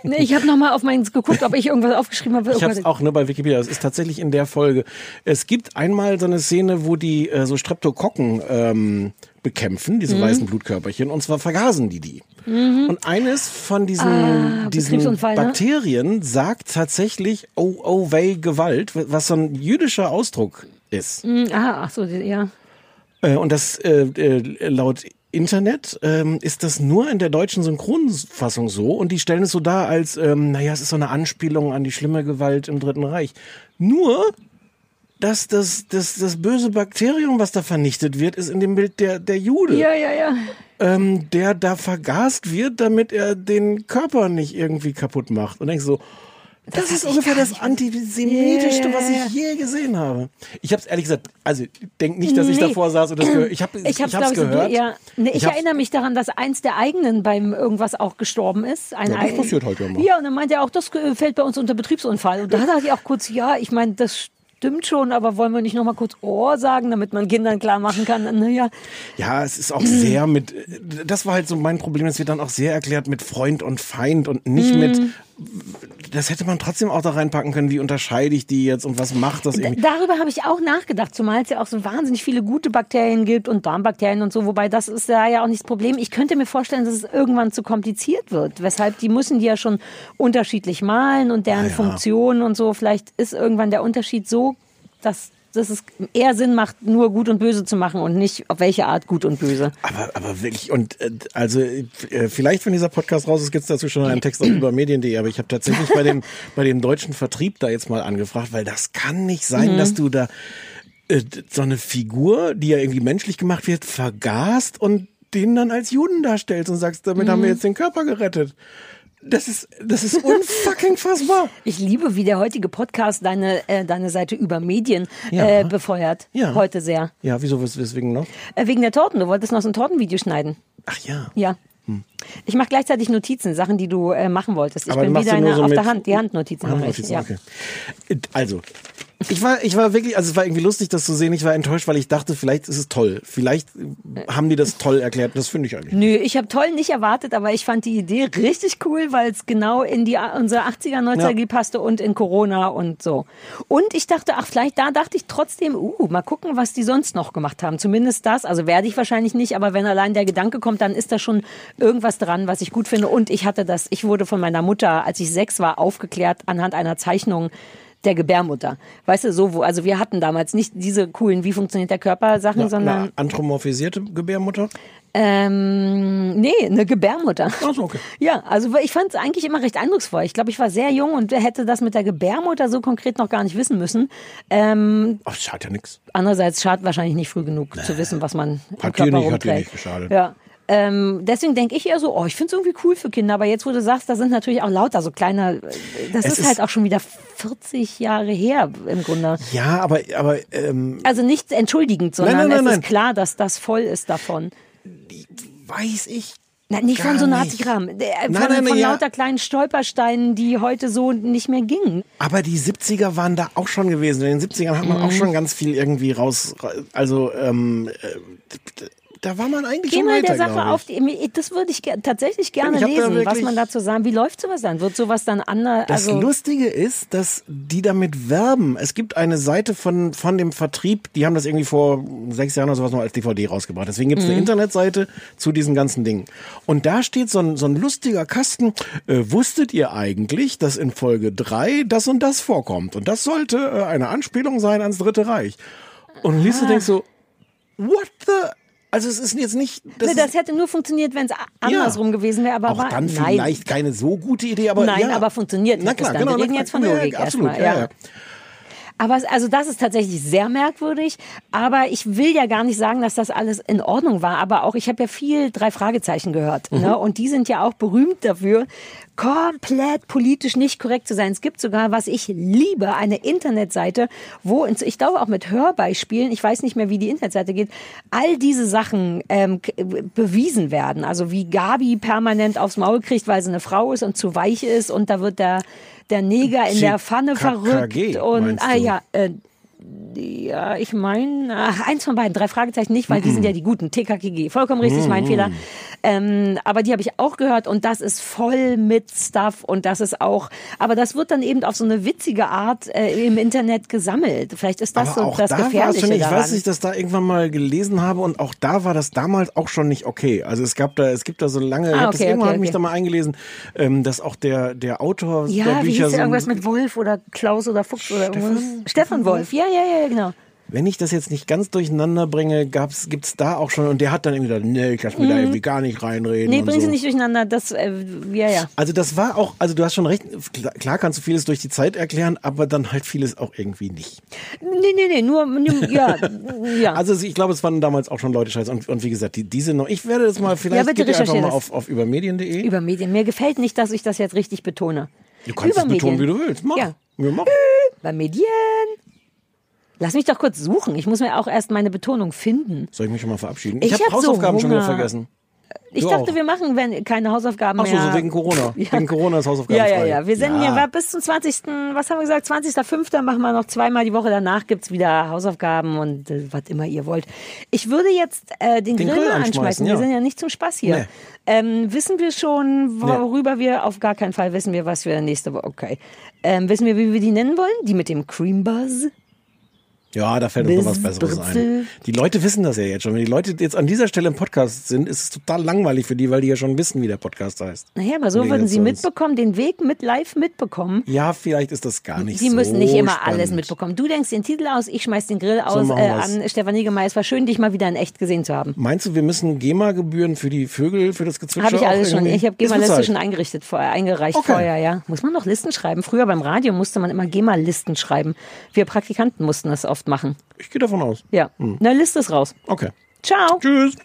Nee, ich habe nochmal auf meins geguckt, ob ich irgendwas aufgeschrieben habe. Ich habe es auch ne, bei Wikipedia. Das ist tatsächlich in der Folge. Es gibt einmal so eine Szene, wo die äh, so Streptokokken ähm, bekämpfen, diese Mhm. weißen Blutkörperchen, und zwar vergasen die die. Mhm. Und eines von diesen, Ah, diesen ne? Bakterien sagt tatsächlich Oh, oh, wei, Gewalt, was so ein jüdischer Ausdruck ist. Mhm, ah, ach so, ja. Äh, und das äh, äh, laut Internet ähm, ist das nur in der deutschen Synchronfassung so und die stellen es so dar als, ähm, naja, es ist so eine Anspielung an die schlimme Gewalt im Dritten Reich. Nur, dass das, das, das böse Bakterium, was da vernichtet wird, ist in dem Bild der, der Jude. Ja, ja, ja. Ähm, der da vergast wird, damit er den Körper nicht irgendwie kaputt macht. Und denkst so, das, ist ungefähr das antisemitischste, ja, was ich je gesehen habe. Ich habe es ehrlich gesagt, also denk nicht, dass ich Nee. davor saß und das gehört. Ich habe Ich hab's, ich, so, gehört. ja. Nee, ich, Ich erinnere mich daran, dass eins der eigenen beim irgendwas auch gestorben ist. Ein Ja, das eigen- passiert halt ja mal. Ja, und dann meinte er auch, das fällt bei uns unter Betriebsunfall. Und da dachte ich auch kurz, ja, ich meine, das stimmt schon, aber wollen wir nicht noch mal kurz Ohr sagen, damit man Kindern klar machen kann, naja, Ja, es ist auch sehr mit, das war halt so mein Problem, es wird dann auch sehr erklärt mit Freund und Feind und nicht Mhm. mit, das hätte man trotzdem auch da reinpacken können, wie unterscheide ich die jetzt und was macht das irgendwie. Darüber habe ich auch nachgedacht, zumal es ja auch so wahnsinnig viele gute Bakterien gibt und Darmbakterien und so, wobei das ist da ja auch nicht das Problem. Ich könnte mir vorstellen, dass es irgendwann zu kompliziert wird, weshalb die müssen die ja schon unterschiedlich malen und deren Funktionen und so. Vielleicht ist irgendwann der Unterschied so, dass, dass es eher Sinn macht, nur gut und böse zu machen und nicht auf welche Art gut und böse. Aber, aber wirklich, und äh, also äh, vielleicht, wenn dieser Podcast raus ist, gibt's dazu schon einen Text auf übermedien.de, aber ich habe tatsächlich bei dem, bei dem deutschen Vertrieb da jetzt mal angefragt, weil das kann nicht sein, Mhm. dass du da äh, so eine Figur, die ja irgendwie menschlich gemacht wird, vergast und den dann als Juden darstellst und sagst, damit haben wir Mhm. jetzt den Körper gerettet. Das ist, das ist unfucking fassbar. Ich liebe, wie der heutige Podcast deine, äh, deine Seite über Medien Ja. äh, befeuert. Ja. Heute sehr. Ja, wieso, wes- weswegen noch? Äh, wegen der Torten. Du wolltest noch so ein Tortenvideo schneiden. Ach ja. Ja. Ich mache gleichzeitig Notizen, Sachen, die du äh, machen wolltest. Ich Aber bin wieder so auf mit- der Hand, die Handnotizen. Handnotizen, ja. okay. Also, ich war, ich war wirklich, also es war irgendwie lustig, das zu sehen. Ich war enttäuscht, weil ich dachte, vielleicht ist es toll. Vielleicht haben die das toll erklärt. Das finde ich eigentlich. Nö, ich habe toll nicht erwartet, aber ich fand die Idee richtig cool, weil es genau in die unsere 80er, 90er Ja. passte und in Corona und so. Und ich dachte, ach, vielleicht da dachte ich trotzdem, uh, mal gucken, was die sonst noch gemacht haben. Zumindest das, also werde ich wahrscheinlich nicht, aber wenn allein der Gedanke kommt, dann ist da schon irgendwas dran, was ich gut finde. Und ich hatte das, ich wurde von meiner Mutter, als ich sechs war, aufgeklärt anhand einer Zeichnung der Gebärmutter. Weißt du, so wo, also wir hatten damals nicht diese coolen, wie funktioniert der Körper Sachen, Eine, sondern eine anthropomorphisierte Gebärmutter? ähm, nee, eine Gebärmutter. Ach so, okay. Ja, also ich fand es eigentlich immer recht eindrucksvoll. Ich glaube, ich war sehr jung und hätte das mit der Gebärmutter so konkret noch gar nicht wissen müssen. Ähm, Ach, schadet ja nichts. andererseits schadet wahrscheinlich nicht früh genug zu wissen, was man im Hat Körper dir nicht, hat dir rumträgt. nicht geschadet. Ja. Ähm, deswegen denke ich eher so, oh, ich finde es irgendwie cool für Kinder. Aber jetzt, wo du sagst, da sind natürlich auch lauter so kleine, das Es ist, ist- halt auch schon wieder 40 Jahre her im Grunde. Ja, aber, aber ähm, Also nicht entschuldigend, sondern nein, nein, es nein. ist klar, dass das voll ist davon. weiß ich. Na, nicht Gar von so. Nazi-Kram. Der- Von, Nein, nein, von ja. lauter kleinen Stolpersteinen, die heute so nicht mehr gingen. Aber die 70er waren da auch schon gewesen. In den 70ern hat man auch Mhm. schon ganz viel irgendwie raus. Also, ähm, äh, da war man eigentlich Geh mal der Sache auf die, das würde ich tatsächlich gerne lesen, was man dazu sagen. Wie läuft sowas dann? Wird sowas dann anders? Das Also, Lustige ist, dass die damit werben. Es gibt eine Seite von, von dem Vertrieb, die haben das irgendwie vor sechs Jahren oder sowas noch als DVD rausgebracht. Deswegen gibt es eine Mhm. Internetseite zu diesen ganzen Dingen. Und da steht so ein, so ein lustiger Kasten. Äh, wusstet ihr eigentlich, dass in Folge drei das und das vorkommt? Und das sollte äh, eine Anspielung sein ans Dritte Reich. Und du Ah. denkst so, what the... Also es ist jetzt nicht... das, Das, ne, das hätte nur funktioniert, wenn es andersrum gewesen wäre. Aber auch war, dann nein. vielleicht keine so gute Idee, aber Nein, ja. aber funktioniert Na klar, genau. Wir reden jetzt von Ja, Logik absolut, erstmal. ja, Ja. ja. Aber also das ist tatsächlich sehr merkwürdig. Aber ich will ja gar nicht sagen, dass das alles in Ordnung war. Aber auch ich habe ja viel drei Fragezeichen gehört. Mhm. Ne? Und die sind ja auch berühmt dafür, komplett politisch nicht korrekt zu sein. Es gibt sogar, was ich liebe, eine Internetseite, wo ich glaube auch mit Hörbeispielen, ich weiß nicht mehr, wie die Internetseite geht, all diese Sachen ähm, bewiesen werden. Also wie Gabi permanent aufs Maul kriegt, weil sie eine Frau ist und zu weich ist und da wird der der Neger in der Pfanne verrückt und ah ja, äh, ja, ich meine, eins von beiden, drei Fragezeichen nicht, weil die sind ja die guten, TKKG, vollkommen richtig, mein Mhm. Fehler. Ähm, aber die habe ich auch gehört und das ist voll mit Stuff und das ist auch, aber das wird dann eben auf so eine witzige Art äh, im Internet gesammelt. Vielleicht ist das Aber so auch das da Gefährliche schon, ich daran. weiß, dass ich das da irgendwann mal gelesen habe und auch da war das damals auch schon nicht okay. Also es gab da, es gibt da so lange, ich Ah, habe das okay, irgendwann okay, mich okay. da mal eingelesen, ähm, dass auch der der Autor der ja, wie Bücher der so irgendwas mit Wolf oder Klaus oder Fuchs oder irgendwas? Stefan Wolf, ja, ja, ja, genau. Wenn ich das jetzt nicht ganz durcheinander bringe, gab's, gibt's da auch schon, und der hat dann irgendwie gesagt, nee, ich lass mir da irgendwie gar nicht reinreden. Mhm. Nee, bring so. sie nicht durcheinander. Das, äh, ja, ja. Also das war auch, also du hast schon recht, klar, kannst du vieles durch die Zeit erklären, aber dann halt vieles auch irgendwie nicht. Nee, nee, nee, nur, ja, ja. Also ich glaube, es waren damals auch schon Leute scheiße. Und, und wie gesagt, die, diese noch, ich werde das mal, vielleicht Ja, bitte geht einfach mal auf, auf übermedien.de. Über Medien. Mir gefällt nicht, dass ich das jetzt richtig betone. Du kannst es Über betonen, wie du willst. Mach. Ja. Ja, mach. Bei Medien. Lass mich doch kurz suchen. Ich muss mir auch erst meine Betonung finden. Soll ich mich schon mal verabschieden? Ich Ich, habe hab so Hausaufgaben schon wieder vergessen. Ich Du dachte, auch. wir machen wenn, keine Hausaufgaben Ach so, mehr. so wegen Corona. Ja. Wegen Corona ist Hausaufgaben Ja, ja, frei. ja. Wir senden Ja. hier bis zum 20. Was haben wir gesagt? 20.05. machen wir noch zweimal die Woche. Danach gibt's wieder Hausaufgaben und äh, was immer ihr wollt. Ich würde jetzt äh, den, Den Grill, Grill anschmeißen, ja. Wir sind ja nicht zum Spaß hier. Nee. Ähm, wissen wir schon, worüber wir, auf gar keinen Fall wissen wir, was wir nächste Woche, okay. Ähm, wissen wir, wie wir die nennen wollen? Die mit dem Cream Buzz? Ja, da fällt uns noch was Besseres ein. Die Leute wissen das ja jetzt schon. Wenn die Leute jetzt an dieser Stelle im Podcast sind, ist es total langweilig für die, weil die ja schon wissen, wie der Podcast heißt. Naja, aber so würden sie mitbekommen, den Weg mit live mitbekommen. Ja, vielleicht ist das gar nicht Sie so müssen nicht immer spannend. alles mitbekommen. Du denkst den Titel aus, ich schmeiß den Grill So aus machen äh, an Stefanie Gemeier. Es war schön, dich mal wieder in echt gesehen zu haben. Meinst du, wir müssen GEMA-Gebühren für die Vögel, für das Gezwitscher Habe ich alles schon. Ich habe Ist GEMA-Liste schon eingerichtet vorher, eingereicht Okay. vorher, ja. Muss man noch Listen schreiben? Früher beim Radio musste man immer GEMA-Listen schreiben. Wir Praktikanten mussten das oft machen. Ich gehe davon aus. Ja. Hm. Na, Liste ist raus. Okay. Ciao. Tschüss.